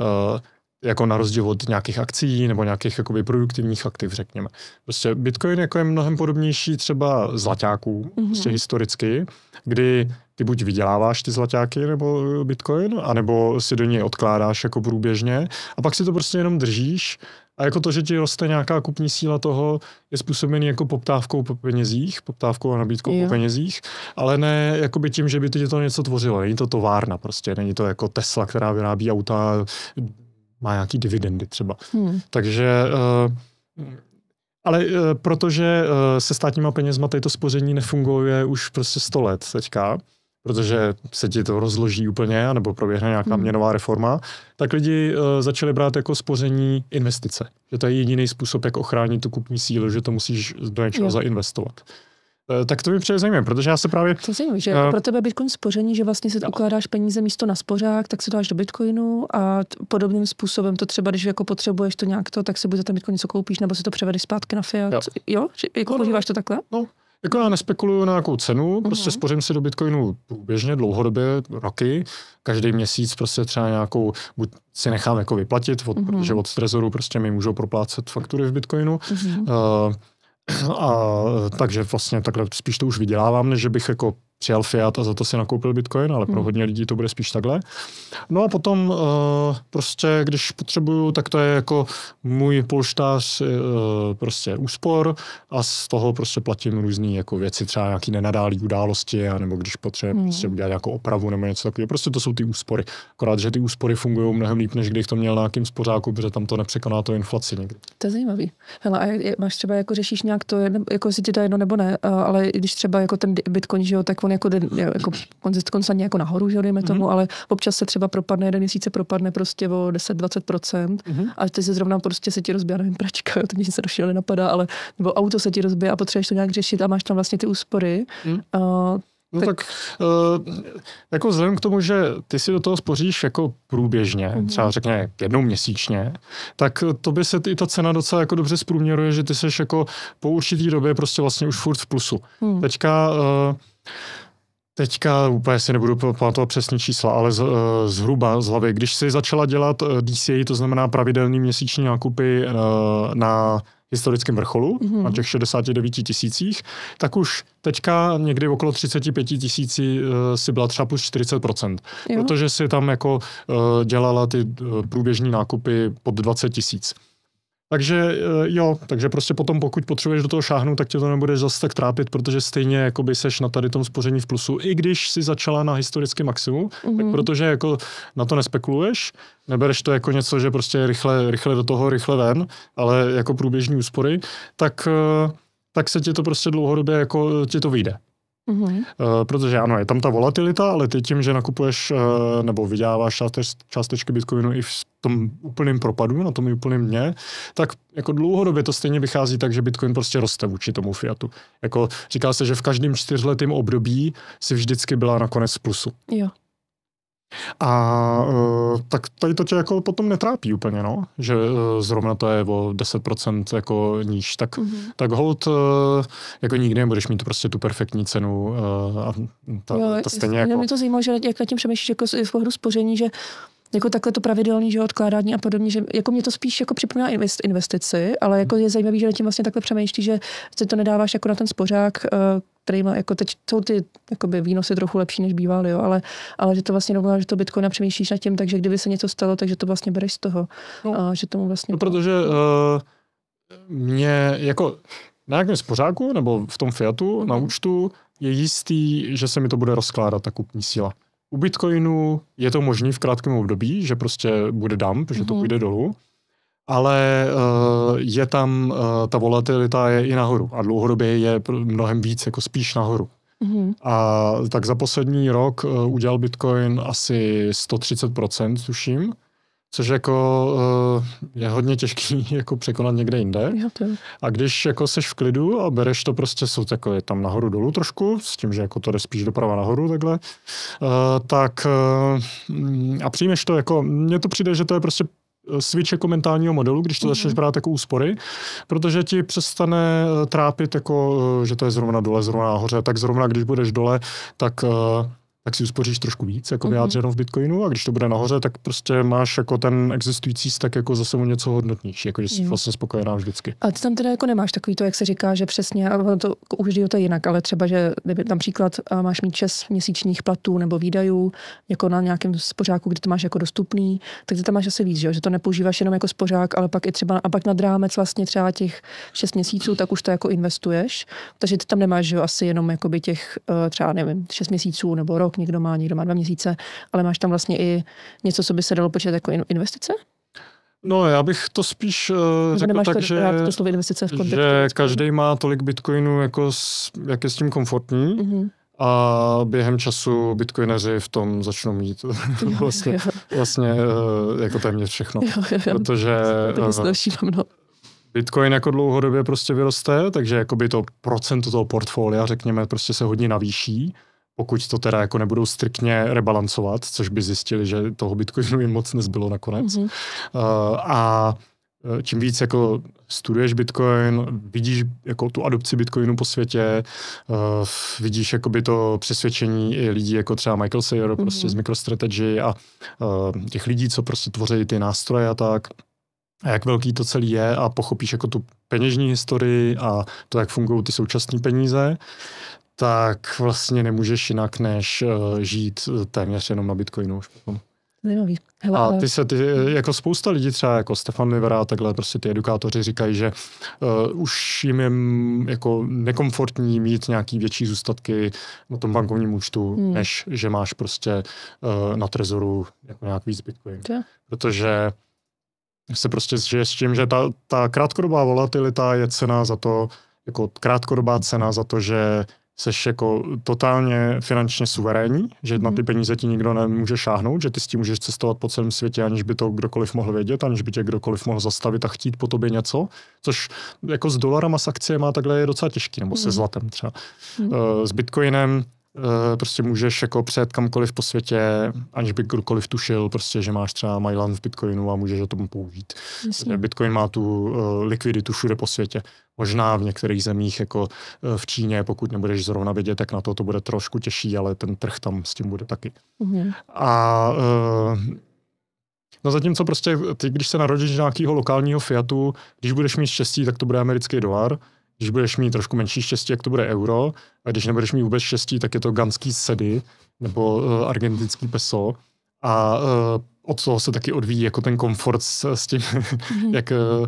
Uh, jako na rozdíl od nějakých akcí nebo nějakých jakoby produktivních aktiv, řekněme. Prostě Bitcoin jako je mnohem podobnější třeba zlaťáků, mm-hmm. prostě historicky, kdy ty buď vyděláváš ty zlaťáky nebo Bitcoin, anebo si do něj odkládáš jako průběžně a pak si to prostě jenom držíš a jako to, že ti roste nějaká kupní síla toho, je způsobený jako poptávkou po penězích, poptávkou a nabídkou jo. po penězích, ale ne jako by tím, že by ti to něco tvořilo. Není to továrna prostě, není to jako Tesla, která vyrábí auta, má nějaký dividendy třeba. Hmm. Takže uh, ale uh, protože uh, se státníma penězma to spoření nefunguje už prostě 100 let teďka, protože se ti to rozloží úplně, nebo proběhne nějaká hmm. měnová reforma, tak lidi uh, začali brát jako spoření investice. Že to je jediný způsob, jak ochránit tu kupní sílu, že to musíš do něčeho jo. zainvestovat. Uh, tak to mi přeje zajímavé, protože já se právě... To zajímavé, že uh, pro tebe Bitcoin spoření, že vlastně si no. ukládáš peníze místo na spořák, tak si dáš do Bitcoinu a t- podobným způsobem to třeba, když jako potřebuješ to nějak to, tak si buď za ten Bitcoin něco koupíš, nebo si to převedeš zpátky na fiat. Jo, jo? Že, jako no, no. používáš to takhle? No, jako já nespekuluju na nějakou cenu, uh-huh. prostě spořím si do Bitcoinu průběžně, dlouhodobě, roky, každý měsíc prostě třeba nějakou, buď si nechám jako vyplatit, od, uh-huh. protože od Trezoru prostě mi můžou proplácet faktury v Bitcoinu. Uh-huh. Uh, a takže vlastně takhle spíš to už vydělávám, než že bych jako přijal fiat a za to si nakoupil bitcoin, ale pro hmm. hodně lidí to bude spíš takhle. No a potom uh, prostě, když potřebuju, tak to je jako můj polštář uh, prostě úspor a z toho prostě platím různé jako věci, třeba nějaký nenadálý události, nebo když potřebuji hmm. prostě udělat nějakou opravu nebo něco takového. Prostě to jsou ty úspory. Akorát, že ty úspory fungují mnohem líp, než když to měl na nějakým spořáku, protože tam to nepřekoná to inflaci někdy. To je zajímavý. Hele, a máš třeba jako řešíš nějak to, jako si ti to jedno nebo ne, ale když třeba jako ten Bitcoin, že jo, tak on jako, jde, jako konstantně jako nahoru, že dejme tomu, mm-hmm. ale občas se třeba propadne, jeden měsíc se propadne prostě o 10-20%, mm-hmm. a ty se zrovna prostě se ti rozbije, nevím, pračka, jo, to mě se došlo nenapadá, ale nebo auto se ti rozbije a potřebuješ to nějak řešit a máš tam vlastně ty úspory, mm. uh, No tak, tak uh, jako vzhledem k tomu, že ty si do toho spoříš jako průběžně, mm-hmm. třeba řekně jednou měsíčně, tak to by se i ta cena docela jako dobře zprůměruje, že ty seš jako po určitý době prostě vlastně už furt v plusu. Mm. Teďka uh, Teďka úplně si nebudu pamatovat přesně čísla, ale z, uh, zhruba z hlavy. Když si začala dělat DCA, to znamená pravidelný měsíční nákupy uh, na historickém vrcholu, mm-hmm. na těch 69 tisících, tak už teďka někdy okolo 35 tisící si byla třeba plus 40%, jo. protože si tam jako dělala ty průběžní nákupy pod 20 tisíc. Takže eh, jo, takže prostě potom, pokud potřebuješ do toho šáhnout, tak tě to nebude zase tak trápit, protože stejně jakoby seš na tady tom spoření v plusu, i když si začala na historickém maximu, mm-hmm. tak mhm. protože jako na to nespekuluješ, nebereš to jako něco, že prostě rychle, rychle do toho, rychle ven, ale jako průběžní úspory, tak, eh, tak se ti to prostě dlouhodobě jako ti to vyjde. Mm-hmm. Protože ano, je tam ta volatilita, ale ty tím, že nakupuješ uh, nebo vyděláváš částeč, částečky Bitcoinu i v tom úplném propadu, na tom úplném dně, tak jako dlouhodobě to stejně vychází tak, že Bitcoin prostě roste vůči tomu fiatu. Jako říká se, že v každém čtyřletém období si vždycky byla nakonec plusu. Jo. A uh, tak tady to tě jako potom netrápí úplně, no, že uh, zrovna to je o 10% jako níž, tak, mm-hmm. tak hold uh, jako nikdy nebudeš mít prostě tu perfektní cenu uh, a ta, jo, ta stejně jako... Mě to zajímalo, že jak na tím přemýšlíš jako z pohledu spoření, že jako takhle to pravidelný, že odkládání a podobně, že jako mě to spíš jako připomíná investici, ale jako je zajímavý, že tím vlastně takhle přemýšlí, že si to nedáváš jako na ten spořák, který má, jako teď jsou ty jakoby, výnosy trochu lepší, než bývaly, jo, ale, ale že to vlastně znamená, že to Bitcoin přemýšlíš nad tím, takže kdyby se něco stalo, takže to vlastně bereš z toho. No, a, že tomu vlastně... No, protože uh, mě jako na nějakém spořáku nebo v tom Fiatu mm-hmm. na účtu je jistý, že se mi to bude rozkládat ta kupní síla. U Bitcoinu je to možný v krátkém období, že prostě bude dump, mm-hmm. že to mhm. půjde dolů ale uh, je tam, uh, ta volatilita je i nahoru a dlouhodobě je mnohem víc, jako spíš nahoru. Mm-hmm. A tak za poslední rok uh, udělal Bitcoin asi 130%, tuším, což jako uh, je hodně těžký jako překonat někde jinde. A když jako seš v klidu a bereš to prostě, jsou je tam nahoru dolů trošku, s tím, že jako to jde spíš doprava nahoru takhle, uh, tak uh, a přijmeš to jako, mně to přijde, že to je prostě switch jako mentálního modelu, když to mm-hmm. začneš brát jako úspory, protože ti přestane eh, trápit, jako, eh, že to je zrovna dole, zrovna nahoře, tak zrovna když budeš dole, tak eh, tak si uspoříš trošku víc, jako vyjádřeno v Bitcoinu a když to bude nahoře, tak prostě máš jako ten existující stack jako zase o něco hodnotnější, jako že jsi vlastně spokojená vždycky. A ty tam teda jako nemáš takový to, jak se říká, že přesně, a to u každého to je jinak, ale třeba, že například máš mít čes měsíčních platů nebo výdajů, jako na nějakém spořáku, kde to máš jako dostupný, tak ty tam máš asi víc, že, že to nepoužíváš jenom jako spořák, ale pak i třeba, a pak nad rámec vlastně třeba těch 6 měsíců, tak už to jako investuješ, takže ty tam nemáš, že asi jenom jakoby těch eh, třeba, nevím, 6 měsíců nebo rok rok, někdo má, někdo má dva měsíce, ale máš tam vlastně i něco, co by se dalo počítat jako investice? No, já bych to spíš uh, řekl tak, to, že, to slovo investice v kontextu, že každý má tolik bitcoinů, jako s, jak je s tím komfortní. Mm-hmm. A během času bitcoineři v tom začnou mít vlastně, vlastně uh, jako téměř všechno. Jo, jo, jo. Protože uh, Bitcoin jako dlouhodobě prostě vyroste, takže jakoby to procento toho portfolia, řekněme, prostě se hodně navýší pokud to teda jako nebudou striktně rebalancovat, což by zjistili, že toho Bitcoinu jim moc nezbylo nakonec. Mm-hmm. Uh, a eh, čím víc jako studuješ Bitcoin, vidíš jako tu adopci Bitcoinu po světě, uh, vidíš jakoby to přesvědčení i lidí jako třeba Michael Sayer mm-hmm. prostě z MicroStrategy a uh, těch lidí, co prostě tvoří ty nástroje a tak a jak velký to celý je a pochopíš jako tu peněžní historii a to, jak fungují ty současné peníze, tak vlastně nemůžeš jinak, než uh, žít téměř jenom na Bitcoinu už potom. Zajímavý. Hele, a ty se, ty, jako spousta lidí, třeba jako Stefan Livera a takhle, prostě ty edukátoři říkají, že uh, už jim je jako nekomfortní mít nějaký větší zůstatky na tom bankovním účtu, hmm. než že máš prostě uh, na trezoru jako nějak víc Bitcoin. To. Protože se prostě žije s tím, že ta, ta krátkodobá volatilita je cena za to, jako krátkodobá cena za to, že seš jako totálně finančně suverénní, že na ty mhm. peníze ti nikdo nemůže šáhnout, že ty s tím můžeš cestovat po celém světě, aniž by to kdokoliv mohl vědět, aniž by tě kdokoliv mohl zastavit a chtít po tobě něco, což jako s dolarama, s akciemi takhle je docela těžký, nebo se mhm. zlatem třeba. Mm. S bitcoinem Eh, prostě můžeš jako přejet kamkoliv po světě, aniž by kdokoliv tušil, prostě, že máš třeba Mylan v Bitcoinu a můžeš o tom použít. Jasně. Bitcoin má tu uh, likviditu všude po světě. Možná v některých zemích, jako uh, v Číně, pokud nebudeš zrovna vidět, tak na to to bude trošku těžší, ale ten trh tam s tím bude taky. Uh-huh. A uh, No zatímco prostě ty, když se narodíš nějakého lokálního Fiatu, když budeš mít štěstí, tak to bude americký dolar, když budeš mít trošku menší štěstí, jak to bude euro, a když nebudeš mít vůbec štěstí, tak je to ganský sedy nebo uh, argentinský peso. A uh, od toho se taky odvíjí jako ten komfort s, s tím, mm-hmm. jak, uh,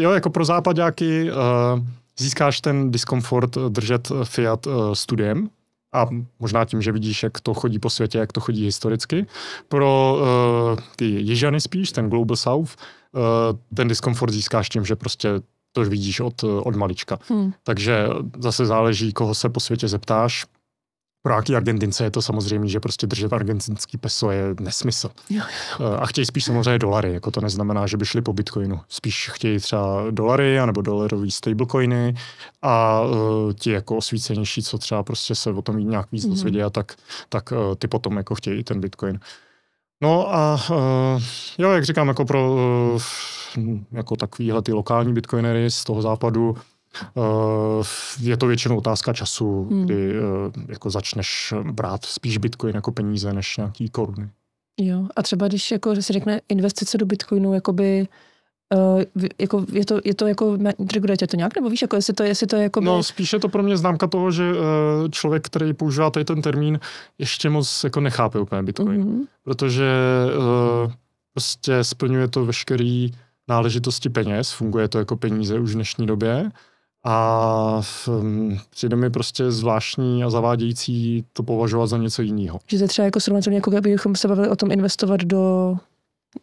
jo, jako pro západáky uh, získáš ten diskomfort držet Fiat uh, studiem, a možná tím, že vidíš, jak to chodí po světě, jak to chodí historicky. Pro uh, ty jižany spíš, ten Global South, uh, ten diskomfort získáš tím, že prostě to vidíš od, od malička. Hmm. Takže zase záleží, koho se po světě zeptáš. Pro jaký Argentince je to samozřejmě, že prostě držet argentinský peso je nesmysl. Jo. Eh, a chtějí spíš samozřejmě dolary, jako to neznamená, že by šli po bitcoinu. Spíš chtějí třeba dolary, anebo dolarový stablecoiny a uh, ti jako osvícenější, co třeba prostě se o tom nějak víc hmm. dozvědí, tak, tak uh, ty potom jako chtějí ten bitcoin. No a uh, jo, jak říkám, jako pro uh, jako takovýhle ty lokální bitcoinery z toho západu, uh, je to většinou otázka času, hmm. kdy jako začneš brát spíš bitcoin jako peníze než nějaký koruny. Jo, a třeba když jako, se řekne investice do bitcoinu, jakoby Uh, jako, je, to, je to jako, regulujete to nějak, nebo víš, jako jestli to, jestli to je jako... No spíš je to pro mě známka toho, že uh, člověk, který používá tady ten termín, ještě moc jako nechápe úplně Bitcoin. Mm-hmm. Protože uh, prostě splňuje to veškerý náležitosti peněz, funguje to jako peníze už v dnešní době a um, přijde mi prostě zvláštní a zavádějící to považovat za něco jiného. Že to třeba jako srovnatelně, jako kdybychom se bavili o tom investovat do...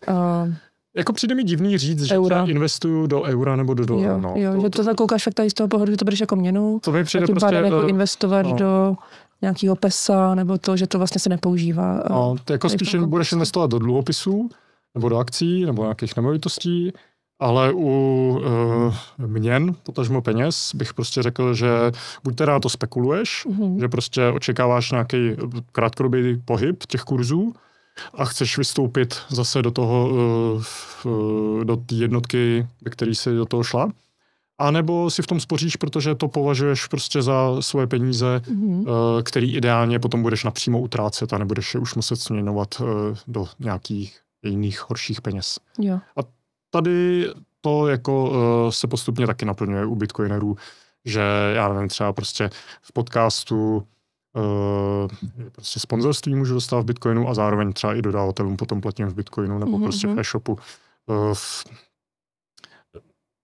Uh jako přijde mi divný říct, že eura. investuju do eura nebo do dolara. Jo, no. jo to, že to, koukáš fakt tady z toho pohledu, že to bereš jako měnu. To mi přijde prostě... jako uh, investovat no. do nějakého pesa, nebo to, že to vlastně se nepoužívá. No, to jako spíš to budeš investovat do dluhopisů, nebo do akcí, nebo nějakých nemovitostí, ale u uh, měn, potažmo peněz, bych prostě řekl, že buď teda to spekuluješ, mm-hmm. že prostě očekáváš nějaký krátkodobý pohyb těch kurzů, a chceš vystoupit zase do toho, eh, do té jednotky, ve které si do toho šla, a nebo si v tom spoříš, protože to považuješ prostě za svoje peníze, mm-hmm. který ideálně potom budeš napřímo utrácet a nebudeš je už muset směnovat eh, do nějakých jiných horších peněz. Jo. A tady to jako se postupně taky naplňuje u bitcoinerů, že já nevím, třeba prostě v podcastu prostě sponzorství můžu dostat v Bitcoinu a zároveň třeba i dodavatelům potom platím v Bitcoinu nebo mm-hmm. prostě v e-shopu. Uh,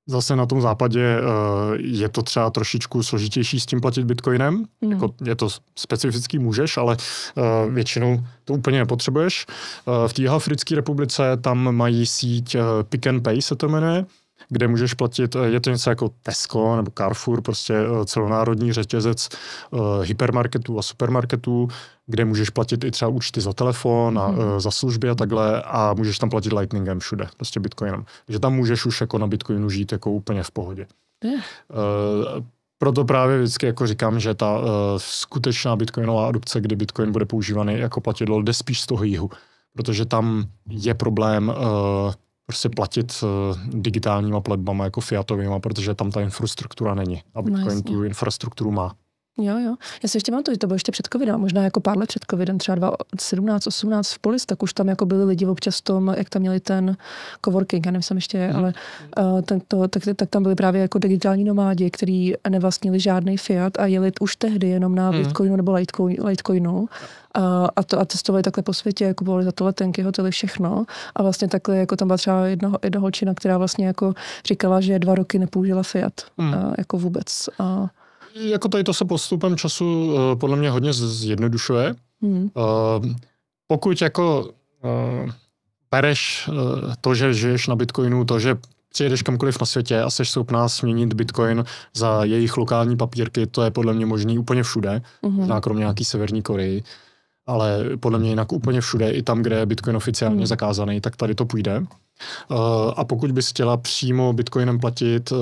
zase na tom západě uh, je to třeba trošičku složitější s tím platit bitcoinem. Mm. Jako je to specifický, můžeš, ale uh, většinou to úplně nepotřebuješ. Uh, v té Africké republice tam mají síť uh, Pick and Pay se to jmenuje, kde můžeš platit, eh, je to něco jako Tesco nebo Carrefour, prostě eh, celonárodní řetězec uh, hypermarketů a supermarketů, kde můžeš platit i třeba účty za telefon a mm. uh, za služby a takhle a můžeš tam platit lightningem všude, prostě bitcoinem. Takže tam můžeš už jako na bitcoinu žít jako úplně v pohodě. Uh, proto právě vždycky jako říkám, že ta uh, skutečná bitcoinová adopce, kdy bitcoin bude používaný jako platidlo, jde spíš z toho jihu. Protože tam je problém uh, prostě platit uh, digitálníma platbama jako fiatovýma, protože tam ta infrastruktura není. A Bitcoin no, tu infrastrukturu má. Jo, jo. Já si ještě mám to, že to bylo ještě před covidem, možná jako pár let před covidem, třeba 2017, 18 v Polis, tak už tam jako byli lidi občas tom, jak tam měli ten coworking, já nevím, jsem ještě je, mm. ale uh, ten, to, tak, tak, tam byli právě jako digitální nomádi, kteří nevlastnili žádný fiat a jeli už tehdy jenom na mm. Bitcoinu nebo Litecoin, Litecoinu a, a, to, a testovali takhle po světě, kupovali za to letenky, hotely, všechno. A vlastně takhle, jako tam byla třeba jedna, jedna holčina, která vlastně jako říkala, že dva roky nepoužila Fiat, mm. a, jako vůbec. A, jako tady to se postupem času uh, podle mě hodně zjednodušuje. Hmm. Uh, pokud jako uh, pereš uh, to, že žiješ na Bitcoinu, to, že přijedeš kamkoliv na světě a jsi schopná směnit Bitcoin za jejich lokální papírky, to je podle mě možný úplně všude, mm-hmm. kromě nějaký severní Koreji, ale podle mě jinak úplně všude, i tam, kde je Bitcoin oficiálně mm. zakázaný, tak tady to půjde. Uh, a pokud bys chtěla přímo Bitcoinem platit, uh,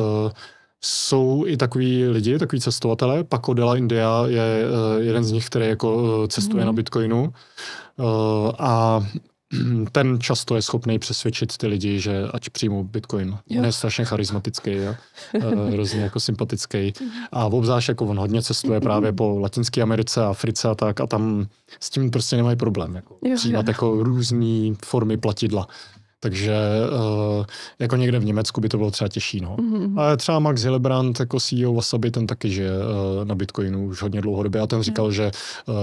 jsou i takový lidi, takový cestovatelé. Paco de la India je uh, jeden z nich, který jako uh, cestuje mm. na Bitcoinu. Uh, a ten často je schopný přesvědčit ty lidi, že ať přijmou Bitcoin. Jo. On je strašně charismatický a hrozně jako sympatický. A obzvlášť jako on hodně cestuje právě po Latinské Americe, Africe a tak a tam s tím prostě nemají problém. Jako, přijímat jako různé formy platidla. Takže uh, jako někde v Německu by to bylo třeba těžší. No. Mm-hmm. Ale třeba Max Hillebrand, jako CEO Wasabi, ten taky žije uh, na Bitcoinu už hodně dlouhodobě a ten říkal, mm. že uh,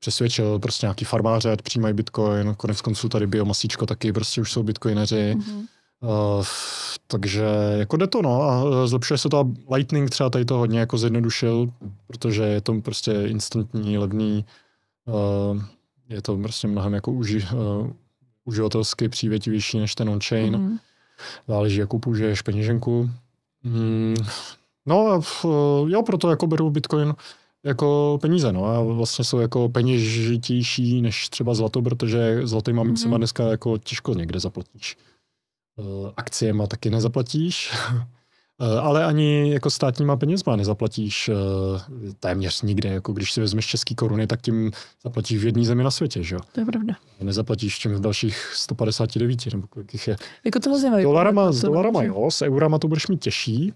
přesvědčil prostě nějaký farmáře, ať přijímají Bitcoin, konec konců tady biomasíčko taky prostě už jsou bitcoineři. Mm-hmm. Uh, takže jako jde to, no, a zlepšuje se to a Lightning třeba tady to hodně jako zjednodušil, protože je to prostě instantní, levný, uh, je to prostě mnohem jako uži, uh, uživatelsky přívětivější než ten on-chain. Mm. Záleží, jakou použiješ peněženku. Mm. No, jo, proto jako beru Bitcoin jako peníze, no a vlastně jsou jako peněžitější než třeba zlato, protože zlatýma mm-hmm. dneska jako těžko někde zaplatíš. Uh, akciema taky nezaplatíš. Eh, ale ani jako státníma penězma nezaplatíš eh, téměř nikde. Jako když si vezmeš český koruny, tak tím zaplatíš v jedné zemi na světě, že jo? To je pravda. Nezaplatíš čím v dalších 159, nebo kolik jich je. Jako to zajímavé. Dolarama, s dolarama jo, s eurama to budeš mít těžší.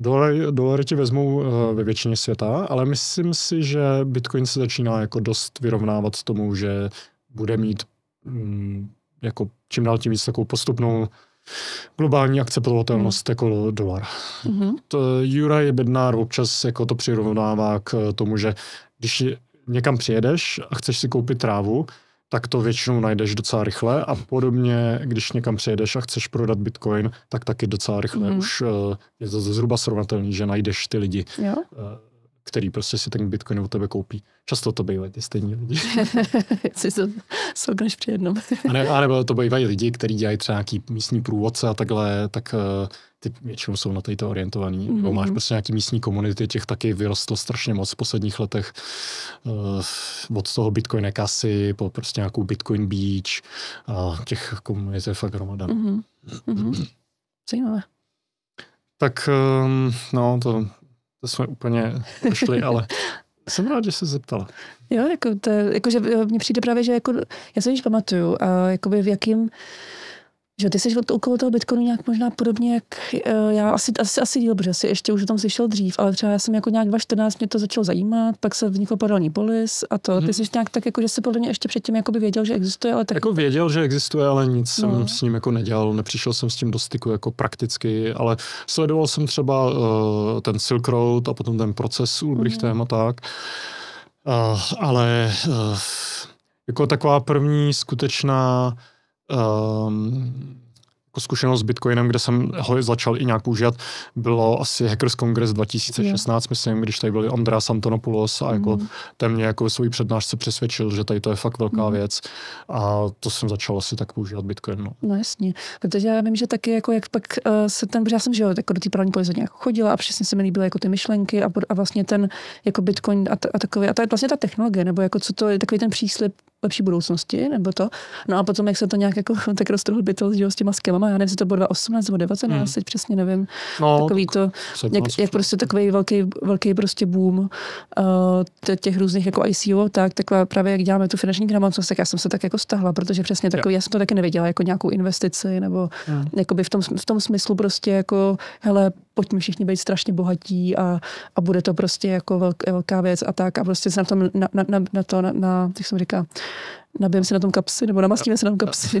Dolary, dolary ti vezmou eh, ve většině světa, ale myslím si, že Bitcoin se začíná jako dost vyrovnávat tomu, že bude mít mm, jako čím dál tím víc takovou postupnou globální akceptovatelnost mm. jako dolar. Mm-hmm. To Juraj Bednár občas jako to přirovnává k tomu, že když někam přijedeš a chceš si koupit trávu, tak to většinou najdeš docela rychle a podobně, když někam přijedeš a chceš prodat bitcoin, tak taky docela rychle mm. už uh, je to zhruba srovnatelný, že najdeš ty lidi. Jo? Uh, který prostě si ten bitcoin od tebe koupí. Často to bývají ty stejní lidi. si to soukneš při jednom. a, ne, a nebo to bývají lidi, kteří dělají třeba nějaký místní průvodce a takhle, tak uh, ty většinou jsou na to orientovaný. Mm-hmm. Nebo máš prostě nějaký místní komunity, těch taky vyrostlo strašně moc v posledních letech. Uh, od toho Bitcoin kasy po prostě nějakou Bitcoin Beach a těch komunit je fakt hromada. Mm-hmm. Mm-hmm. Zajímavé. Tak um, no, to to jsme úplně šli, ale jsem rád, že se zeptala. Jo, jako, to, jako že mně přijde právě, že jako, já se již pamatuju, a jakoby v jakým že ty jsi okolo toho Bitcoinu nějak možná podobně, jak uh, já asi, asi, asi díl, protože jsi ještě už o tom slyšel dřív, ale třeba já jsem jako nějak 2014 mě to začalo zajímat, pak se vznikl paralelní polis a to. Hmm. Ty mhm. jsi nějak tak, jako, že jsi podle mě ještě předtím jakoby věděl, že existuje, ale tak... Jako věděl, že existuje, ale nic no. jsem s ním jako nedělal, nepřišel jsem s tím do styku jako prakticky, ale sledoval jsem třeba uh, ten Silk Road a potom ten proces Ulbrichtem hmm. a tak. Uh, ale uh, jako taková první skutečná um, jako zkušenost s Bitcoinem, kde jsem ho začal i nějak používat, bylo asi Hackers Congress 2016, yeah. myslím, když tady byl Andreas Antonopoulos a jako mm. ten mě jako své přednášce přesvědčil, že tady to je fakt velká mm. věc a to jsem začal asi tak používat Bitcoin. No, no jasně, protože já vím, že taky jako jak pak uh, se ten, protože já jsem že jo, jako do té právní kolize nějak chodila a přesně se mi líbily jako ty myšlenky a, a vlastně ten jako Bitcoin a, a takový, a ta, vlastně ta technologie, nebo jako co to je takový ten příslip lepší budoucnosti, nebo to. No a potom, jak se to nějak jako tak roztrhl že s těma skillama, já nevím, jestli to bylo 2018 nebo 19, hmm. teď přesně nevím. No, takový to, jak, jak, prostě takový velký, velký prostě boom uh, těch různých jako ICO, tak, tak právě jak děláme tu finanční gramotnost, tak já jsem se tak jako stahla, protože přesně takový, já jsem to taky nevěděla jako nějakou investici, nebo hmm. jakoby v tom, v tom smyslu prostě jako, hele, pojďme všichni být strašně bohatí a, a bude to prostě jako velk, velká věc a tak a prostě se na tom, na, na, na, na to, na, na jak jsem říká, nabijeme si na tom kapsy, nebo namastíme si na tom kapsy.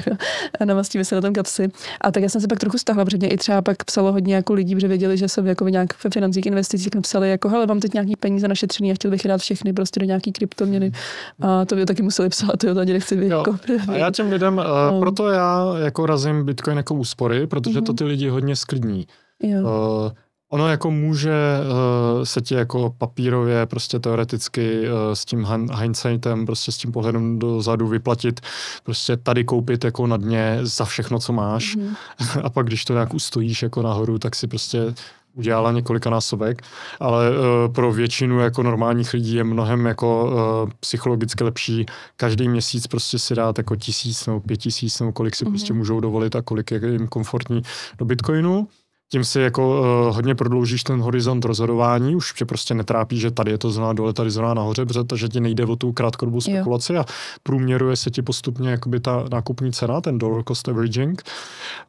a namastíme si na tom kapsy. A tak já jsem se pak trochu stahla, protože mě i třeba pak psalo hodně jako lidí, že věděli, že jsem jako nějak ve financích investicích, psali jako, hele, mám teď nějaký peníze našetřený a chtěl bych dát všechny prostě do nějaký kryptoměny. A to by taky museli psát, to ani nechci být. Jako, a já těm lidem, uh, proto já jako razím Bitcoin jako úspory, protože mm-hmm. to ty lidi hodně sklidní. Jo. Uh, Ono jako může uh, se ti jako papírově prostě teoreticky uh, s tím hindsightem, prostě s tím pohledem dozadu vyplatit, prostě tady koupit jako na dně za všechno, co máš mm. a pak když to nějak ustojíš jako nahoru, tak si prostě udělala několika násobek, ale uh, pro většinu jako normálních lidí je mnohem jako uh, psychologicky lepší každý měsíc prostě si dát jako tisíc nebo pět tisíc nebo kolik si mm. prostě můžou dovolit a kolik je jim komfortní do Bitcoinu tím si jako uh, hodně prodloužíš ten horizont rozhodování, už tě prostě netrápí, že tady je to zóna dole, tady zóna nahoře, protože ti nejde o tu krátkodobou spekulaci jo. a průměruje se ti postupně jakoby ta nákupní cena, ten dollar cost averaging.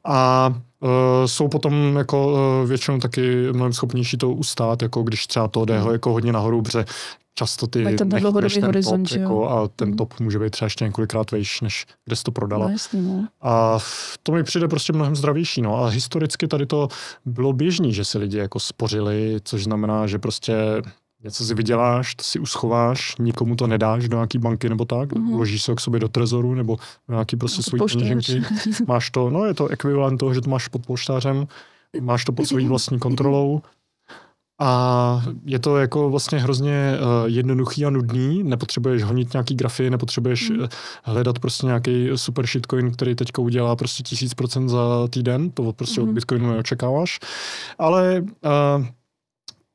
A uh, jsou potom jako uh, většinou taky mnohem schopnější to ustát, jako když třeba to jde mm. jako hodně nahoru, protože často ty ten dlouhodobý ten horizont, top, jako, a ten mm. top může být třeba ještě několikrát vejš, než kde jsi to prodala. No, jasný, no. A to mi přijde prostě mnohem zdravější. No. A historicky tady to bylo běžný, že si lidi jako spořili, což znamená, že prostě něco si vyděláš, to si uschováš, nikomu to nedáš do nějaký banky nebo tak, mm-hmm. vložíš se k sobě do trezoru nebo do nějaký prostě svůj peněženky. Máš to, no je to ekvivalent toho, že to máš pod polštářem, máš to pod svojí vlastní kontrolou a je to jako vlastně hrozně uh, jednoduchý a nudný, nepotřebuješ honit nějaký grafy, nepotřebuješ mm. hledat prostě nějaký super shitcoin, který teďka udělá prostě tisíc procent za týden, to prostě mm. od hmm. Bitcoinu neočekáváš, ale uh,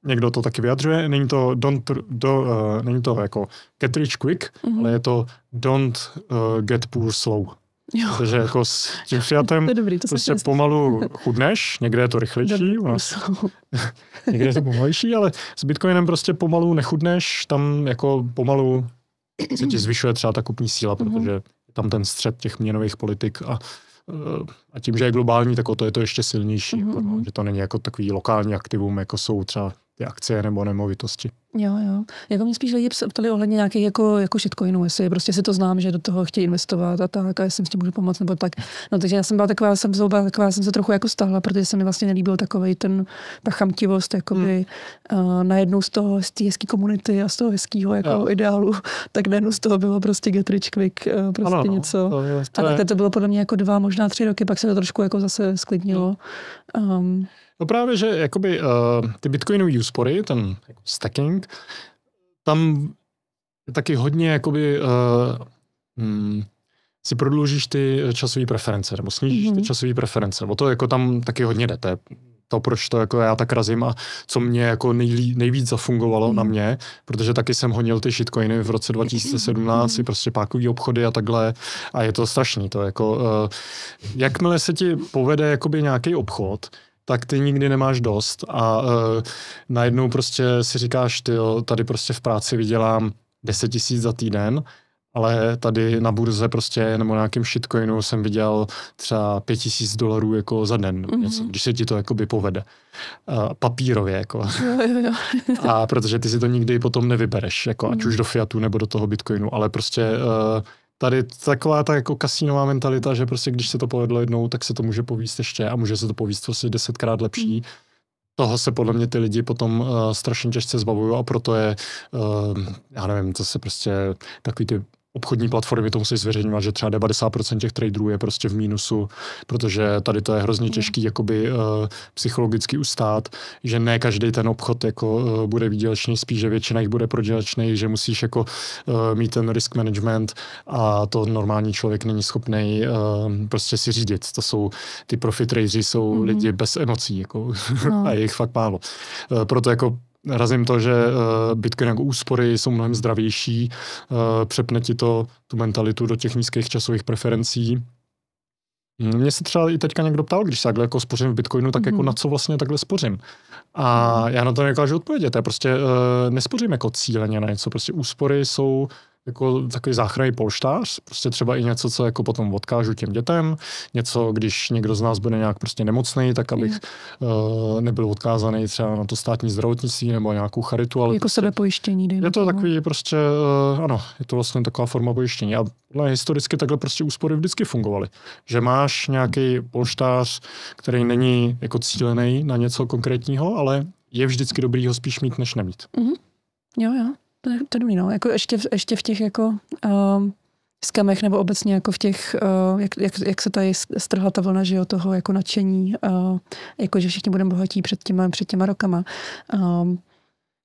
někdo to taky vyjadřuje, není to, don't, do, uh, není to jako get rich quick, mm. ale je to don't uh, get poor slow. Jo. Takže jako s tím Fiatem to dobrý, to prostě pomalu chudneš, někde je to rychlejší, u nás, někde je to pomalejší, ale s Bitcoinem prostě pomalu nechudneš, tam jako pomalu se ti zvyšuje třeba ta kupní síla, mhm. protože je tam ten střed těch měnových politik a a tím, že je globální, tak o to je to ještě silnější. Mm-hmm. Jako, no, mhm. že to není jako takový lokální aktivum, jako jsou třeba ty akcie nebo nemovitosti. Jo, jo. Jako mě spíš lidi ptali ohledně nějakých jako, jako shitcoinů, jestli prostě si to znám, že do toho chtějí investovat a tak, a jestli s tím můžu pomoct, nebo tak. No takže já jsem byla taková, jsem byla taková, jsem se trochu jako stahla, protože se mi vlastně nelíbil takový ten, ta chamtivost, jakoby hmm. uh, najednou z toho, z té hezké komunity a z toho hezkého jako jo. ideálu, tak najednou z toho bylo prostě get rich quick, uh, prostě ano, no, něco. To je, to a je. to bylo podle mě jako dva, možná tři roky, pak se to trošku jako zase sklidnilo. Um, No právě, že jakoby uh, ty bitcoinové úspory, ten jako stacking, tam je taky hodně jakoby uh, hmm, si prodloužíš ty časové preference, nebo snížíš mm-hmm. ty mhm. časové preference. O to jako tam taky hodně jde. To je to, proč to jako já tak razím a co mě jako nejlí, nejvíc zafungovalo mm. na mě, protože taky jsem honil ty shitcoiny v roce 2017, mm. prostě pákový obchody a takhle a je to strašný. To jako, uh, jakmile se ti povede jakoby nějaký obchod, tak ty nikdy nemáš dost a uh, najednou prostě si říkáš, ty tady prostě v práci vydělám 10 tisíc za týden, ale tady na burze prostě nebo na nějakém shitcoinu jsem viděl třeba 5 tisíc dolarů jako za den, mm-hmm. něco, když se ti to jakoby povede. Uh, papírově jako. Jo, jo, jo. a protože ty si to nikdy potom nevybereš, jako mm. ať už do Fiatu nebo do toho Bitcoinu, ale prostě uh, tady taková ta jako kasínová mentalita, že prostě když se to povedlo jednou, tak se to může povíst ještě a může se to povíst prostě desetkrát lepší. Mm. Toho se podle mě ty lidi potom uh, strašně těžce zbavují a proto je, uh, já nevím, to se prostě takový ty obchodní platformy to musí zveřejňovat, že třeba 90% těch traderů je prostě v mínusu, protože tady to je hrozně hmm. těžký jakoby uh, psychologicky ustát, že ne každý ten obchod jako uh, bude výdělečný, spíš, že většina jich bude prodělečný, že musíš jako uh, mít ten risk management a to normální člověk není schopný uh, prostě si řídit. To jsou, ty profit tradeři jsou mm-hmm. lidi bez emocí jako, no. a je jich fakt málo. Uh, proto jako razím to, že uh, Bitcoin jako úspory jsou mnohem zdravější, uh, přepne ti to tu mentalitu do těch nízkých časových preferencí. Hm, mě se třeba i teďka někdo ptal, když se takhle jako spořím v Bitcoinu, tak mm-hmm. jako mhm. na co vlastně takhle spořím. A já na to nekážu odpovědět. Já prostě uh, nespořím jako cíleně na něco. Prostě úspory jsou jako takový záchranný polštář, prostě třeba i něco, co jako potom odkážu těm dětem, něco, když někdo z nás bude nějak prostě nemocný, tak abych uh, nebyl odkázaný třeba na to státní zdravotnictví nebo nějakou charitu. Ale jako prostě, sebepojištění. Je to takový prostě, uh, ano, je to vlastně taková forma pojištění. A historicky takhle prostě úspory vždycky fungovaly. Že máš nějaký polštář, který není jako cílený na něco konkrétního, ale je vždycky dobrý ho spíš mít, než nemít. Mm-hmm. Jo, jo, to je, to je dobrý, no. Jako ještě, ještě v těch jako um, skamech nebo obecně jako v těch, uh, jak, jak, jak, se tady strhla ta vlna, že jo, toho jako nadšení, uh, jako že všichni budeme bohatí před těma, před těma rokama. Um,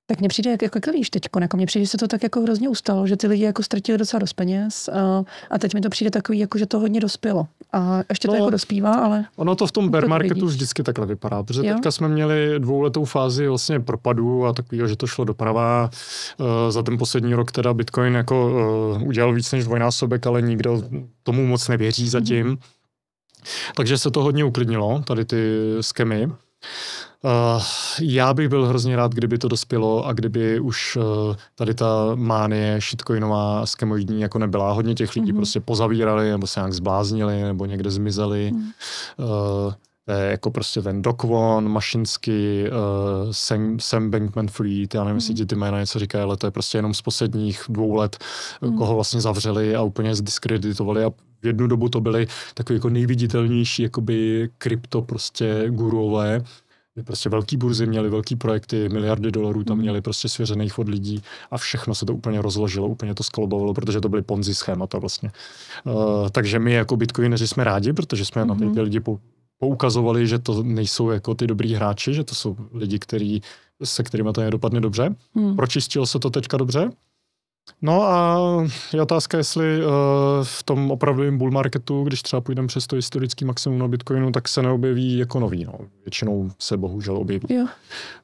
tak mně přijde, jak, jako, jak to víš teď, jako mně přijde, že se to tak jako hrozně ustalo, že ty lidi jako ztratili docela dost peněz a, a teď mi to přijde takový, jako, že to hodně dospělo. A ještě to no, jako dospívá, ale... Ono to v tom bear marketu vždycky takhle vypadá, protože jo? teďka jsme měli dvouletou fázi vlastně propadu a takového, že to šlo doprava. Uh, za ten poslední rok teda Bitcoin jako uh, udělal víc než dvojnásobek, ale nikdo tomu moc nevěří zatím. Mm-hmm. Takže se to hodně uklidnilo, tady ty skemy. Uh, já bych byl hrozně rád, kdyby to dospělo a kdyby už uh, tady ta mánie shitcoinová, skemoidní jako nebyla. Hodně těch lidí mm-hmm. prostě pozavírali nebo se nějak zbláznili nebo někde zmizeli. Mm. Uh, jako prostě ten Dokvon, Mašinsky, uh, Sam, Sam Bankman-Fried, já nevím, jestli mm. ti ty jména něco říkají, ale to je prostě jenom z posledních dvou let, mm. koho vlastně zavřeli a úplně zdiskreditovali a v jednu dobu to byly takový jako nejviditelnější jakoby krypto prostě guruové, prostě velký burzy měly velký projekty, miliardy dolarů tam hmm. měli prostě svěřených od lidí a všechno se to úplně rozložilo, úplně to skalobovalo, protože to byly ponzi schémata vlastně. Uh, takže my jako bitcoineři jsme rádi, protože jsme mm-hmm. na ty hmm. lidi poukazovali, že to nejsou jako ty dobrý hráči, že to jsou lidi, který, se kterými to nedopadne dobře. Mm. Pročistilo se to teďka dobře? No a je otázka, jestli uh, v tom opravdovém bull marketu, když třeba půjdeme přes to historický maximum na Bitcoinu, tak se neobjeví jako nový. No. Většinou se bohužel objeví. Jo.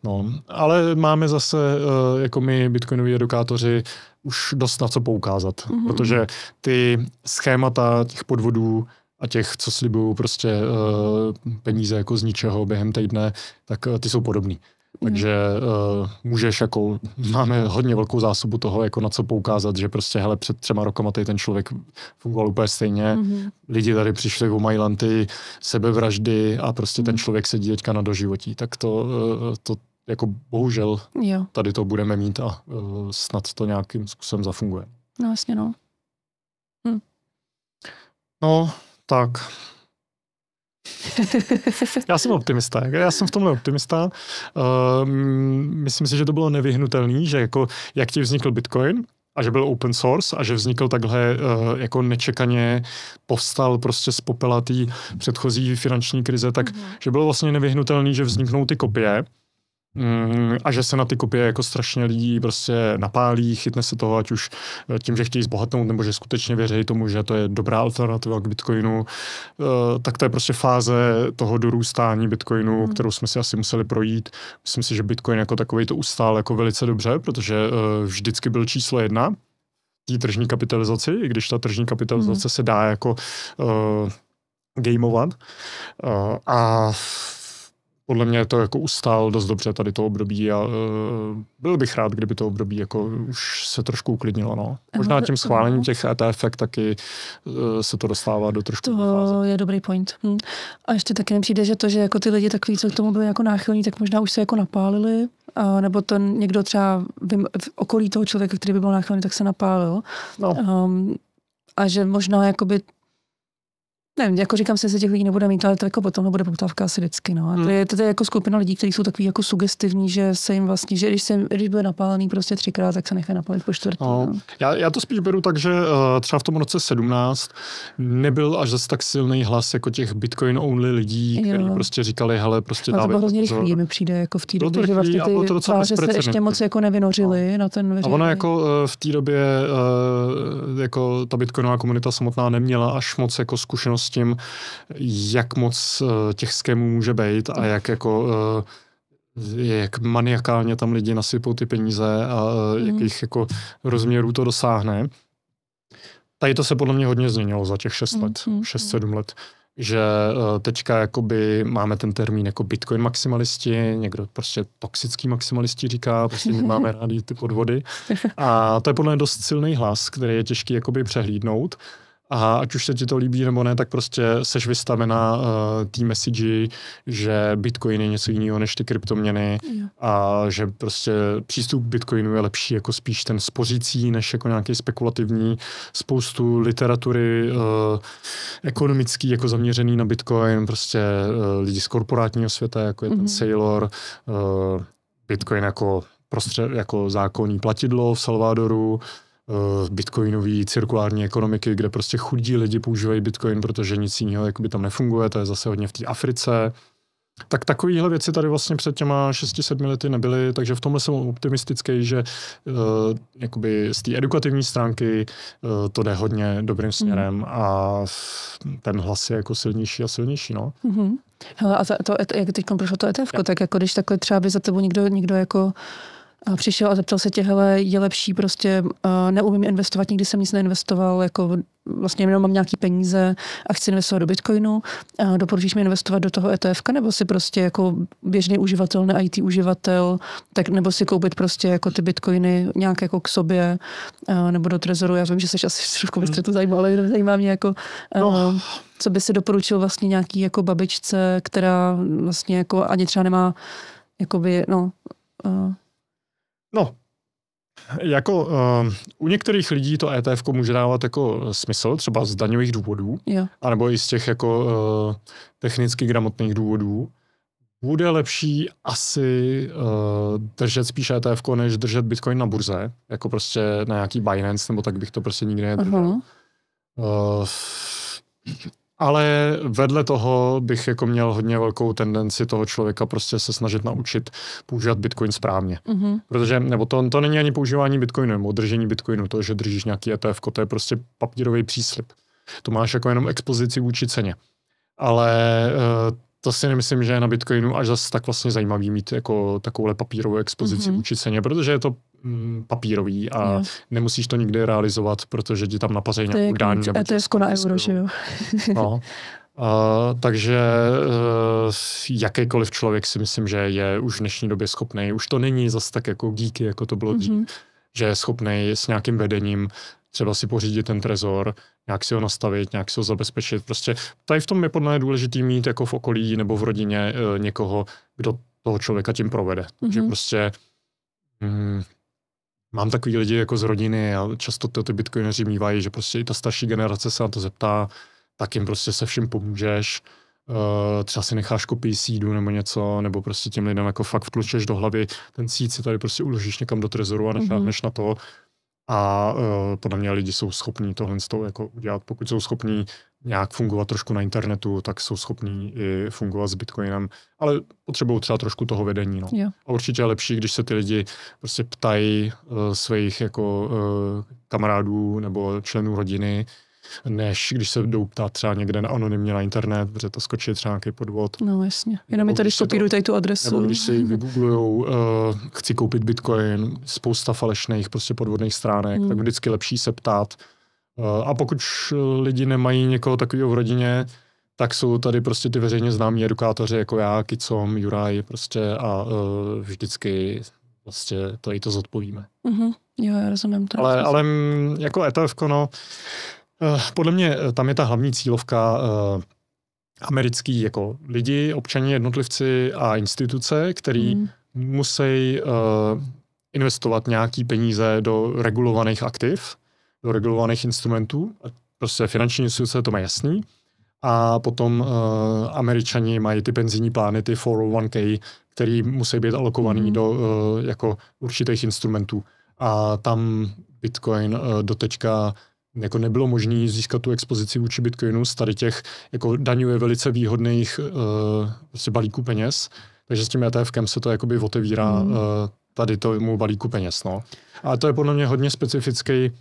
No, ale máme zase, uh, jako my bitcoinoví edukátoři, už dost na co poukázat, mm-hmm. protože ty schémata těch podvodů a těch, co slibují prostě uh, peníze jako z ničeho během týdne, tak ty jsou podobný. Takže uh, můžeš jako, máme hodně velkou zásobu toho, jako na co poukázat, že prostě hele, před třema rokama tady ten člověk fungoval úplně stejně, mm-hmm. lidi tady přišli o majlanty, sebevraždy a prostě mm-hmm. ten mhm. člověk sedí teďka na doživotí, tak to, uh, to jako bohužel jo. tady to budeme mít a uh, snad to nějakým způsobem zafunguje. No vlastně no. Hm. No, tak. já jsem optimista. Já jsem v tomhle optimista. Uh, myslím si, že to bylo nevyhnutelné, že jako, jak ti vznikl Bitcoin, a že byl open source a že vznikl takhle uh, jako nečekaně povstal prostě z popela té předchozí finanční krize, tak mm-hmm. že bylo vlastně nevyhnutelný, že vzniknou ty kopie Mm, a že se na ty kopie jako strašně lidí prostě napálí, chytne se toho, ať už eh, tím, že chtějí zbohatnout, nebo že skutečně věří tomu, že to je dobrá alternativa k Bitcoinu, eh, tak to je prostě fáze toho dorůstání Bitcoinu, hmm. kterou jsme si asi museli projít. Myslím si, že Bitcoin jako takový to ustál jako velice dobře, protože eh, vždycky byl číslo jedna té tržní kapitalizaci, i když ta tržní kapitalizace hmm. se dá jako uh, gameovat. Uh, a podle mě to jako ustál dost dobře tady to období a uh, byl bych rád, kdyby to období jako už se trošku uklidnilo. No. Možná tím schválením těch ETF taky uh, se to dostává do trošku To fáze. je dobrý point. Hm. A ještě taky mi přijde, že to, že jako ty lidi takový, co k tomu byli jako náchylní, tak možná už se jako napálili, a nebo ten někdo třeba v, v okolí toho člověka, který by byl náchylný, tak se napálil. No. Um, a že možná jakoby Nevím, jako říkám si, že těch lidí nebude mít, ale to jako potom nebude poptávka asi vždycky. No. A to, hmm. je, to je jako skupina lidí, kteří jsou takový jako sugestivní, že se jim vlastně, že když, se, když bude napálený prostě třikrát, tak se nechají napálit po čtvrtý. No. No. Já, já, to spíš beru tak, že uh, třeba v tom roce 17 nebyl až zase tak silný hlas jako těch Bitcoin only lidí, kteří prostě říkali, hele, prostě dávej. To bylo hrozně rychlý, mi přijde jako v té době, že vlastně ty to se ještě moc jako nevynořily no. na ten veřejný. A ona jako uh, v té době uh, jako ta bitcoinová komunita samotná neměla až moc jako zkušenost s tím, jak moc eh, těch skémů může být a jak jako eh, jak maniakálně tam lidi nasypou ty peníze a mm. jakých jako rozměrů to dosáhne. Tady to se podle mě hodně změnilo za těch 6 let, 6-7 mm. let. že teďka jakoby máme ten termín jako Bitcoin maximalisti, někdo prostě toxický maximalisti říká, prostě máme rádi ty podvody. A to je podle mě dost silný hlas, který je těžký jakoby přehlídnout. A ať už se ti to líbí nebo ne, tak prostě seš vystavena uh, té message, že Bitcoin je něco jiného než ty kryptoměny jo. a že prostě přístup k Bitcoinu je lepší jako spíš ten spořící, než jako nějaký spekulativní. Spoustu literatury uh, ekonomický jako zaměřený na Bitcoin, prostě uh, lidi z korporátního světa, jako je mm-hmm. ten mhm. Sailor, uh, Bitcoin jako prostřed, jako zákonný platidlo v Salvadoru, uh, bitcoinové cirkulární ekonomiky, kde prostě chudí lidi používají bitcoin, protože nic jiného jakoby tam nefunguje, to je zase hodně v té Africe. Tak takovéhle věci tady vlastně před těma 6-7 lety nebyly, takže v tomhle jsem optimistický, že uh, jakoby z té edukativní stránky uh, to jde hodně dobrým směrem mm. a ten hlas je jako silnější a silnější, no. Mm-hmm. Hele, a to, jak teď prošlo to ETF, tak jako když takhle třeba by za tebou někdo, někdo jako přišel a zeptal se tě, hele, je lepší prostě, uh, neumím investovat, nikdy jsem nic neinvestoval, jako vlastně jenom mám nějaký peníze a chci investovat do Bitcoinu, uh, doporučíš mi investovat do toho ETF, nebo si prostě jako běžný uživatel, ne IT uživatel, tak nebo si koupit prostě jako ty Bitcoiny nějak jako k sobě, uh, nebo do trezoru, já vím, že jsi asi trošku ve střetu zajímá, ale zajímá mě jako, uh, no. co by si doporučil vlastně nějaký jako babičce, která vlastně jako ani třeba nemá jakoby, no, uh, No, jako uh, u některých lidí to ETF může dávat jako smysl, třeba z daňových důvodů, jo. anebo i z těch jako uh, technicky gramotných důvodů. Bude lepší asi uh, držet spíš ETF, než držet Bitcoin na burze, jako prostě na nějaký Binance, nebo tak bych to prostě nikdy nedržel. Uh-huh. Uh, ale vedle toho bych jako měl hodně velkou tendenci toho člověka prostě se snažit naučit používat Bitcoin správně. Mm-hmm. Protože, nebo to, to není ani používání Bitcoinu, nebo držení Bitcoinu, to, že držíš nějaký ETF, to je prostě papírový příslip. To máš jako jenom expozici vůči ceně. Ale uh, to si nemyslím, že je na Bitcoinu až zase tak vlastně zajímavý mít jako takovouhle papírovou expozici mm-hmm. vůči ceně, protože je to mm, papírový a jo. nemusíš to nikdy realizovat, protože ti tam napaří nějakou daň. To je na euro, že jo? no. Uh, takže uh, jakýkoliv člověk si myslím, že je už v dnešní době schopný. Už to není zase tak jako díky, jako to bylo mm-hmm. že je schopný s nějakým vedením třeba si pořídit ten trezor, nějak si ho nastavit, nějak si ho zabezpečit. Prostě tady v tom je podle mě důležitý mít jako v okolí nebo v rodině e, někoho, kdo toho člověka tím provede. Mm-hmm. Takže prostě mm, mám takový lidi jako z rodiny a často to ty bitcoineři mývají, že prostě i ta starší generace se na to zeptá, tak jim prostě se vším pomůžeš. Uh, třeba si necháš kopii sídu nebo něco, nebo prostě těm lidem jako fakt vtlučeš do hlavy, ten síd si tady prostě uložíš někam do trezoru a necháš mm-hmm. na to a uh, podle mě lidi jsou schopní tohle z toho jako udělat. Pokud jsou schopní nějak fungovat trošku na internetu, tak jsou schopní i fungovat s Bitcoinem, ale potřebují třeba trošku toho vedení. No. A určitě je lepší, když se ty lidi prostě ptají uh, svých jako uh, kamarádů nebo členů rodiny, než když se jdou ptát třeba někde anonymně na internet, protože to skočí třeba nějaký podvod. No jasně, jenom mi tady kopírují tady tu adresu. Nebo když si vygooglujou, uh, chci koupit bitcoin, spousta falešných prostě podvodných stránek, hmm. tak vždycky lepší se ptát. Uh, a pokud lidi nemají někoho takového v rodině, tak jsou tady prostě ty veřejně známí edukátoři jako já, Kicom, Juraj prostě a uh, vždycky prostě tady to zodpovíme. Mm-hmm. Jo, já rozumím. To ale, ale jako ETF, no, Eh, podle mě eh, tam je ta hlavní cílovka uh, americký jako lidi, občani, jednotlivci a instituce, který mm. musí investovat nějaký peníze do regulovaných aktiv, do regulovaných instrumentů. Prostě finanční instituce, to má jasný. A potom uh, američani mají ty penzijní plány, ty 401k, který musí být alokovaný mm. do uh, jako určitých instrumentů. A tam Bitcoin uh, dotečka jako nebylo možné získat tu expozici vůči Bitcoinu z tady těch jako daňuje velice výhodných uh, prostě balíků peněz, takže s tím ETFkem se to jakoby otevírá mm. uh, tady tomu balíku peněz. No. A to je podle mě hodně specifický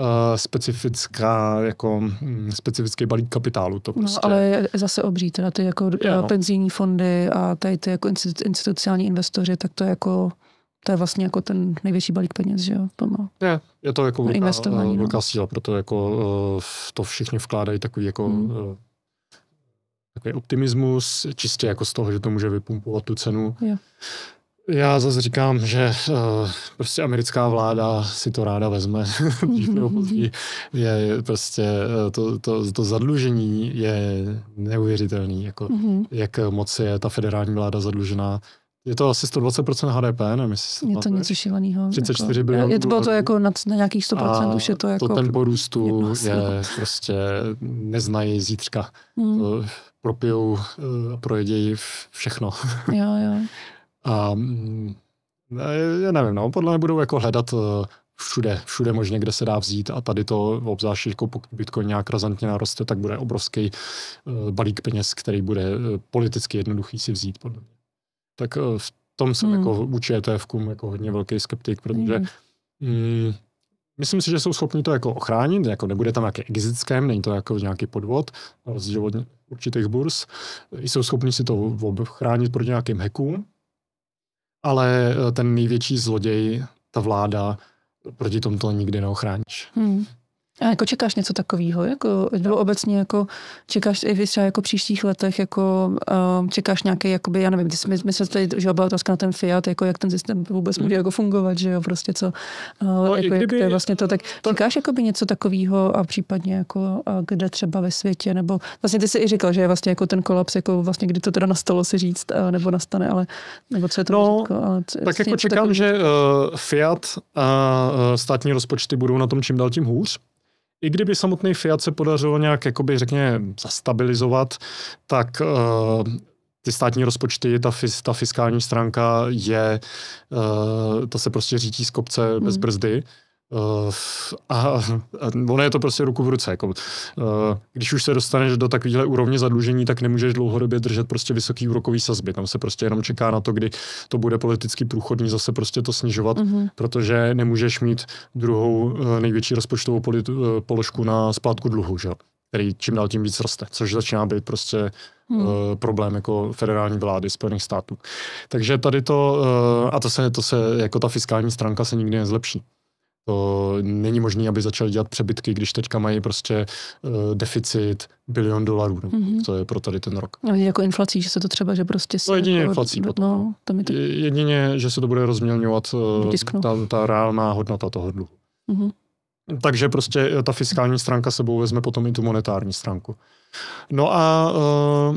Uh, specifická, jako um, specifický balík kapitálu. To no, prostě. No, ale je zase obří, teda ty jako je, no. penzijní fondy a tady ty jako institucionální investoři, tak to je jako to je vlastně jako ten největší balík peněz, že jo? To má. Je, je to jako velká, no. velká síla, proto jako uh, to všichni vkládají takový jako hmm. uh, takový optimismus, čistě jako z toho, že to může vypumpovat tu cenu. Jo. Já zase říkám, že uh, prostě americká vláda si to ráda vezme. Je prostě to, to, to zadlužení je neuvěřitelný, jako Mhm. jak moc je ta federální vláda zadlužená. Je to asi 120% HDP, nevím, jestli Je to něco šíleného. 34 jako, bilionů Je to bylo to jako na, na nějakých 100%, už je to jako... to ten porůstu jedno je prostě neznají zítřka. Hmm, To propijou eh, a projedějí všechno. jo, jo. A mm, já nevím, no, podle mě budou jako hledat eh, všude, všude možně, kde se dá vzít a tady to obzvlášť, jako pokud Bitcoin nějak razantně naroste, tak bude obrovský uh, balík peněz, který bude politicky jednoduchý si vzít, podle mě. Tak uh, v tom jsem Hmm. jako vůči etf jako hodně velký skeptik, protože Mhm. mm, myslím si, že jsou schopni to jako ochránit, jako nebude tam nějaký exit scam, není to jako nějaký podvod, rozdíl od určitých burz. Jsou schopni si to ochránit proti nějakým hackům, ale eh, ten největší zloděj, ta vláda, proti tomu to nikdy neochráníš. Hmm. A jako čekáš něco takového, jako, nebo obecně jako čekáš i třeba jako v příštích letech, jako um, čekáš nějaký, jakoby, já nevím, ty jsi, my, my se tady, že byla otázka na ten Fiat, jako jak ten systém vůbec může jako fungovat, že jo, prostě co, Hmm. No, jako, jak kdyby- to je vlastně to, tak to- čekáš jakoby něco takového a případně jako a kde třeba ve světě, nebo vlastně ty jsi i říkal, že je vlastně jako ten kolaps, jako vlastně kdy to teda nastalo si říct, uh, nebo nastane, ale nebo co je to No, říkal, ale co, Tak jako čekám, takového- že uh, Fiat a uh, státní rozpočty budou na tom čím dál tím hůř. I kdyby samotný Fiat se podařilo nějak, jakoby, řekněme, zastabilizovat, tak uh, ty státní rozpočty, ta, fis, ta fiskální stránka je, uh, to se prostě řítí z kopce bez Hmm. brzdy. Uh, a, a ono je to prostě ruku v ruce. Jako, uh, když už se dostaneš do takovéhle úrovně zadlužení, tak nemůžeš dlouhodobě držet prostě vysoký úrokový sazby. Tam se prostě jenom čeká na to, kdy to bude politicky průchodní zase prostě to snižovat, Mhm. protože nemůžeš mít druhou eh, největší rozpočtovou polit- eh, položku na splátku dluhu, že? který čím dál tím víc roste, což začíná být prostě Hmm. problém jako federální vlády Spojených států. Takže tady to, a to se, to se, jako ta fiskální stránka se nikdy nezlepší. To není možné, aby začali dělat přebytky, když teďka mají prostě uh, deficit bilion dolarů. Mhm. Mm-hmm. To je pro tady ten rok. A jako inflací, že se to třeba, že prostě... No, jedině jako, inflací potom, No, no. to mi to... Jedině, že se to bude rozmělňovat uh, ta, ta reálná hodnota toho dluhu. Mhm. Takže prostě eh, ta fiskální stránka sebou vezme potom i tu monetární stránku. No a uh,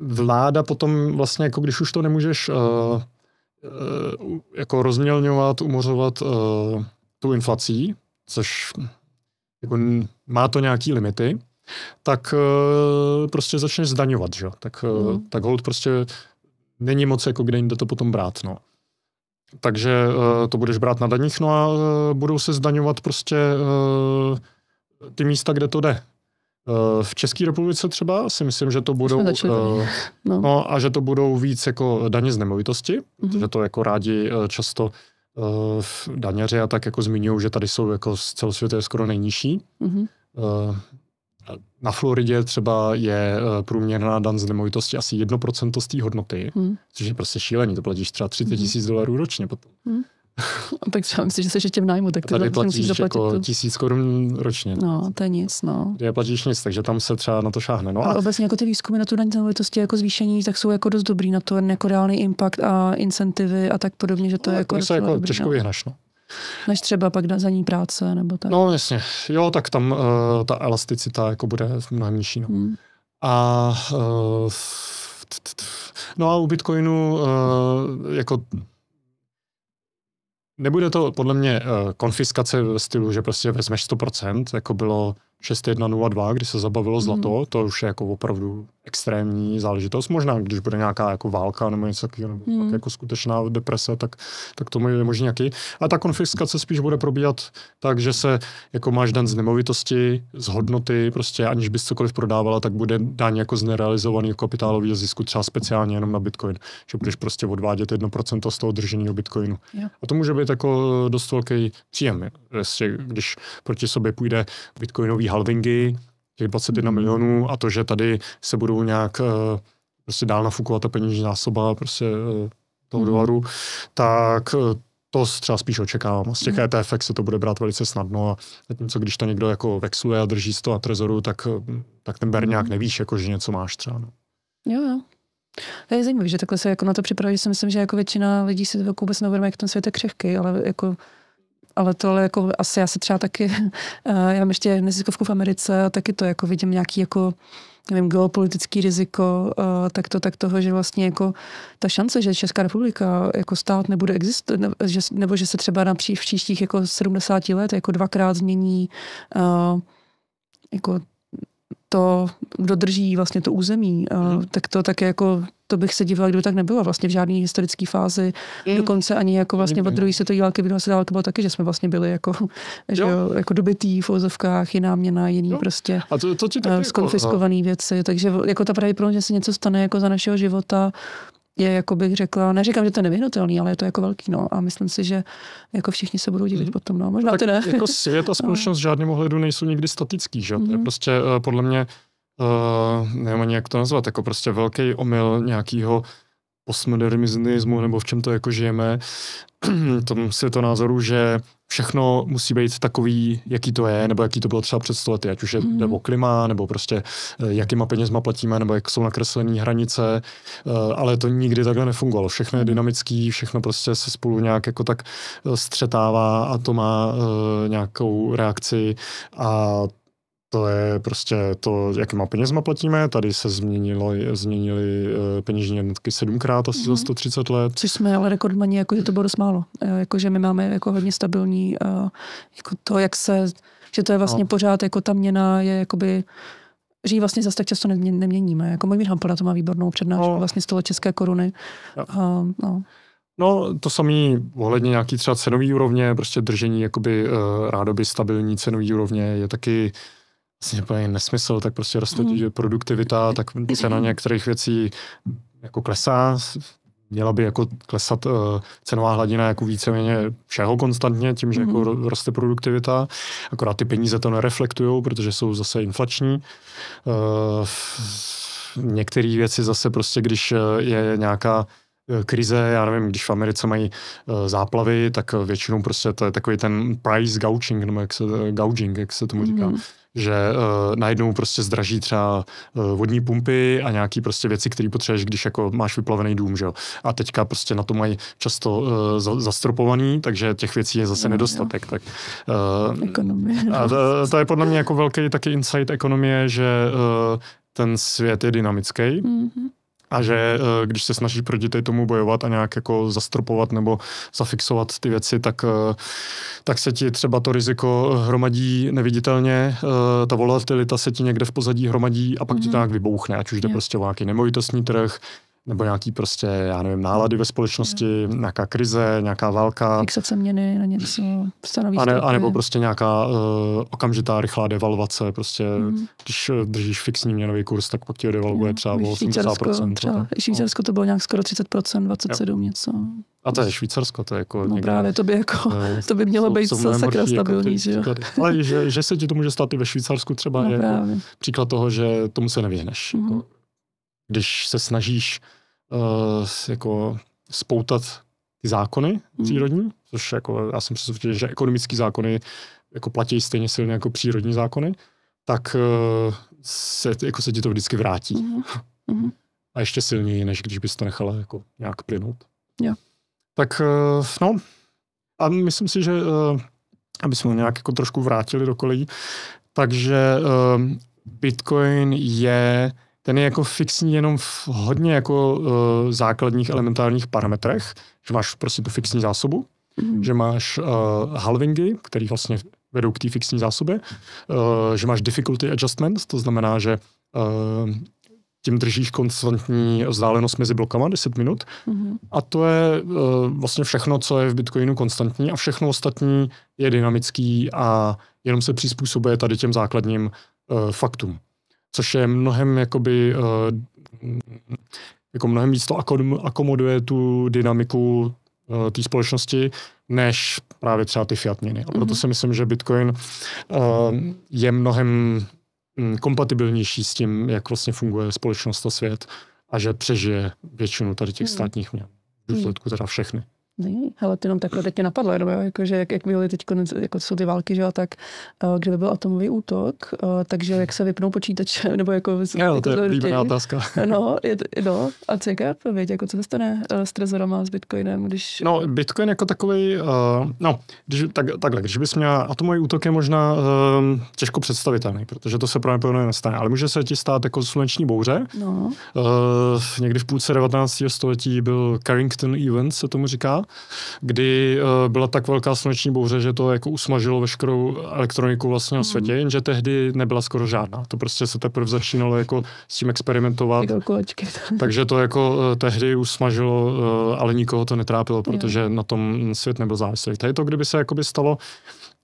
vláda potom vlastně, jako když už to nemůžeš uh, uh, jako rozmělňovat, umořovat uh, tu inflací, což jako má to nějaký limity, tak uh, prostě začneš zdaňovat, že? Tak, Mhm. tak hold prostě není moc jako kde jinde to potom brát, no. Takže uh, to budeš brát na daních, no a budou se zdaňovat prostě ty místa, kde to jde. V České republice třeba si myslím, že to budou, No. no a že to budou víc jako daně z nemovitosti, Mhm. že to jako rádi uh, často uh, daněři a tak jako zmiňují, že tady jsou jako z celosvětově skoro nejnižší. Mhm. Uh, na Floridě třeba je uh, průměrná dan z nemovitosti asi 1% z té hodnoty, Mhm. což je prostě šílený, to platíš třeba 30 Mhm. tisíc dolarů ročně potom. A tak třeba myslím, že jsi ještě v nájmu, tak ty Tady za- musíš platíš zaplatit. jako to. tisíc korun ročně. No, to je nic, no. Kde platíš nic, takže tam se třeba na to šáhne. No Ale a obecně jako ty výzkumy na tu daň nemovitosti jako zvýšení, tak jsou jako dost dobrý na to jako reálný impact a incentivy a tak podobně, že to je jako, to se jako dobrý, těžko no. vyhnaš. No. Než třeba pak za ní práce nebo tak. no jasně, jo, tak tam uh, ta elasticita jako bude mnohem nižší. No. Hmm. A uh, no a u Bitcoinu uh, jako nebude to podle mě uh, konfiskace ve stylu, že prostě vezmeš 100%, jako bylo 6102, kdy se zabavilo zlato, to už je jako opravdu extrémní záležitost. Možná, když bude nějaká jako válka nebo něco takového, nebo fakt jako skutečná deprese, tak, tak to je možný nějaký. A ta konfiskace spíš bude probíhat tak, že se jako máš dan z nemovitosti, z hodnoty, prostě aniž bys cokoliv prodávala, tak bude daň jako z nerealizovaného kapitálového zisku třeba speciálně jenom na Bitcoin. Že budeš prostě odvádět 1% z toho drženého Bitcoinu. Jo. A to může být jako dost velký příjem, prostě, když proti sobě půjde bitcoinový halvingy, těch 21 Mhm. milionů a to, že tady se budou nějak eh, prostě dál nafukovat ta peněžní zásoba prostě eh, toho Mhm. dolaru, tak eh, to třeba spíš očekávám. Z těch Mhm. ETF se to bude brát velice snadno a zatímco když to někdo jako vexluje a drží z toho na trezoru, tak, tak ten ber nějak nevíš, jako že něco máš třeba. No. Jo, jo. To je zajímavé, že takhle se jako na to připravuje, že si myslím, že jako většina lidí si to vůbec neuvědomí, jak ten svět je křehký, ale jako ale tohle jako asi já se třeba taky, já mám ještě neziskovku v Americe a taky to jako vidím nějaký jako nevím, geopolitický riziko, tak to tak toho, že vlastně jako ta šance, že Česká republika jako stát nebude existovat, nebo že se třeba na pří, v příštích jako 70 let jako dvakrát změní jako to, kdo drží vlastně to území, mm. tak to tak jako, to bych se dívala, kdo tak nebylo vlastně v žádné historické fázi. Mm. Dokonce ani jako vlastně od druhé světové války, druhé světové války bylo taky, že jsme vlastně byli jako, že jo, jako dobytý v ozovkách, jiná měna, jiný jo. prostě a to, to ti taky skonfiskované jako, věci. Takže jako ta pravděpodobnost, že se něco stane jako za našeho života, je, jako bych řekla, neříkám, že to je nevyhnutelný, ale je to jako velký, no. A myslím si, že jako všichni se budou divit mm. potom, no. Možná tak ty ne. Jako svět a společnost v žádném ohledu nejsou nikdy statický, že? Mm. To je prostě uh, podle mě, uh, nevím ani jak to nazvat, jako prostě velký omyl nějakého postmodernismu, nebo v čem to jako žijeme, tom světonázoru, že všechno musí být takový, jaký to je, nebo jaký to bylo třeba před lety, ať už je mm. nebo klima, nebo prostě eh, jakýma penězma platíme, nebo jak jsou nakreslené hranice, eh, ale to nikdy takhle nefungovalo. Všechno je mhm. dynamický, všechno prostě se spolu nějak jako tak eh, střetává a to má nějakou reakci a to je prostě to, jakýma penězma platíme. Tady se změnilo, změnily eh, peněžní jednotky sedmkrát asi mm. za 130 let. Což jsme ale rekordmani, jako že to bylo dost málo. Eh, jako, že my máme jako hodně stabilní, uh, jako to, jak se, že to je vlastně no. pořád, jako ta měna je jakoby že ji vlastně zase tak často neměníme. Jako můj Hampel to má výbornou přednášku, no. vlastně z toho české koruny. Uh, no. No, to samé ohledně nějaký třeba cenový úrovně, prostě držení jakoby uh, rádoby stabilní cenový úrovně je taky vlastně úplně nesmysl, tak prostě roste mm. produktivita, tak cena některých věcí jako klesá, měla by jako klesat uh, cenová hladina jako víceméně všeho konstantně, tím, že mm. jako mhm. roste produktivita, akorát ty peníze to nereflektují, protože jsou zase inflační. Uh, Některé věci zase prostě, když je nějaká krize, já nevím, když v Americe mají záplavy, tak většinou prostě to je takový ten price gouging, nebo jak se, gouging, jak se tomu říká. Mm že uh, najednou prostě zdraží třeba uh, vodní pumpy a nějaký prostě věci, které potřebuješ, když jako máš vyplavený dům, že jo. A teďka prostě na to mají často uh, za, zastropovaný, takže těch věcí je zase no, nedostatek. Tak, uh, Ekonomie. A to, to je podle mě jako velký taky insight ekonomie, že uh, ten svět je dynamický. Mm-hmm a že eh, když se snaží proti tomu bojovat a nějak jako zastropovat nebo zafixovat ty věci, tak, eh, tak se ti třeba to riziko hromadí neviditelně, eh, ta volatilita se ti někde v pozadí hromadí a pak mm-hmm. ti to mhm. nějak vybouchne, ať už jde prostě o nějaký nemovitostní trh, nebo nějaký prostě, já nevím, nálady ve společnosti, jo. nějaká krize, nějaká válka. Fixace měny na něco, stanoví a, ne, a nebo prostě nějaká uh, okamžitá rychlá devalvace, prostě mm. když uh, držíš fixní měnový kurz, tak pak ti ho devalvuje třeba o 80%. Třeba, Švýcarsko to bylo nějak skoro 30%, 27 jo. něco. A to je Švýcarsko, to je jako... No někde, právě, to by, jako, to by mělo být sakra jako stabilní, jako že jo. Ale že, že se ti to může stát i ve Švýcarsku třeba no je jako příklad toho, že tomu se nevyhneš. Mm. Jako, když se snažíš uh, jako spoutat ty zákony hmm. přírodní, což jako já jsem přesvědčen, že ekonomické zákony jako platí stejně silně jako přírodní zákony, tak uh, se, jako se ti to vždycky vrátí. Mm-hmm. A ještě silněji, než když bys to nechala jako nějak plynout. Jo. Tak uh, no, a myslím si, že uh, aby jsme nějak jako trošku vrátili do kolejí, takže uh, Bitcoin je ten je jako fixní jenom v hodně jako uh, základních elementárních parametrech, že máš prostě tu fixní zásobu, mm. že máš uh, halvingy, které vlastně vedou k té fixní zásobě, uh, že máš difficulty adjustment, to znamená, že uh, tím držíš konstantní vzdálenost mezi blokama 10 minut. Mm-hmm. A to je uh, vlastně všechno, co je v Bitcoinu konstantní a všechno ostatní je dynamický a jenom se přizpůsobuje tady těm základním uh, faktům což je mnohem jakoby, uh, jako mnohem víc to akomoduje tu dynamiku uh, té společnosti, než právě třeba ty fiat měny. A proto mm-hmm. si myslím, že Bitcoin uh, je mnohem um, kompatibilnější s tím, jak vlastně funguje společnost a svět a že přežije většinu tady těch mm. státních měn. V důsledku teda všechny. Ne, hele, ty jenom takhle teď mě napadlo, jenom, jo, jako, že jak, jak byly teď jako jsou ty války, že jo, tak uh, kdyby byl atomový útok, uh, takže jak se vypnou počítače, nebo jako... Jo, jako to je líbená otázka. No, je, no, a co je odpověď, jako co se stane uh, s trezorama, s Bitcoinem, když... No, Bitcoin jako takový, uh, no, když, tak, takhle, když bys měl atomový útok je možná uh, těžko představitelný, protože to se pravděpodobně nestane, ale může se ti stát jako sluneční bouře. No. Uh, někdy v půlce 19. století byl Carrington Event, se tomu říká, kdy uh, byla tak velká sluneční bouře, že to jako usmažilo veškerou elektroniku vlastně na mhm. světě, mm. jenže tehdy nebyla skoro žádná. To prostě se teprve začínalo jako s tím experimentovat. Takže to jako uh, tehdy usmažilo, uh, ale nikoho to netrápilo, protože jo. na tom svět nebyl závislý. Tady to, kdyby se jakoby stalo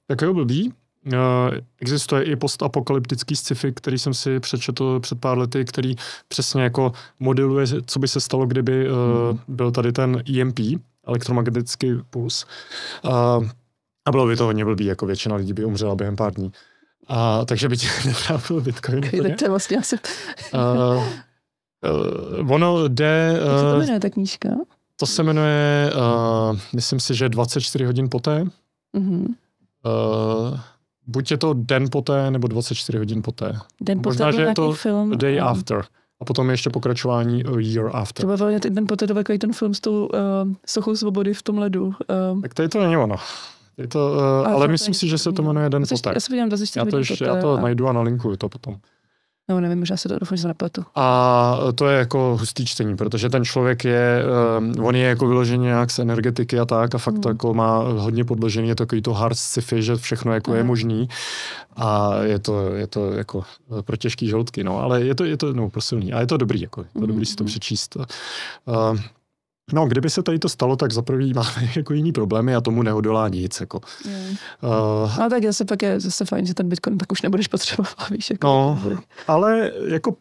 takového blbý, Uh, existuje i postapokalyptický sci-fi, který jsem si přečetl před pár lety, který přesně jako modeluje, co by se stalo, kdyby uh, byl tady ten EMP, elektromagnetický puls. Uh, a bylo by to hodně blbý, jako většina lidí by umřela během pár dní. A, takže by tě netrápil Bitcoin. Okay, to je vlastně asi... uh, uh, ono jde... Uh, Jak se to jmenuje ta knížka? To se jmenuje, uh, myslím si, že 24 hodin poté. Mm-hmm. Uh, buď je to den poté, nebo 24 hodin poté. Den poté Možná, že je to film. Day um, After. A potom ještě pokračování A Year After. To byl ten poté to ten film s tou uh, sochou svobody v tom ledu. Uh. Tak tady to není ono. Je to, uh, ale myslím si, že se to jmenuje Den poté. 24 já to, ještě, já to a... najdu a nalinkuju to potom. No nevím, možná se to doufám, že se nepletu. A to je jako hustý čtení, protože ten člověk je, um, on je jako vyložený nějak z energetiky a tak a fakt hmm. to jako má hodně podložený, je takový to hard sci-fi, že všechno jako hmm. je možný a je to, je to jako pro těžký žaludky, no, ale je to, je to no, pro silný a je to dobrý, jako, je to hmm. dobrý si to přečíst. Uh, No, kdyby se tady to stalo, tak za prvý máme jako jiný problémy a tomu neodolá nic. Jako. Mm. Uh, no tak zase pak je zase fajn, že ten Bitcoin pak už nebudeš potřebovat, víš. Jako, no, ale jako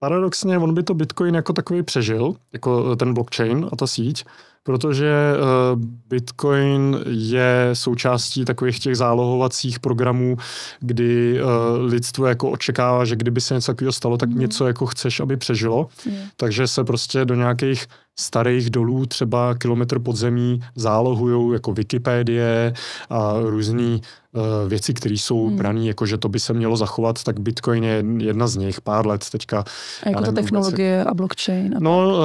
paradoxně on by to Bitcoin jako takový přežil, jako ten blockchain a ta síť, protože uh, Bitcoin je součástí takových těch zálohovacích programů, kdy uh, lidstvo jako očekává, že kdyby se něco takového stalo, tak mm. něco jako chceš, aby přežilo. Yeah. Takže se prostě do nějakých starých dolů, třeba kilometr podzemí, zálohují jako Wikipédie a různé uh, věci, které jsou hmm. brané, jako že to by se mělo zachovat, tak Bitcoin je jedna z nich, pár let teďka. A jako ta technologie vůbec, a blockchain? A no, uh,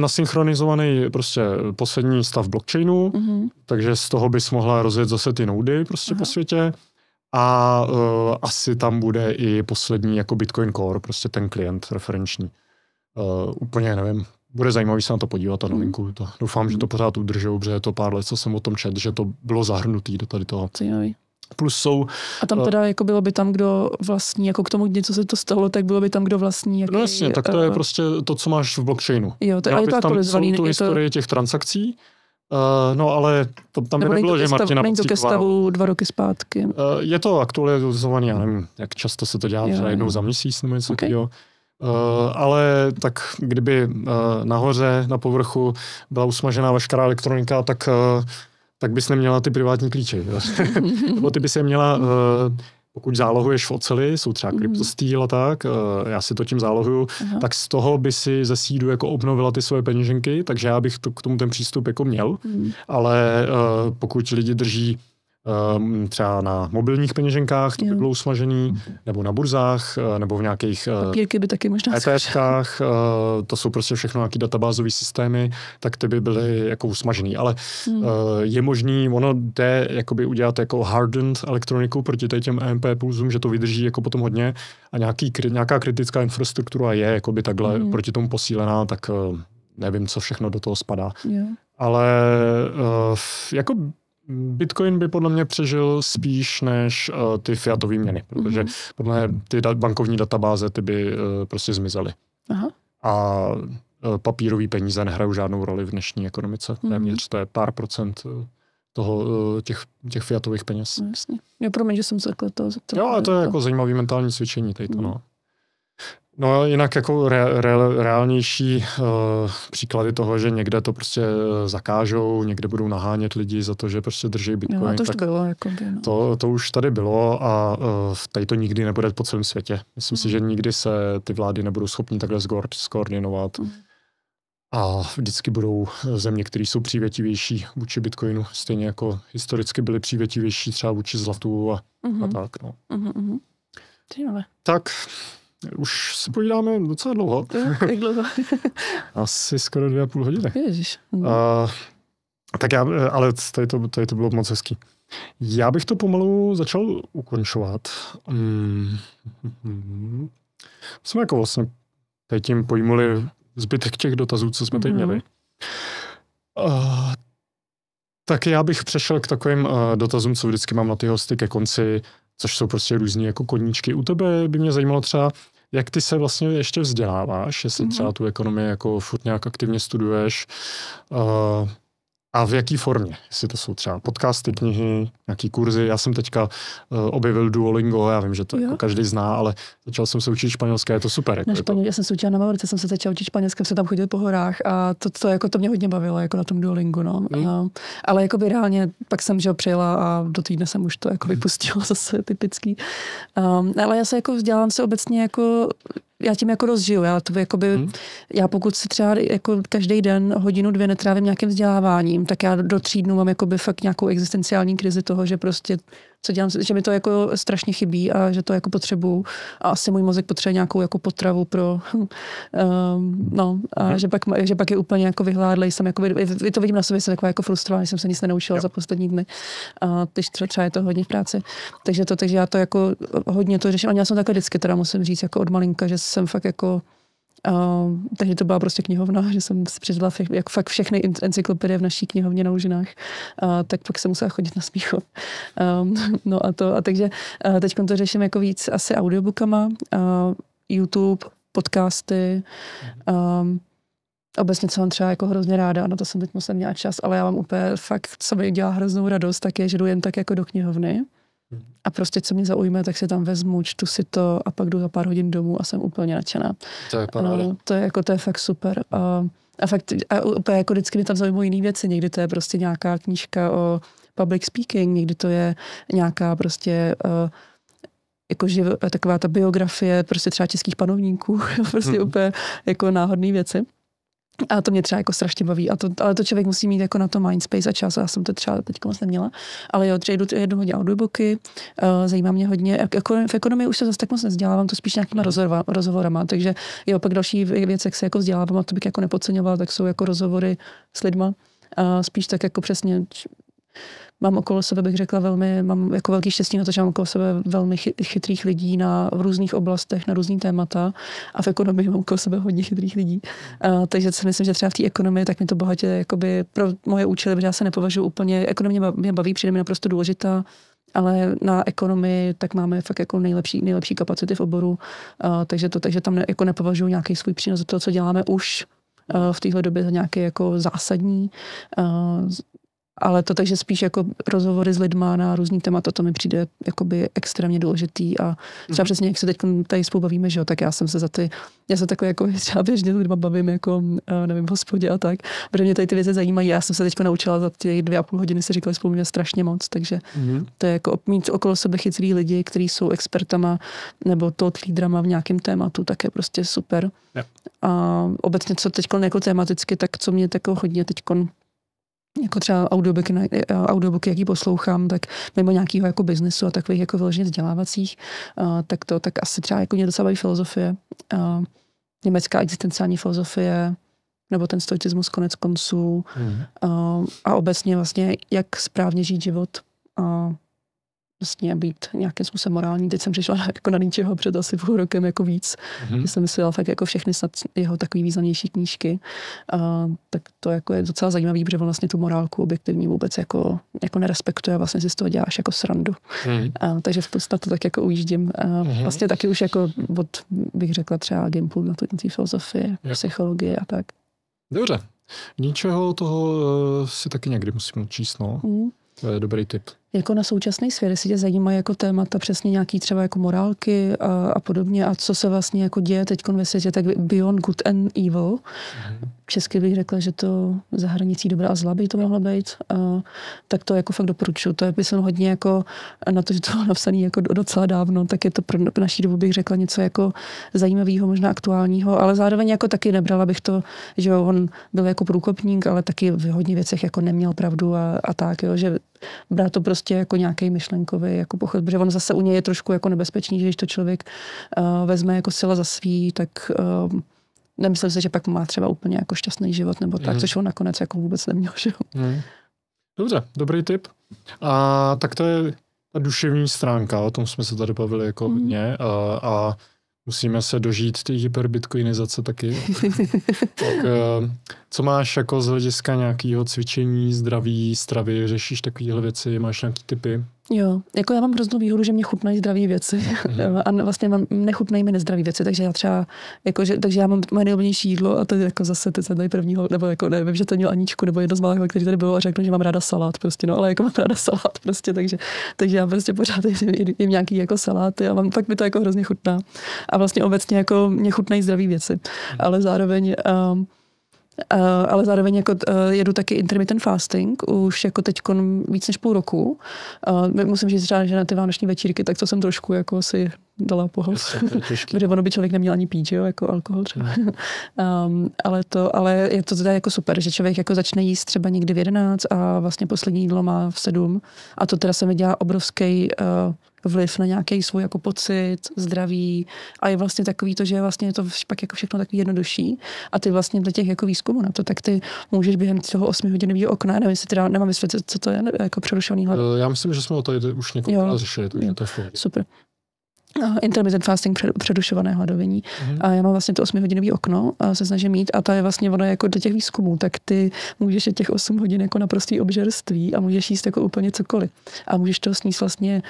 nasynchronizovaný prostě poslední stav blockchainu, mm-hmm. takže z toho bys mohla rozjet zase ty noudy prostě Aha. po světě. A uh, asi tam bude i poslední jako Bitcoin Core, prostě ten klient referenční. Uh, úplně nevím, bude zajímavý se na to podívat a novinku. To. Doufám, že to pořád udržou, protože je to pár let, co jsem o tom čet, že to bylo zahrnutý do tady toho. Zajímavý. Plus jsou... A tam teda jako bylo by tam, kdo vlastní, jako k tomu něco se to stalo, tak bylo by tam, kdo vlastní. Jaký, no jasně, tak to je uh, prostě to, co máš v blockchainu. Jo, to, je to aktualizovaný. Tam tu historii to... těch transakcí, Uh, no ale to, tam by nebylo, že Martina Není to ke stavu dva roky zpátky. Uh, je to aktualizovaný, já nevím, jak často se to dělá, třeba jednou za měsíc nebo něco okay. takového. Uh, ale tak kdyby uh, nahoře, na povrchu byla usmažená veškerá elektronika, tak, uh, tak bys neměla ty privátní klíče. Nebo ty bys je měla, uh, pokud zálohuješ v oceli, jsou třeba kryptostýl a tak, uh, já si to tím zálohuju, Aha. tak z toho by si ze sídu jako obnovila ty svoje peněženky, takže já bych to, k tomu ten přístup jako měl, mm. ale uh, pokud lidi drží um, třeba na mobilních peněženkách, to by bylo usmažený, nebo na burzách, eh, nebo v nějakých eh, Papírky by taky možná ETFkách, uh, eh, to jsou prostě všechno nějaké databázové systémy, tak ty by byly jako usmažený. Ale hmm. uh, je možný, ono jde jakoby udělat jako hardened elektroniku proti těm EMP pulzům, že to vydrží jako potom hodně a nějaký, nějaká kritická infrastruktura je jakoby takhle hmm. proti tomu posílená, tak uh, nevím, co všechno do toho spadá. Yeah. Ale uh, jako Bitcoin by podle mě přežil spíš než uh, ty fiatové měny, protože mm-hmm. podle mě ty da- bankovní databáze ty by uh, prostě zmizely. Aha. A uh, papírové peníze nehrajou žádnou roli v dnešní ekonomice. Mm-hmm. Téměř to je pár procent toho, uh, těch, těch fiatových peněz. No, jasně. Jo, promiň, že jsem se takhle to zeptal. Jo, ale to je jako zajímavý mentální cvičení tady to, mm. no. No jinak jako re, re, reálnější uh, příklady toho, že někde to prostě eh, zakážou, někde budou nahánět lidi za to, že prostě drží Bitcoin. Jo, to už tak bylo. Jako by, no. to, to už tady bylo a uh, tady to nikdy nebude po celém světě. Myslím mm. si, že nikdy se ty vlády nebudou schopni takhle skoordinovat. Mm. a vždycky budou země, které jsou přívětivější vůči Bitcoinu, stejně jako historicky byly přívětivější třeba vůči zlatu a, mm-hmm. a tak. No. Mm-hmm. Tak, už se povídáme docela dlouho. Jak dlouho? Asi skoro dvě a půl hodiny. Ježiš. Uh, tak já, ale tady to, tady to bylo moc hezký. Já bych to pomalu začal ukončovat. Mm. Jsme jako vlastně tady tím pojmuli zbytek těch dotazů, co jsme tady mm-hmm. měli. Uh, tak já bych přešel k takovým uh, dotazům, co vždycky mám na ty hosty ke konci, což jsou prostě různý jako koníčky. U tebe by mě zajímalo třeba, jak ty se vlastně ještě vzděláváš, jestli mm-hmm. třeba tu ekonomii jako furt nějak aktivně studuješ. Uh, a v jaký formě? Jestli to jsou třeba podcasty, knihy, nějaký kurzy. Já jsem teďka uh, objevil Duolingo, já vím, že to jako každý zná, ale začal jsem se učit španělské, je to super. Jako na španěl, to... Já jsem se učila na Malorce, jsem se začala učit španělské, jsem tam chodil po horách a to, to, jako, to mě hodně bavilo, jako na tom Duolingu. No. Hmm. A, ale jako by reálně, pak jsem že přijela a do týdne jsem už to jako vypustila zase typický. Um, ale já se jako vzdělám se obecně jako já tím jako rozžiju. Já, to jakoby, hmm. já pokud si třeba jako každý den hodinu, dvě netrávím nějakým vzděláváním, tak já do tří dnů mám jakoby fakt nějakou existenciální krizi toho, že prostě co dělám, že mi to jako strašně chybí a že to jako potřebuju. A asi můj mozek potřebuje nějakou jako potravu pro, um, no, a hmm. že, pak, že pak je úplně jako vyhládlej. Jsem jako, vy to vidím na sobě, jsem taková jako frustrovaná, jsem se nic nenaučila jo. za poslední dny. A teď třeba je to hodně v práci. Takže to, takže já to jako hodně to řeším. A já jsem takhle vždycky, teda musím říct, jako od malinka, že jsem fakt jako Uh, takže to byla prostě knihovna, že jsem si přečetla jako fakt všechny encyklopedie v naší knihovně na Lužinách, uh, tak pak jsem musela chodit na smíchu. Um, no a to, a takže uh, teď to řeším jako víc asi audiobookama, uh, YouTube, podcasty, um, Obecně, co mám třeba jako hrozně ráda, na to jsem teď musela měla čas, ale já mám úplně fakt, co mi dělá hroznou radost, tak je, že jdu jen tak jako do knihovny a prostě, co mě zaujme, tak si tam vezmu, čtu si to a pak jdu za pár hodin domů a jsem úplně nadšená. To je no, to je jako, to je fakt super. A, a fakt, a úplně jako vždycky mě tam zaujímají jiné věci. Někdy to je prostě nějaká knížka o public speaking, někdy to je nějaká prostě uh, jako živ, taková ta biografie prostě třeba českých panovníků, prostě hmm. úplně jako náhodné věci. A to mě třeba jako strašně baví. A to, ale to člověk musí mít jako na to mindspace a čas. Já jsem to třeba teď moc neměla. Ale jo, třeba jdu, jedu hodně audiobooky, uh, zajímá mě hodně. V ekonomii už se zase tak moc nezdělávám, to spíš nějakýma rozhovor, rozhovorama. Takže jo, pak další věc, jak se jako vzdělávám, a to bych jako nepodceňovala, tak jsou jako rozhovory s lidma. Uh, spíš tak jako přesně mám okolo sebe, bych řekla, velmi, mám jako velký štěstí na to, že mám okolo sebe velmi chytrých lidí na v různých oblastech, na různý témata a v ekonomii mám okolo sebe hodně chytrých lidí. A, takže si myslím, že třeba v té ekonomii, tak mi to bohatě jakoby pro moje účely, protože já se nepovažuji úplně, ekonomie mě baví, přijde mi naprosto důležitá, ale na ekonomii tak máme fakt jako nejlepší, nejlepší kapacity v oboru, a, takže, to, takže tam ne, jako nepovažuji nějaký svůj přínos za to, co děláme už v téhle době za nějaký jako zásadní ale to takže spíš jako rozhovory s lidma na různý témata, to mi přijde jakoby extrémně důležitý a třeba mm. přesně, jak se teď tady spolu bavíme, že jo, tak já jsem se za ty, já se takové jako třeba běžně s lidma bavím, jako eh, nevím, v hospodě a tak, protože mě tady ty věci zajímají, já jsem se teď naučila za ty dvě a půl hodiny si říkali spolu mě strašně moc, takže mm. to je jako mít okolo sebe chytrý lidi, kteří jsou expertama nebo to lídrama v nějakém tématu, tak je prostě super. Yep. A obecně, co teď jako tematicky, tak co mě tako hodně teď jako třeba audiobooky, audiobooky, jaký poslouchám, tak mimo nějakého jako biznesu a takových jako vyloženě vzdělávacích, uh, tak to tak asi třeba jako mě docela baví filozofie, uh, německá existenciální filozofie, nebo ten stoicismus konec konců mm. uh, a obecně vlastně, jak správně žít život. Uh, vlastně být nějakým způsobem morální. Teď jsem přišla jako na ničeho před asi půl rokem jako víc. Mm-hmm. Že jsem myslela fakt jako všechny snad jeho takový významnější knížky. A, tak to jako je docela zajímavý, protože on vlastně tu morálku objektivní vůbec jako, jako nerespektuje, vlastně si z toho děláš jako srandu. Mm-hmm. A, takže v podstatě tak jako ujíždím. A, mm-hmm. Vlastně taky už jako od, bych řekla třeba Gimplu na tu filozofii, yep. psychologie a tak. Dobře. Ničeho toho uh, si taky někdy musím číst, no. Mm. To je dobrý tip. Jako na současný svět, jestli tě zajímají jako témata přesně nějaký třeba jako morálky a, a podobně a co se vlastně jako děje teď ve světě, tak Beyond Good and Evil, mm-hmm. česky bych řekla, že to za hranicí dobra a zla by to mohlo být, uh, tak to jako fakt doporučuji. To je jsem hodně jako na to, že to bylo napsané jako docela dávno, tak je to pro naší dobu bych řekla něco jako zajímavého, možná aktuálního, ale zároveň jako taky nebrala bych to, že jo, on byl jako průkopník, ale taky v hodně věcech jako neměl pravdu a, a tak, jo, že brát to prostě jako nějaký myšlenkový jako pochod, protože on zase u něj je trošku jako nebezpečný, že když to člověk uh, vezme jako sila za svý, tak uh, nemyslím si, že pak má třeba úplně jako šťastný život nebo tak, mm. což on nakonec jako vůbec neměl, že jo. Mm. Dobře, dobrý tip. A tak to je ta duševní stránka, o tom jsme se tady bavili jako mm. hodně a, a musíme se dožít té hyperbitcoinizace taky. tak, eh, co máš jako z hlediska nějakého cvičení, zdraví, stravy, řešíš takovéhle věci, máš nějaké typy? Jo, jako já mám hroznou výhodu, že mě chutnají zdraví věci mm. a vlastně mám, nechutnají mi nezdraví věci, takže já třeba, jako, že, takže já mám moje nejoblíbenější jídlo a to je jako zase ty tady prvního, nebo jako nevím, že to měl Aničku nebo jedno z malých, který tady bylo a řekl, že mám ráda salát prostě, no ale jako mám ráda salát prostě, takže, takže já prostě pořád jim, jim nějaký jako saláty a mám, pak mi to jako hrozně chutná a vlastně obecně jako mě chutnají zdraví věci, mm. ale zároveň um, Uh, ale zároveň jako uh, jedu taky intermittent fasting už jako teď víc než půl roku. Uh, musím říct, že na ty vánoční večírky, tak to jsem trošku jako si dala pohos. Protože ono by člověk neměl ani pít, jo, jako alkohol třeba. um, ale, to, ale je to teda jako super, že člověk jako začne jíst třeba někdy v 11 a vlastně poslední jídlo má v 7. A to teda se mi dělá obrovský uh, vliv na nějaký svůj jako pocit, zdraví a je vlastně takový to, že vlastně je to pak jako všechno takový jednodušší a ty vlastně do těch jako výzkumů na to, tak ty můžeš během toho 8 hodinového okna, nevím, jestli teda nemám vysvětlit, co to je, jako přerušovaný hlad. Já myslím, že jsme o to už několikrát řešili, takže to je Super intermittent fasting, předušované hladovění. Mm-hmm. A já mám vlastně to 8 hodinový okno a se snažím mít a ta je vlastně ono jako do těch výzkumů, tak ty můžeš je těch 8 hodin jako naprostý obžerství a můžeš jíst jako úplně cokoliv. A můžeš to sníst vlastně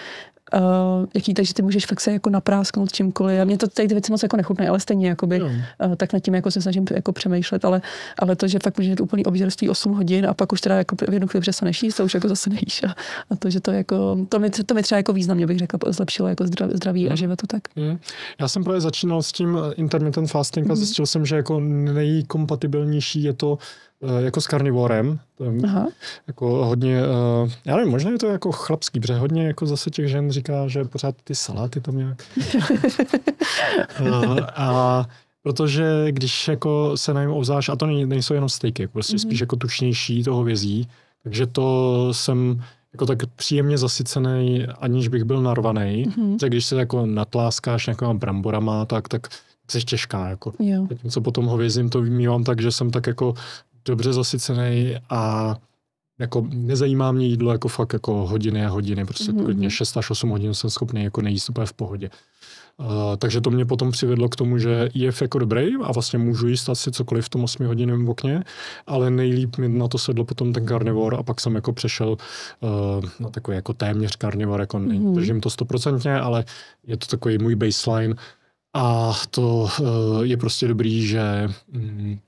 uh, jaký, takže ty můžeš fakt se jako naprásknout čímkoliv. A mě to tady ty věci moc jako nechutné, ale stejně jakoby, uh, tak nad tím jako se snažím jako přemýšlet, ale, ale to, že fakt může být úplný obžerství 8 hodin a pak už teda jako v jednu chvíli přestaneš jíst, to už jako zase nejíš. A, a to, že to jako, to mi, to mi třeba jako významně bych řekla, zlepšilo jako zdraví mm. a životu tak. Mm. Já jsem právě začínal s tím intermittent fasting a mm. zjistil jsem, že jako nejkompatibilnější je to Eh, jako s karnivorem. Aha. Jako hodně, uh, já nevím, možná je to jako chlapský, protože hodně jako zase těch žen říká, že pořád ty saláty tam nějak. uh, a protože když jako se najím obzvlášť, a to nejsou jenom steaky, prostě mm-hmm. spíš jako tučnější toho vězí, takže to jsem jako tak příjemně zasycený, aniž bych byl narvaný. Mm-hmm. Tak když se jako natláskáš nějakýma bramborama, tak, tak jsi těžká. Jako. Jo. Zatímco potom hovězím to vnímám tak, že jsem tak jako dobře zasycený a jako nezajímá mě jídlo jako fakt jako hodiny a hodiny, prostě mm-hmm. klidně 6 až 8 hodin jsem schopný jako nejíst úplně v pohodě. Uh, takže to mě potom přivedlo k tomu, že je jako dobrý a vlastně můžu jíst asi cokoliv v tom 8 hodinovém okně, ale nejlíp mi na to sedlo potom ten karnivor a pak jsem jako přešel uh, na takový jako téměř karnivor, jako mm-hmm. držím to stoprocentně, ale je to takový můj baseline a to uh, je prostě dobrý, že mm,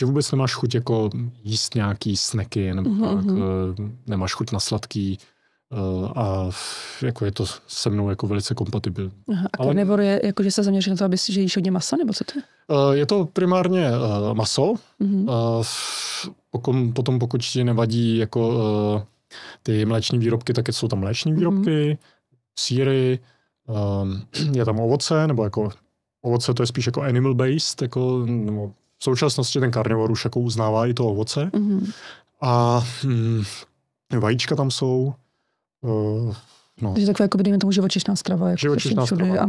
že vůbec nemáš chuť jako jíst nějaký sneky, nebo mm-hmm. tak, mhm. Eh, nemáš chuť na sladký, Uh, a jako je to se mnou jako velice kompatibilní. Aha, a Ale, nebo je jako, že se zaměří na to, aby si, že jíš hodně masa, nebo co to je? Uh, je to primárně uh, maso. Mm-hmm. Uh, pokud, potom pokud ti nevadí jako uh, ty mléční výrobky, tak jsou tam mléční mhm. výrobky, mm-hmm. síry, um, je tam ovoce, nebo jako ovoce to je spíš jako animal based, jako, nebo v současnosti ten karnivor už jako uznává i to ovoce. Mm-hmm. A hm, vajíčka tam jsou. Uh, No. Takže takové, jako dejme tomu, živočišná strava. Jako živočišná strava.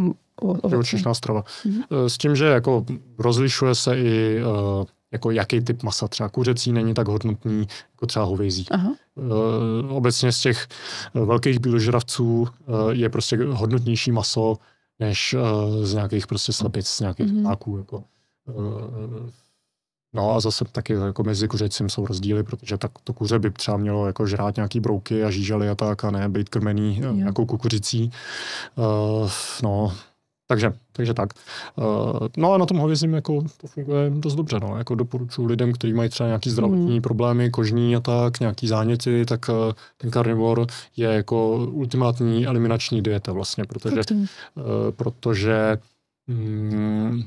A živočišná strava. Mm-hmm. S tím, že jako rozlišuje se i uh, jako jaký typ masa. Třeba kuřecí není tak hodnotný jako třeba hovězí. Aha. Uh, obecně z těch velkých bíložravců uh, je prostě hodnotnější maso než uh, z nějakých prostě slepic, z nějakých mm-hmm. ptáků. Jako. Uh, No a zase taky jako mezi kuřecím jsou rozdíly, protože tak to kuře by třeba mělo jako žrát nějaký brouky a žížaly a tak a ne být krmený jo. nějakou kukuřicí. Uh, no, takže, takže tak. Uh, no a na tom hovězím jako to funguje dost dobře. No. Jako doporučuji lidem, kteří mají třeba nějaký zdravotní mm. problémy, kožní a tak, nějaký záněty, tak uh, ten karnivor je jako ultimátní eliminační dieta vlastně, protože, uh, protože mm,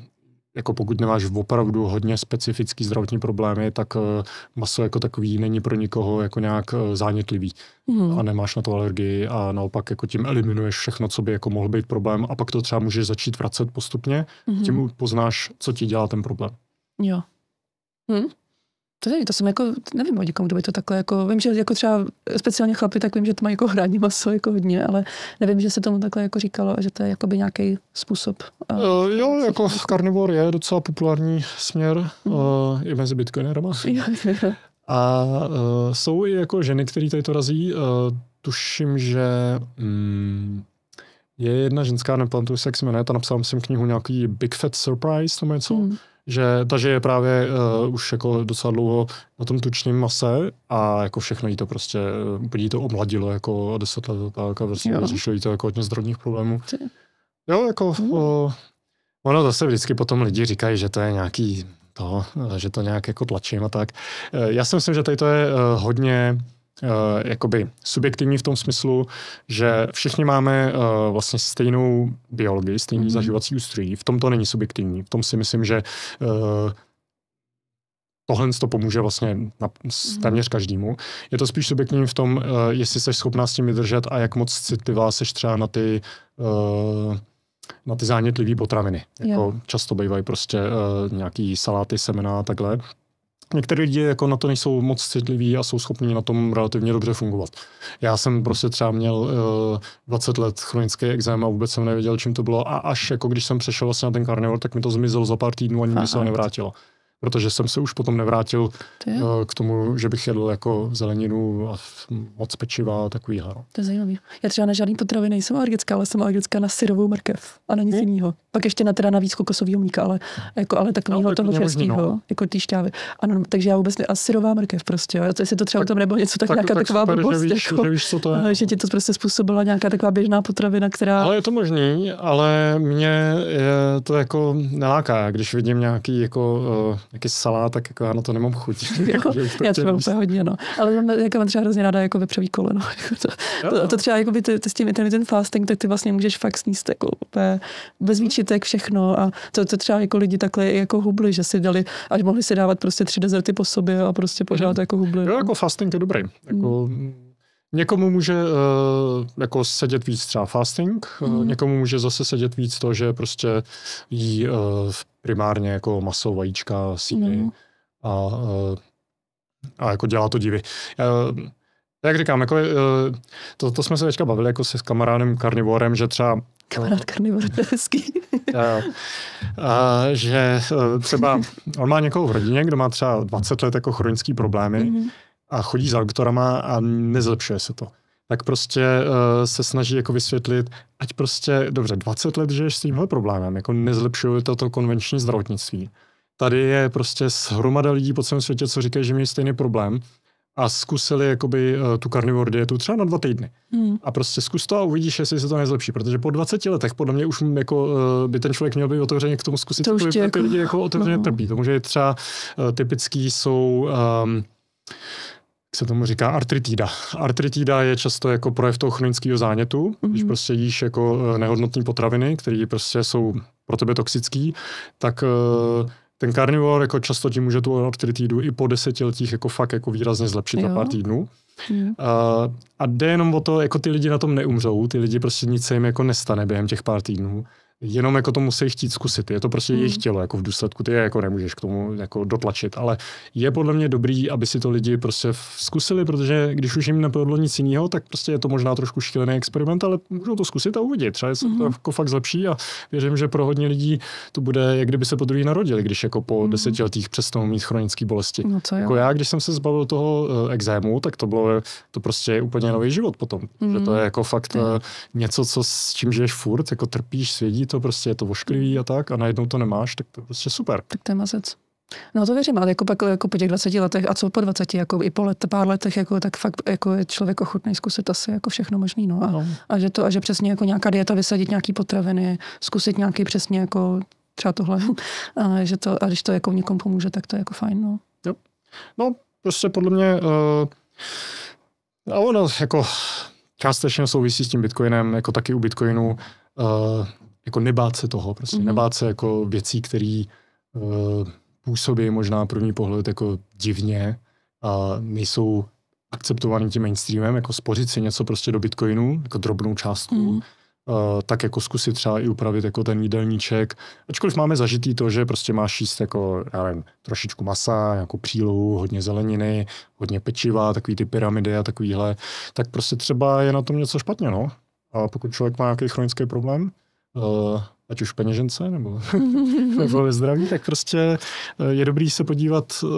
jako pokud nemáš opravdu hodně specifický zdravotní problémy, tak uh, maso jako takový není pro nikoho jako nějak uh, zánětlivý mm. a nemáš na to alergii a naopak jako tím eliminuješ všechno, co by jako mohl být problém a pak to třeba můžeš začít vracet postupně, mm. tím poznáš, co ti dělá ten problém. Jo. Hm? To nevím, to jsem jako, nevím o někom, kdo by to takhle jako, vím, že jako třeba speciálně chlapy, tak vím, že to mají jako hraní maso jako hodně, ale nevím, že se tomu takhle jako říkalo a že to je jakoby nějaký způsob. Uh, jo, jako carnivore je docela populární směr mm. uh, i mezi bitcoinerama. a uh, jsou i jako ženy, které tady to razí. Uh, tuším, že mm, je jedna ženská, nepamatuju se, jak se jmenuje, ta napsala jsem knihu nějaký Big Fat Surprise, nebo něco. Mm že takže je právě uh, už jako docela dlouho na tom tučném mase a jako všechno jí to prostě, uh, úplně jí to omladilo jako deset let tak a prostě řešilo jí to jako hodně zdravotních problémů. Jo, jako mm. uh, ono zase vždycky potom lidi říkají, že to je nějaký to, že to nějak jako tlačím a tak. Uh, já si myslím, že tady to je hodně jakoby subjektivní v tom smyslu, že všichni máme uh, vlastně stejnou biologii, stejný mm-hmm. zaživací ústrojí. V tom to není subjektivní. V tom si myslím, že uh, tohle to pomůže vlastně na, mhm. téměř každému. Je to spíš subjektivní v tom, uh, jestli jsi schopná s tím vydržet a jak moc citlivá seš třeba na ty uh, na ty zánětlivé potraviny. Jako často bývají prostě uh, nějaký saláty, semena a takhle. Některé lidi jako na to nejsou moc citliví a jsou schopni na tom relativně dobře fungovat. Já jsem prostě třeba měl uh, eh, 20 let chronický exém a vůbec jsem nevěděl, čím to bylo. A až jako když jsem přešel vlastně na ten karnivor, tak mi to zmizelo za pár týdnů a nikdy se ho nevrátilo protože jsem se už potom nevrátil uh, k tomu, že bych jedl jako zeleninu a moc pečiva a takový. No. To je zajímavý. Já třeba na žádný potravy nejsem alergická, ale jsem alergická na syrovou mrkev a na nic hmm. jiného. Pak ještě na teda navíc kokosového mlíka, ale, jako, ale takového no, toho čerstvého, no. jako ty šťávy. Ano, takže já vůbec ne, a syrová mrkev prostě. To, jestli to třeba tak, tam nebo něco, tak, tak nějaká tak taková super, blbost, že víš, jako, že víš, co to je. že ti to prostě způsobila nějaká taková běžná potravina, která... Ale je to možný, ale mě je to jako neláká, když vidím nějaký jako uh, nějaký salát, tak jako já na to nemám chuť. jako, já třeba úplně hodně, no. Ale jako mám třeba hrozně ráda jako vepřový koleno. to, to, to, třeba jako by ty, ty, s tím intermittent fasting, tak ty vlastně můžeš fakt sníst jako úplně bez výčitek všechno a to, to třeba jako lidi takhle jako hubli, že si dali, až mohli si dávat prostě tři dezerty po sobě a prostě pořád mm. jako hubli. Jo, jako fasting je dobrý. Jako, mm. Někomu může uh, jako sedět víc třeba fasting, mm. někomu může zase sedět víc to, že prostě jí uh, primárně jako maso, vajíčka, síry. Mm a, a jako dělá to divy. Jak říkám, jako, to, to jsme se teďka bavili jako se s kamarádem karnivorem, že třeba Kamarád karnivor, to je hezký. a, a, že třeba on má někoho v rodině, kdo má třeba 20 let jako chronický problémy mm-hmm. A chodí za doktorama a nezlepšuje se to. Tak prostě uh, se snaží jako vysvětlit, ať prostě, dobře, 20 let žiješ s tímhle problémem, jako nezlepšuje to, to konvenční zdravotnictví tady je prostě hromada lidí po celém světě, co říkají, že mají stejný problém a zkusili jakoby uh, tu carnivore dietu třeba na dva týdny. Hmm. A prostě zkus to a uvidíš, jestli se to nezlepší, protože po 20 letech podle mě už jako, uh, by ten člověk měl být otevřeně k tomu zkusit, to už jako, lidi jako otevřeně no. trpí. To může třeba uh, typický jsou um, se tomu říká, artritída. Artritída je často jako projev toho chronického zánětu, mm-hmm. když prostě jíš jako nehodnotné potraviny, které prostě jsou pro tebe toxický, tak uh, ten karnivor jako často ti může tu artritidu i po desetiletích jako fakt jako výrazně zlepšit jo. za pár týdnů. Hmm. A, a jde jenom o to, jako ty lidi na tom neumřou, ty lidi prostě nic se jim jako nestane během těch pár týdnů jenom jako to musí chtít zkusit. Je to prostě hmm. jejich tělo, jako v důsledku ty je jako nemůžeš k tomu jako dotlačit, ale je podle mě dobrý, aby si to lidi prostě zkusili, protože když už jim nepovedlo nic jiného, tak prostě je to možná trošku šílený experiment, ale můžou to zkusit a uvidit. Třeba se hmm. to jako fakt zlepší a věřím, že pro hodně lidí to bude, jak kdyby se po druhý narodili, když jako po hmm. desetiletích přestanou mít chronické bolesti. No jako já, když jsem se zbavil toho uh, exému, tak to bylo to prostě úplně nový život potom. Hmm. Že to je jako fakt uh, něco, co s čím žiješ furt, jako trpíš, svědí to prostě je to vošklivý a tak a najednou to nemáš, tak to je prostě super. Tak to je mazec. No to věřím, ale jako, pak, jako po těch 20 letech a co po 20, jako i po let, pár letech, jako, tak fakt jako je člověk ochotný zkusit asi jako všechno možný. No. A, no. a, že to, a že přesně jako nějaká dieta, vysadit nějaký potraviny, zkusit nějaký přesně jako třeba tohle. A, že to, a když to jako někomu pomůže, tak to je jako fajn. No, jo. no prostě podle mě uh, a ono jako částečně souvisí s tím Bitcoinem, jako taky u Bitcoinu uh, jako nebát se toho, prostě mm-hmm. nebát se jako věcí, které působí možná první pohled jako divně a nejsou akceptovaný tím mainstreamem, jako spořit si něco prostě do bitcoinu, jako drobnou částku, mm. Uh, tak jako zkusit třeba i upravit jako ten jídelníček. Ačkoliv máme zažitý to, že prostě máš jíst jako, já nevím, trošičku masa, jako přílohu, hodně zeleniny, hodně pečiva, takový ty pyramidy a takovýhle, tak prostě třeba je na tom něco špatně, no. A pokud člověk má nějaký chronický problém, uh, ať už peněžence nebo, nebo ve zdraví, tak prostě eh, je dobrý se podívat uh,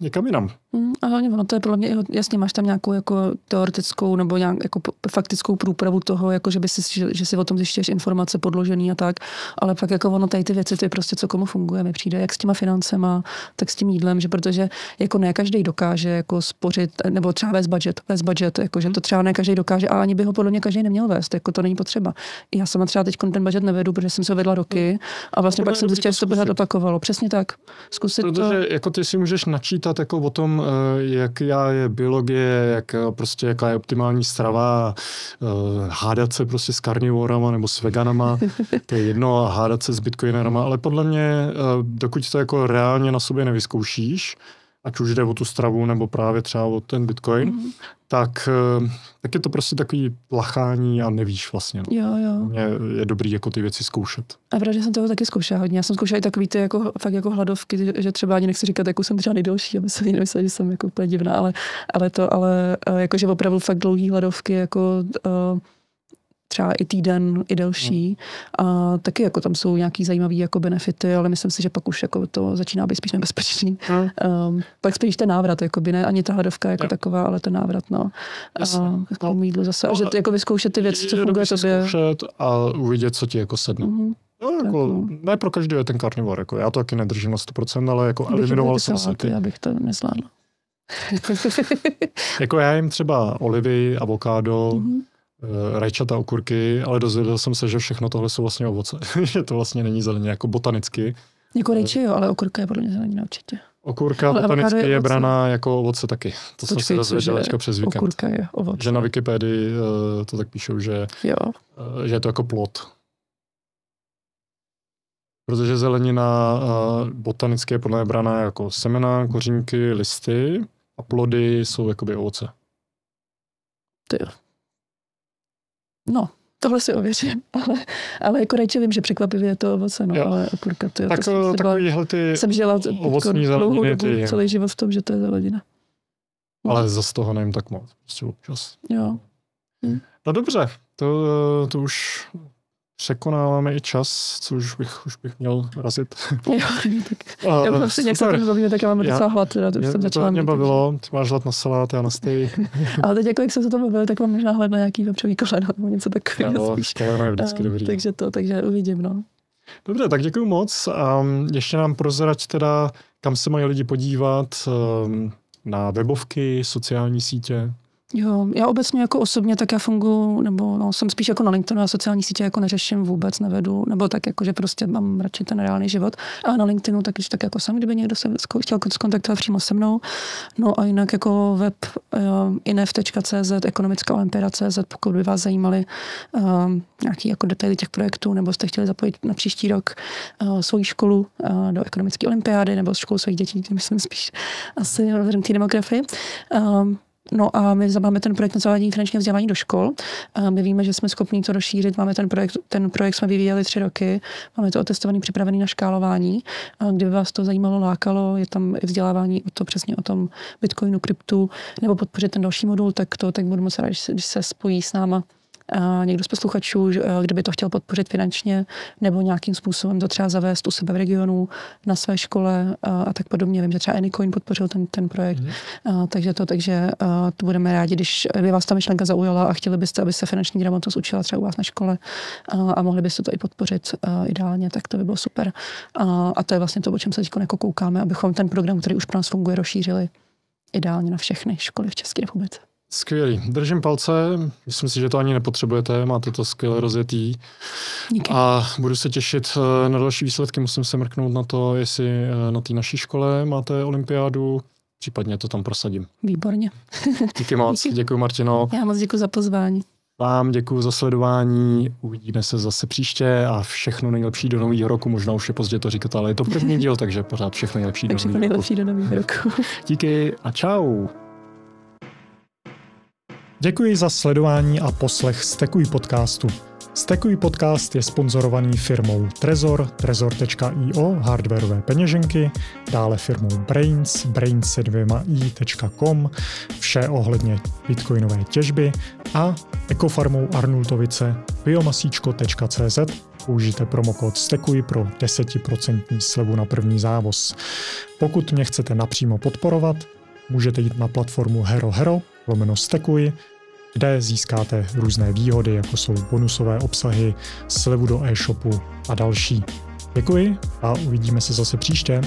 někam jinam. Mm, a hlavně ono to je podle mě, jasně máš tam nějakou jako teoretickou nebo nějak jako faktickou průpravu toho, jako že, by si, že, že si o tom zjišťuješ informace podložený a tak, ale pak jako ono tady ty věci, to je prostě co komu funguje, mi přijde, jak s těma financema, tak s tím jídlem, že protože jako ne každý dokáže jako spořit, nebo třeba vést budget, vést budget, jako že to třeba ne každý dokáže a ani by ho podle mě každý neměl vést, jako to není potřeba. Já sama třeba teď ten budget nevedu, protože jsem se vedla roky a vlastně pak jsem zjistila, že to pořád opakovalo. Přesně tak. Zkusit protože to. jako ty si můžeš načítat jako o tom, Eh, jak je biologie, jak eh, prostě jaká je optimální strava, eh, hádat se prostě s karnivorama nebo s veganama, to je jedno, a hádat se s bitcoinerama, ale podle mě, dokud to jako reálně na sobě nevyzkoušíš, ať už jde o tu stravu nebo právě třeba o ten bitcoin, mm-hmm. tak, eh, tak je to prostě takový plachání a nevíš vlastně. No. Jo, jo. Mě je dobrý jako ty věci zkoušet. A právě jsem toho taky zkoušela hodně. Já jsem zkoušela i takový ty jako, fakt jako hladovky, že třeba ani nechci říkat, jako jsem třeba nejdelší, aby se nemysleli, že jsem jako úplně divná, ale, ale to, ale eh, jakože opravdu fakt dlouhý hladovky, jako uh, třeba i týden, i delší. Hmm. A taky jako tam jsou nějaký zajímavý jako benefity, ale myslím si, že pak už jako to začíná být spíš nebezpečný. Hmm. Um, pak spíš ten návrat, jako by ne ani ta hladovka jako yeah. taková, ale ten návrat, no. A jako no. jídlo zase. No, a že jako vyzkoušet ty věci, co funguje tobě. Zkoušet a uvidět, co ti jako sedne. Mm-hmm. No, jako, no. ne pro každý je ten karnivor, jako já to taky nedržím na 100%, ale jako eliminoval jsem se ty. Já bych to nezvládla. jako já jim třeba olivy, avokádo, mm-hmm rajčata, okurky, ale dozvěděl jsem se, že všechno tohle jsou vlastně ovoce. že to vlastně není zeleně, jako botanicky. Jako eh, rajče jo, ale okurka je podle mě zelenina určitě. Okurka ale botanicky je, je braná jako ovoce taky. To Počkej, jsem se dozvěděl teďka přes víkend. Okurka je ovoce. Že na Wikipedii uh, to tak píšou, že, jo. Uh, že je to jako plod. Protože zelenina uh, botanicky je podle mě braná jako semena, kořínky, listy a plody jsou jakoby ovoce. Ty jo. No, tohle si ověřím, ale, ale jako rajče vím, že překvapivě je to ovoce, no, jo. ale okurka to je tak, to, eh, takovýhle ty jsem žila ovocní dlouhou dobu, ty, celý život v tom, že to je zelenina. No. Ale za toho nevím tak moc, prostě občas. Jo. Hm. No dobře, to, to už překonáváme i čas, co už bych, už bych měl razit. Jo, tak. Já mám si nějak se bavíme, tak já mám docela hlad, teda, to už jsem začala to mě bavilo, ty máš hlad na salát, já na stej. Ale teď jako jak se to bavili, tak mám možná hlad na nějaký vepřový koleno nebo něco takového. Jo, koleno je vždycky dobrý. Takže to, takže uvidím, no. Dobře, tak děkuji moc. Um, ještě nám prozrať teda, kam se mají lidi podívat, um, na webovky, sociální sítě. Jo, já obecně jako osobně tak já funguji, nebo no, jsem spíš jako na LinkedInu a sociální sítě jako neřeším vůbec, nevedu, nebo tak jako, že prostě mám radši ten reálný život. A na LinkedInu tak tak jako jsem, kdyby někdo se chtěl skontaktovat přímo se mnou. No a jinak jako web uh, inf.cz, ekonomická olympiada.cz, pokud by vás zajímaly uh, nějaký jako detaily těch projektů, nebo jste chtěli zapojit na příští rok uh, svoji školu uh, do ekonomické olympiády, nebo školu svých dětí, myslím spíš asi v demografii. Uh, No a my máme ten projekt na zavádění finančního vzdělávání do škol. A my víme, že jsme schopni to rozšířit. Máme ten projekt, ten projekt jsme vyvíjeli tři roky. Máme to otestovaný, připravený na škálování. A kdyby vás to zajímalo, lákalo, je tam i vzdělávání o to přesně o tom bitcoinu, kryptu, nebo podpořit ten další modul, tak to tak budu moc rád, když se spojí s náma někdo z posluchačů, kdyby to chtěl podpořit finančně nebo nějakým způsobem to třeba zavést u sebe v regionu, na své škole a, tak podobně. Vím, že třeba Anycoin podpořil ten, ten projekt, mm. a, takže to, takže to budeme rádi, když by vás ta myšlenka zaujala a chtěli byste, aby se finanční gramotnost učila třeba u vás na škole a, mohli byste to i podpořit ideálně, tak to by bylo super. A, a to je vlastně to, o čem se teď jako koukáme, abychom ten program, který už pro nás funguje, rozšířili ideálně na všechny školy v České republice. Skvělý. Držím palce. Myslím si, že to ani nepotřebujete. Máte to skvěle rozjetý. Díky. A budu se těšit eh, na další výsledky. Musím se mrknout na to, jestli eh, na té naší škole máte olympiádu. Případně to tam prosadím. Výborně. Díky moc. Díky. Děkuji, Martino. Já moc děkuji za pozvání. Vám děkuji za sledování, uvidíme se zase příště a všechno nejlepší do nového roku. Možná už je pozdě to říkat, ale je to první díl, takže pořád všechno nejlepší do nového roku. nejlepší do nového roku. Díky a čau. Děkuji za sledování a poslech Stekuj podcastu. Stekuj podcast je sponzorovaný firmou Trezor, trezor.io, hardwareové peněženky, dále firmou Brains, brains vše ohledně bitcoinové těžby a ekofarmou Arnultovice biomasíčko.cz. Použijte promokód STEKUJ pro 10% slevu na první závoz. Pokud mě chcete napřímo podporovat, můžete jít na platformu Hero Hero, lomeno STEKUJ, kde získáte různé výhody, jako jsou bonusové obsahy, slevu do e-shopu a další. Děkuji a uvidíme se zase příště.